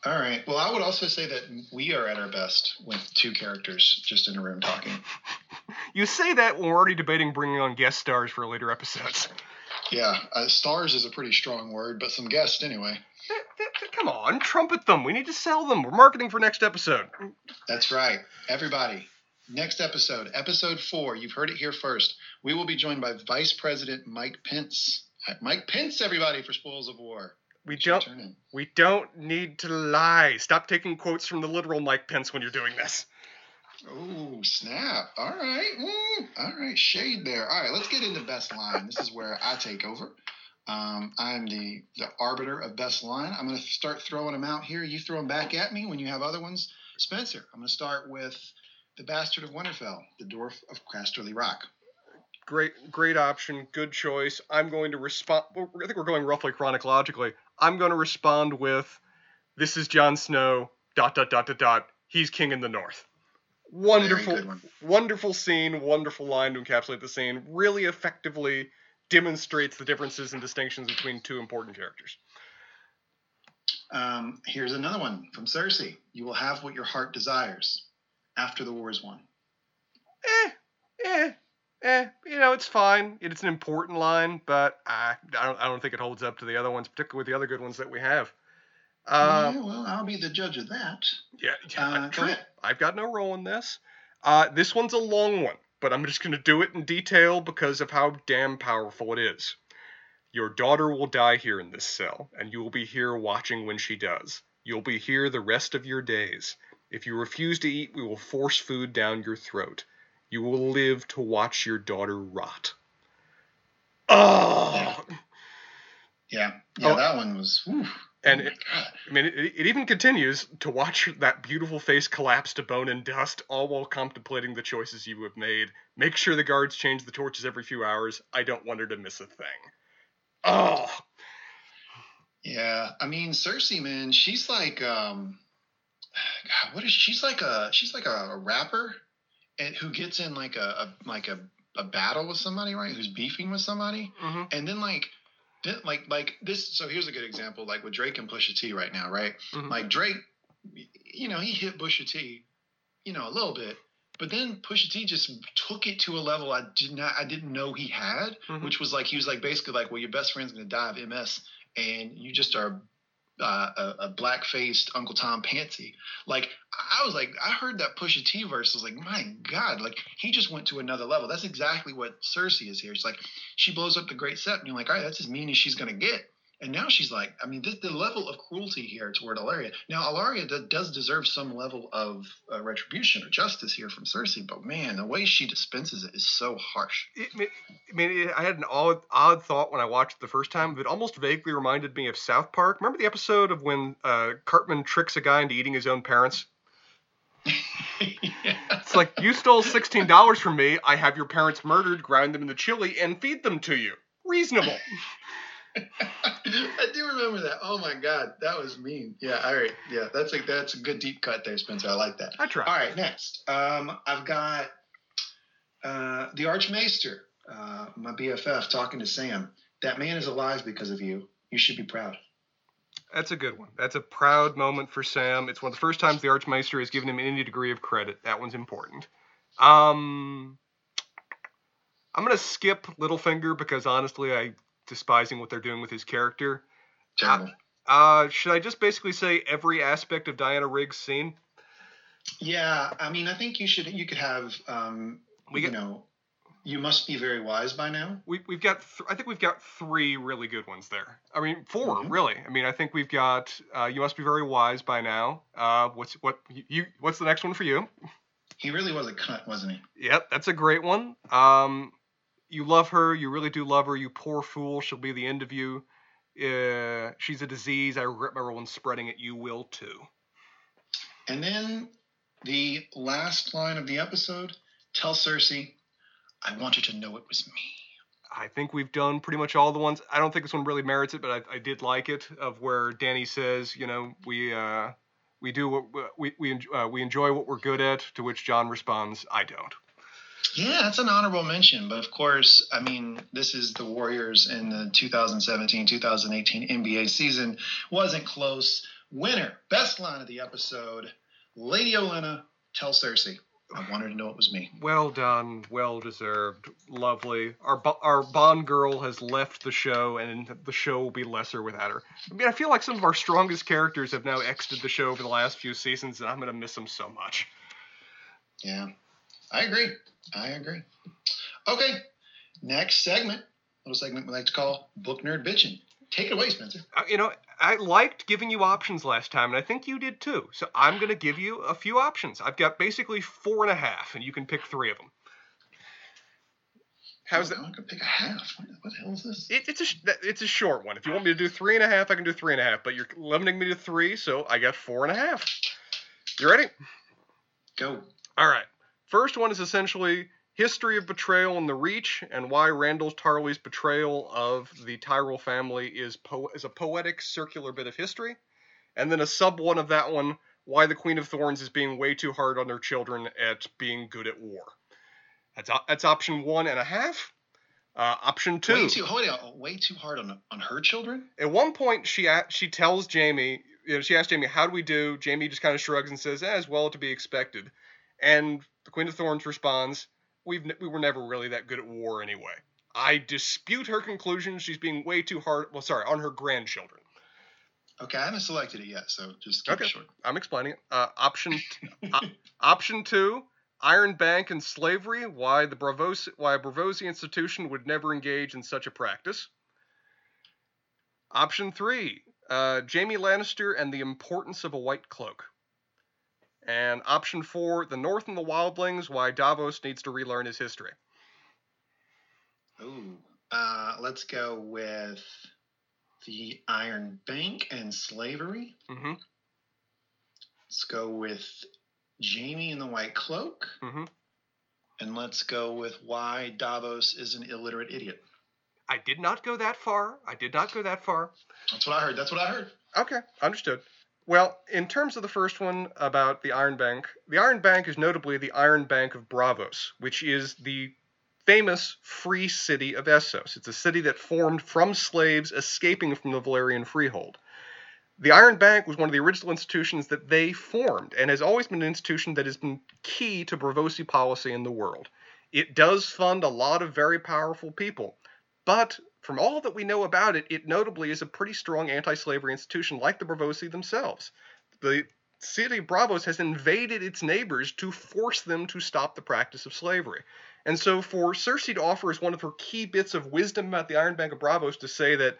All right. Well, I would also say that we are at our best with two characters just in a room talking. you say that when we're already debating bringing on guest stars for later episodes. Yeah, uh, stars is a pretty strong word, but some guests anyway. Come on, trumpet them. We need to sell them. We're marketing for next episode. That's right. Everybody, next episode, episode four, you've heard it here first. We will be joined by Vice President Mike Pence. Mike Pence, everybody, for Spoils of War. We don't. We don't need to lie. Stop taking quotes from the literal Mike Pence when you're doing this. Oh snap! All right, mm, all right, shade there. All right, let's get into best line. This is where I take over. Um, I'm the the arbiter of best line. I'm going to start throwing them out here. You throw them back at me when you have other ones. Spencer, I'm going to start with the Bastard of Winterfell, the Dwarf of Casterly Rock great great option good choice i'm going to respond i think we're going roughly chronologically i'm going to respond with this is Jon Snow dot dot dot dot dot. He's king in the north. Wonderful wonderful scene wonderful line to encapsulate the scene really effectively demonstrates the differences and distinctions between two important characters. Um, here's another one from cersei. You will have what your heart desires after the war is won. Eh eh eh, you know, it's fine. It's an important line, but I, I don't, I don't think it holds up to the other ones, particularly with the other good ones that we have. Uh, yeah, well, I'll be the judge of that. Yeah, yeah uh, I've got no role in this. Uh, this one's a long one, but I'm just going to do it in detail because of how damn powerful it is. Your daughter will die here in this cell, and you will be here watching when she does. You'll be here the rest of your days. If you refuse to eat, we will force food down your throat. You will live to watch your daughter rot. Oh. Yeah, yeah, oh. that one was. Whew. And oh it, I mean, it, it, even continues to watch that beautiful face collapse to bone and dust, all while contemplating the choices you have made. Make sure the guards change the torches every few hours. I don't want her to miss a thing. Oh. Yeah, I mean, Cersei, man, she's like, um, God, what is she's like a she's like a, a rapper and who gets in like a, a like a, a battle with somebody, right? Who's beefing with somebody, mm-hmm. and then like then, like like this. So here's a good example, like with Drake and Pusha T right now, right? Mm-hmm. Like Drake, you know, he hit Pusha T, you know, a little bit, but then Pusha T just took it to a level I did not, I didn't know he had, mm-hmm. which was like he was like basically like, well, your best friend's gonna die of MS, and you just are uh, a, a black faced Uncle Tom Pansy. Like I was like, I heard that Pusha T verse. I was like, my God, like he just went to another level. That's exactly what Cersei is here. It's like she blows up the Great Sept, and you're like, all right, that's as mean as she's gonna get. And now she's like, I mean, this, the level of cruelty here toward Ellaria. Now, Ellaria d- does deserve some level of uh, retribution or justice here from Cersei, but man, the way she dispenses it is so harsh. It, I mean, it, I had an odd, odd thought when I watched it the first time. It almost vaguely reminded me of South Park. Remember the episode of when uh, Cartman tricks a guy into eating his own parents? yeah. It's like you stole sixteen dollars from me. I have your parents murdered, grind them in the chili, and feed them to you. Reasonable. I do remember that. Oh my god, that was mean. Yeah, all right. Yeah, that's like that's a good deep cut there, Spencer. I like that. I try. All right, next. Um, I've got uh, the Archmaester, uh, my BFF, talking to Sam. That man is alive because of you. You should be proud. That's a good one. That's a proud moment for Sam. It's one of the first times the Archmaester has given him any degree of credit. That one's important. Um, I'm gonna skip Littlefinger because honestly, I despising what they're doing with his character. Terrible. Uh, uh, should I just basically say every aspect of Diana Rigg's scene? Yeah, I mean, I think you should. You could have, um, we get, you know, you must be very wise by now. We, we've got, th- I think we've got three really good ones there. I mean, 4 mm-hmm. really. I mean, I think we've got, uh, you must be very wise by now. Uh, what's what you? What's the next one for you? He really was a cunt, wasn't he? Yep, that's a great one. Um, you love her, you really do love her, you poor fool, she'll be the end of you. Uh, she's a disease. I regret my one spreading it. You will too. And then The last line of the episode tell Cersei, I wanted to know it was me. I think we've done pretty much all the ones. I don't think this one really merits it, but I, I did like it of where Dany says, you know, we uh, we do what we we uh, we enjoy what we're good at. To which Jon responds, I don't. Yeah, that's an honorable mention. But of course, I mean, this is the Warriors in the 2017 2018 NBA season. Wasn't close. Winner, best line of the episode Lady Olenna, tell Cersei. I wanted to know it was me. Well done, well deserved, lovely. Our our Bond girl has left the show, and the show will be lesser without her. I mean, I feel like some of our strongest characters have now exited the show over the last few seasons, and I'm gonna miss them so much. Yeah, I agree. I agree. Okay, next segment, little segment we like to call Book Nerd Bitching. Take it away, Spencer. Uh, you know, I liked giving you options last time, and I think you did too. So I'm going to give you a few options. I've got basically four and a half, and you can pick three of them. How's that? I'm gonna pick a half. What the hell is this? It, it's a it's a short one. If you want me to do three and a half, I can do three and a half. But you're limiting me to three, so I got four and a half. You ready? Go. All right. First one is essentially history of betrayal in the Reach and why Randyll Tarly's betrayal of the Tyrell family is po- is a poetic circular bit of history. And then a sub one of that one, why the Queen of Thorns is being way too hard on their children at being good at war. That's that's option one and a half. Uh, option two. Way too, hold on, way too hard on on her children. At one point, she she tells Jaime, you know, she asks Jaime, "How do we do?" Jaime just kind of shrugs and says, eh, "As well to be expected." And the Queen of Thorns responds, "We've we were never really that good at war anyway." I dispute her conclusion. She's being way too hard. Well, sorry, on her grandchildren. Okay, I haven't selected it yet, so just keep okay. it short. I'm explaining it. Uh, option option two Iron Bank and slavery, why the Braavos, why a Braavosi institution would never engage in such a practice. Option three, uh, Jaime Lannister and the importance of a white cloak. And option four, the North and the Wildlings, why Davos needs to relearn his history. Ooh, uh, let's go with the Iron Bank and slavery. Mm-hmm. Let's go with Jaime in the White Cloak. Mm-hmm. And let's go with why Davos is an illiterate idiot. I did not go that far. I did not go that far. That's what I heard. That's what I heard. Okay, understood. Well, in terms of the first one about the Iron Bank, the Iron Bank is notably the Iron Bank of Braavos, which is the famous free city of Essos. It's a city that formed from slaves escaping from the Valyrian freehold. The Iron Bank was one of the original institutions that they formed and has always been an institution that has been key to Braavosi policy in the world. It does fund a lot of very powerful people, but from all that we know about it, it notably is a pretty strong anti slavery institution like the Braavosi themselves. The city of Braavos has invaded its neighbors to force them to stop the practice of slavery. And so, for Cersei to offer as one of her key bits of wisdom about the Iron Bank of Braavos to say that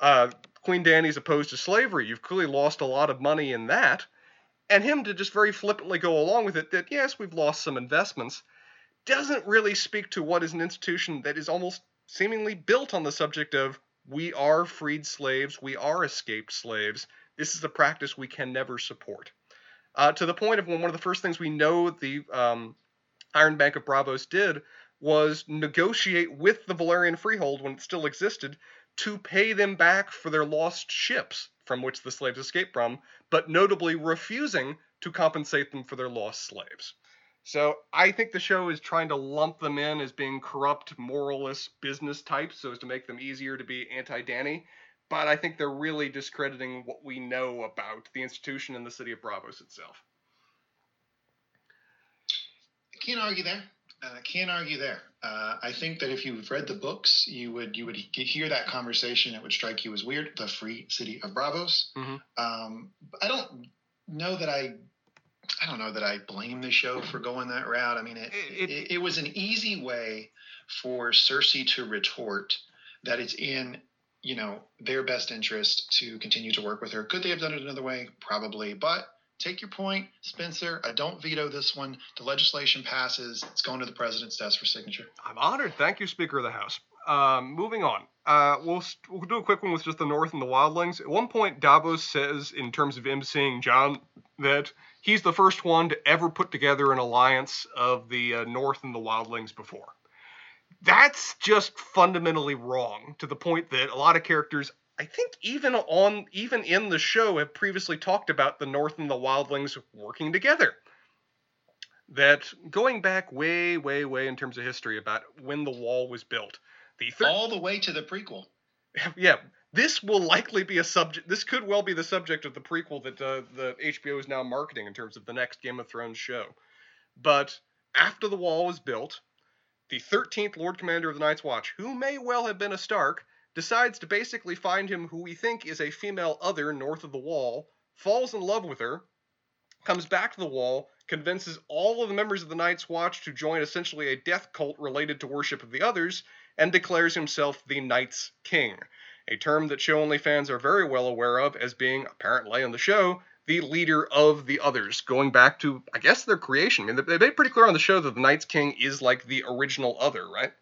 uh, Queen Dany's opposed to slavery. You've clearly lost a lot of money in that. And him to just very flippantly go along with it that, yes, we've lost some investments, doesn't really speak to what is an institution that is almost seemingly built on the subject of we are freed slaves, we are escaped slaves. This is a practice we can never support. Uh, to the point of when one of the first things we know the um, Iron Bank of Braavos did was negotiate with the Valyrian freehold when it still existed to pay them back for their lost ships from which the slaves escaped from, but notably refusing to compensate them for their lost slaves. So I think the show is trying to lump them in as being corrupt, moralist business types so as to make them easier to be anti Dany. But I think they're really discrediting what we know about the institution and the city of Braavos itself. Can't argue there. Uh, can't argue there. Uh, I think that if you've read the books, you would you would hear that conversation. It would strike you as weird. The free city of Braavos. Mm-hmm. Um, I don't know that I. I don't know that I blame the show for going that route. I mean, it, it, it, it was an easy way for Cersei to retort that it's in you know their best interest to continue to work with her. Could they have done it another way? Probably, but take your point, Spencer. I don't veto this one. The legislation passes. It's going to the president's desk for signature. I'm honored. Thank you, Speaker of the House. Um, moving on. Uh, we'll, we'll do a quick one with just the North and the Wildlings. At one point, Davos says, in terms of him seeing Jon, that he's the first one to ever put together an alliance of the uh, North and the Wildlings before. That's just fundamentally wrong to the point that a lot of characters, I think, even on even in the show, have previously talked about the North and the Wildlings working together. That going back way, way, way in terms of history about when the wall was built, the thir- all the way to the prequel. yeah, this will likely be a subject. This could well be the subject of the prequel that uh, the HBO is now marketing in terms of the next Game of Thrones show. But after the wall was built, the 13th Lord Commander of the Night's Watch, who may well have been a Stark, decides to basically find him who we think is a female other north of the wall, falls in love with her, comes back to the wall, convinces all of the members of the Night's Watch to join essentially a death cult related to worship of the others, and declares himself the Night's King a term that show only fans are very well aware of as being, apparently on the show, the leader of the others, going back to, I guess, their creation. I mean, they made pretty clear on the show that the Night's King is like the original other, right?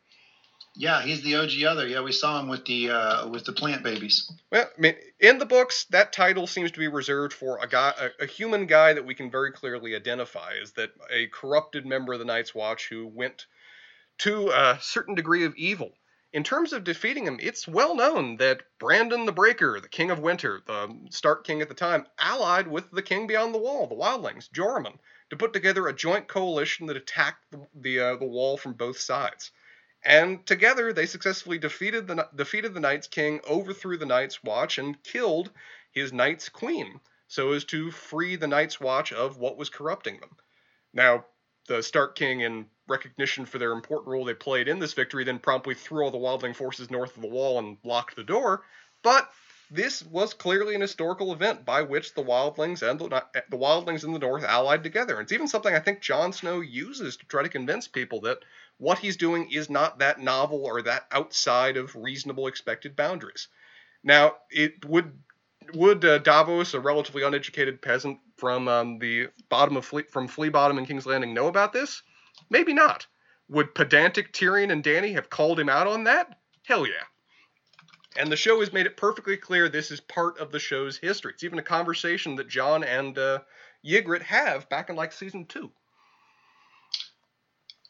Yeah, he's the OG other. Yeah, we saw him with the uh, with the plant babies. Well, I mean, in the books, that title seems to be reserved for a guy, a, a human guy that we can very clearly identify as that a corrupted member of the Night's Watch who went to a certain degree of evil in terms of defeating him, it's well known that Brandon the Breaker, the King of Winter, the Stark King at the time, allied with the King Beyond the Wall, the Wildlings, Joramun, to put together a joint coalition that attacked the the, uh, the wall from both sides. And together, they successfully defeated the defeated the Night's King, overthrew the Night's Watch, and killed his Night's Queen, so as to free the Night's Watch of what was corrupting them. Now, the Stark King, in recognition for their important role they played in this victory, then promptly threw all the wildling forces north of the wall and locked the door. But this was clearly an historical event by which the wildlings and the, the wildlings in the north allied together. And it's even something I think Jon Snow uses to try to convince people that what he's doing is not that novel or that outside of reasonable expected boundaries. Now, it would would uh, Davos, a relatively uneducated peasant from um, the bottom of Flea, from Flea Bottom and King's Landing, know about this? Maybe not. Would pedantic Tyrion and Dany have called him out on that? Hell yeah. And the show has made it perfectly clear this is part of the show's history. It's even a conversation that Jon and uh, Ygritte have back in like season two.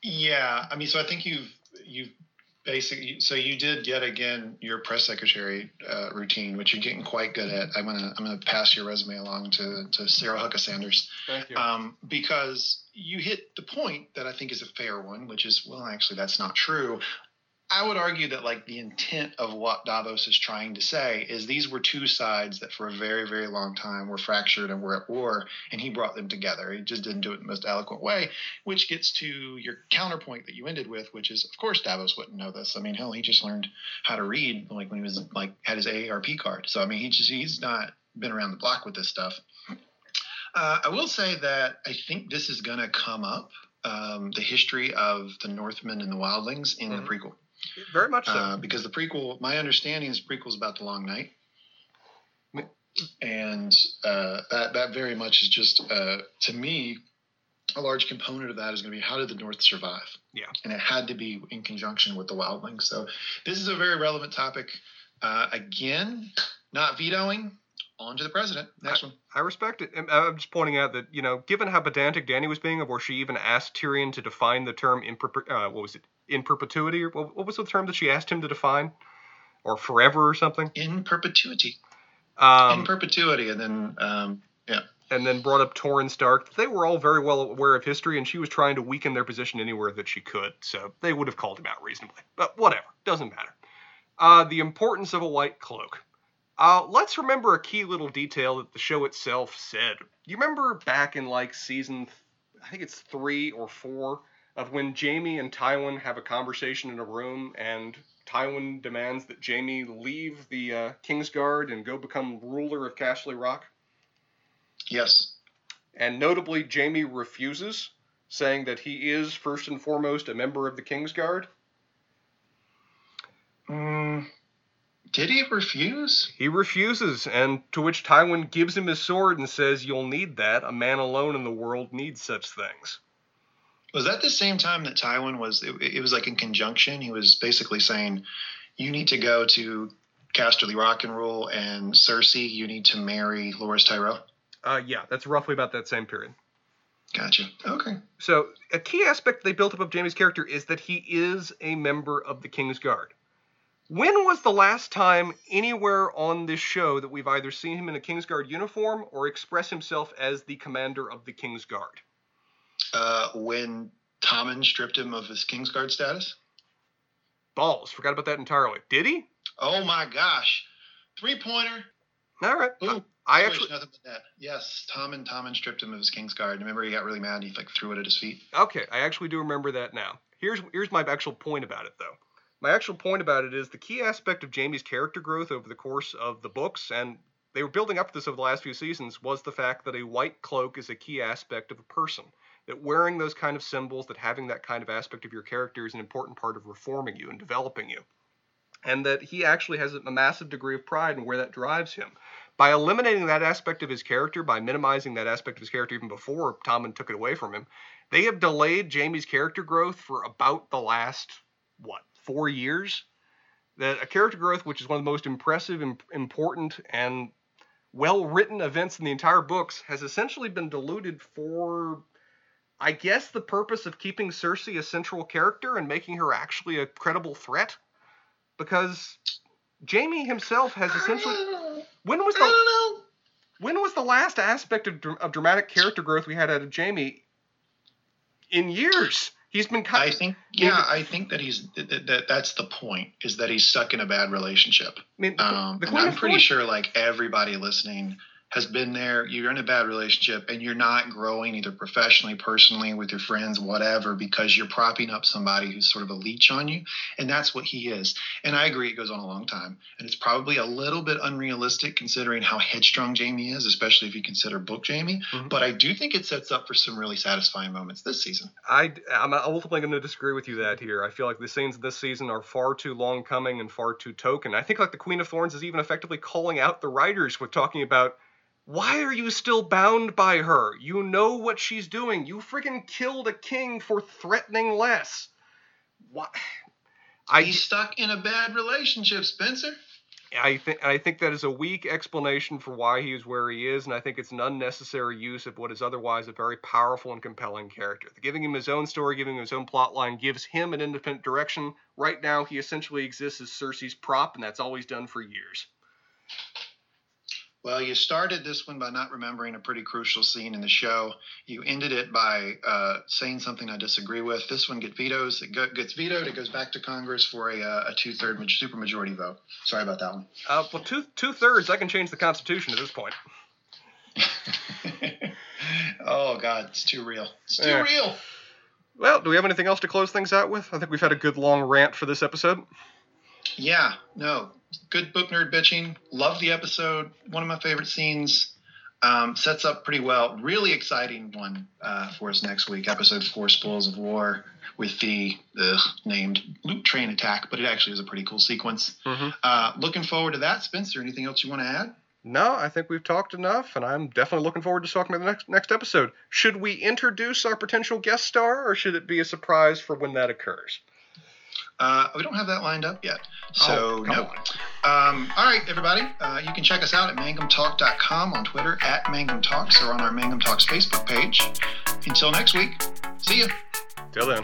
Yeah, I mean, so I think you've you've basically so you did yet again your press secretary uh, routine, which you're getting quite good at. I'm gonna I'm gonna pass your resume along to to Sarah Hucka Sanders. Thank you. Um, because you hit the point that I think is a fair one, which is well, actually that's not true. I would argue that like the intent of what Davos is trying to say is these were two sides that for a very very long time were fractured and were at war, and he brought them together. He just didn't do it in the most eloquent way, which gets to your counterpoint that you ended with, which is of course Davos wouldn't know this. I mean, hell, he just learned how to read like when he was like had his AARP card. So I mean, he just he's not been around the block with this stuff. Uh, I will say that I think this is going to come up um, the history of the Northmen and the Wildlings in mm-hmm. the prequel. Very much so. Uh, because the prequel, my understanding is prequel is about the Long Night, and uh, that that very much is just uh, to me a large component of that is going to be how did the North survive? Yeah, and it had to be in conjunction with the Wildlings. So this is a very relevant topic. Uh, again, not vetoing, on to the president. Next I, one. I respect it. I'm just pointing out that you know, given how pedantic Dany was being, of where she even asked Tyrion to define the term in uh, what was it in perpetuity, or what, what, was the term that she asked him to define, or forever or something? In perpetuity. Um, in perpetuity, and then um, yeah. And then brought up Torrhen Stark. They were all very well aware of history, and she was trying to weaken their position anywhere that she could. So they would have called him out reasonably. But whatever, doesn't matter. Uh, the importance of a white cloak. Uh, let's remember a key little detail that the show itself said. You remember back in like season, I think it's three or four, of when Jaime and Tywin have a conversation in a room, and Tywin demands that Jaime leave the uh, Kingsguard and go become ruler of Casterly Rock. Yes. And notably, Jaime refuses, saying that he is first and foremost a member of the Kingsguard. Mm, did he refuse? He refuses, and to which Tywin gives him his sword and says, You'll need that. A man alone in the world needs such things. Was that the same time that Tywin was? It, it was like in conjunction. He was basically saying, You need to go to Casterly Rock and Rule, and Cersei, you need to marry Loras Tyrell? Uh, yeah, that's roughly about that same period. Gotcha. Okay. So a key aspect they built up of Jaime's character is that he is a member of the King's Guard. When was the last time anywhere on this show that we've either seen him in a King's Guard uniform or express himself as the commander of the King's Guard? Uh, when Tommen stripped him of his King's Guard status. Balls. Forgot about that entirely. Did he? Oh my gosh. Three pointer. All right. Ooh, I Wish actually nothing but that. Yes, Tommen Tommen stripped him of his King's Guard. Remember, he got really mad. and He like threw it at his feet. Okay, I actually do remember that now. Here's here's my actual point about it though. My actual point about it is the key aspect of Jaime's character growth over the course of the books and they were building up to this over the last few seasons was the fact that a white cloak is a key aspect of a person. That wearing those kind of symbols, that having that kind of aspect of your character is an important part of reforming you and developing you. And that he actually has a massive degree of pride in where that drives him. By eliminating that aspect of his character, by minimizing that aspect of his character even before Tommen took it away from him, they have delayed Jaime's character growth for about the last, what, four years? That a character growth, which is one of the most impressive, im- important, and well written events in the entire books, has essentially been diluted for, I guess, the purpose of keeping Cersei a central character and making her actually a credible threat. Because Jaime himself has essentially. When was the when was the last aspect of, of dramatic character growth we had out of Jaime in years? He's been Kind I think, yeah, I think that he's that, that that's the point is that he's stuck in a bad relationship. I mean, the, um, the and I'm pretty sure like everybody listening has been there. You're in a bad relationship and you're not growing either professionally, personally, with your friends, whatever, because you're propping up somebody who's sort of a leech on you. And that's what he is. And I agree, it goes on a long time. And it's probably a little bit unrealistic considering how headstrong Jaime is, especially if you consider book Jaime. Mhm. But I do think it sets up for some really satisfying moments this season. I, I'm ultimately going to disagree with you that here. I feel like the scenes this season are far too long coming and far too token. I think like the Queen of Thorns is even effectively calling out the writers with talking about why are you still bound by her? You know what she's doing. You freaking killed a king for threatening less. What? I, He's stuck in a bad relationship, Spencer. I think I think that is a weak explanation for why he is where he is, and I think it's an unnecessary use of what is otherwise a very powerful and compelling character. Giving him his own story, giving him his own plot line, gives him an independent direction. Right now, he essentially exists as Cersei's prop, and that's all he's done for years. Well, you started this one by not remembering a pretty crucial scene in the show. You ended it by uh, saying something I disagree with. This one gets vetoes. It gets vetoed. It goes back to Congress for a, uh, a two-third ma- supermajority vote. Sorry about that one. Uh, well, two two thirds, I can change the Constitution at this point. oh God, it's too real. It's too Yeah. real. Well, do we have anything else to close things out with? I think we've had a good long rant for this episode. Yeah, no, good book nerd bitching. Love the episode. One of my favorite scenes. Um, sets up pretty well. Really exciting one uh, for us next week. Episode four, Spoils of War, with the ugh, named loot train attack, but it actually is a pretty cool sequence. Mm-hmm. Uh, looking forward to that, Spencer. Anything else you want to add? No, I think we've talked enough, and I'm definitely looking forward to talking about the next next episode. Should we introduce our potential guest star, or should it be a surprise for when that occurs? Uh, we don't have that lined up yet, so Oh, no. Um, all right, everybody. Uh, you can check us out at mangumtalk.com on Twitter at mangumtalks or on our Mangum Talks Facebook page. Until next week, see ya. Till then.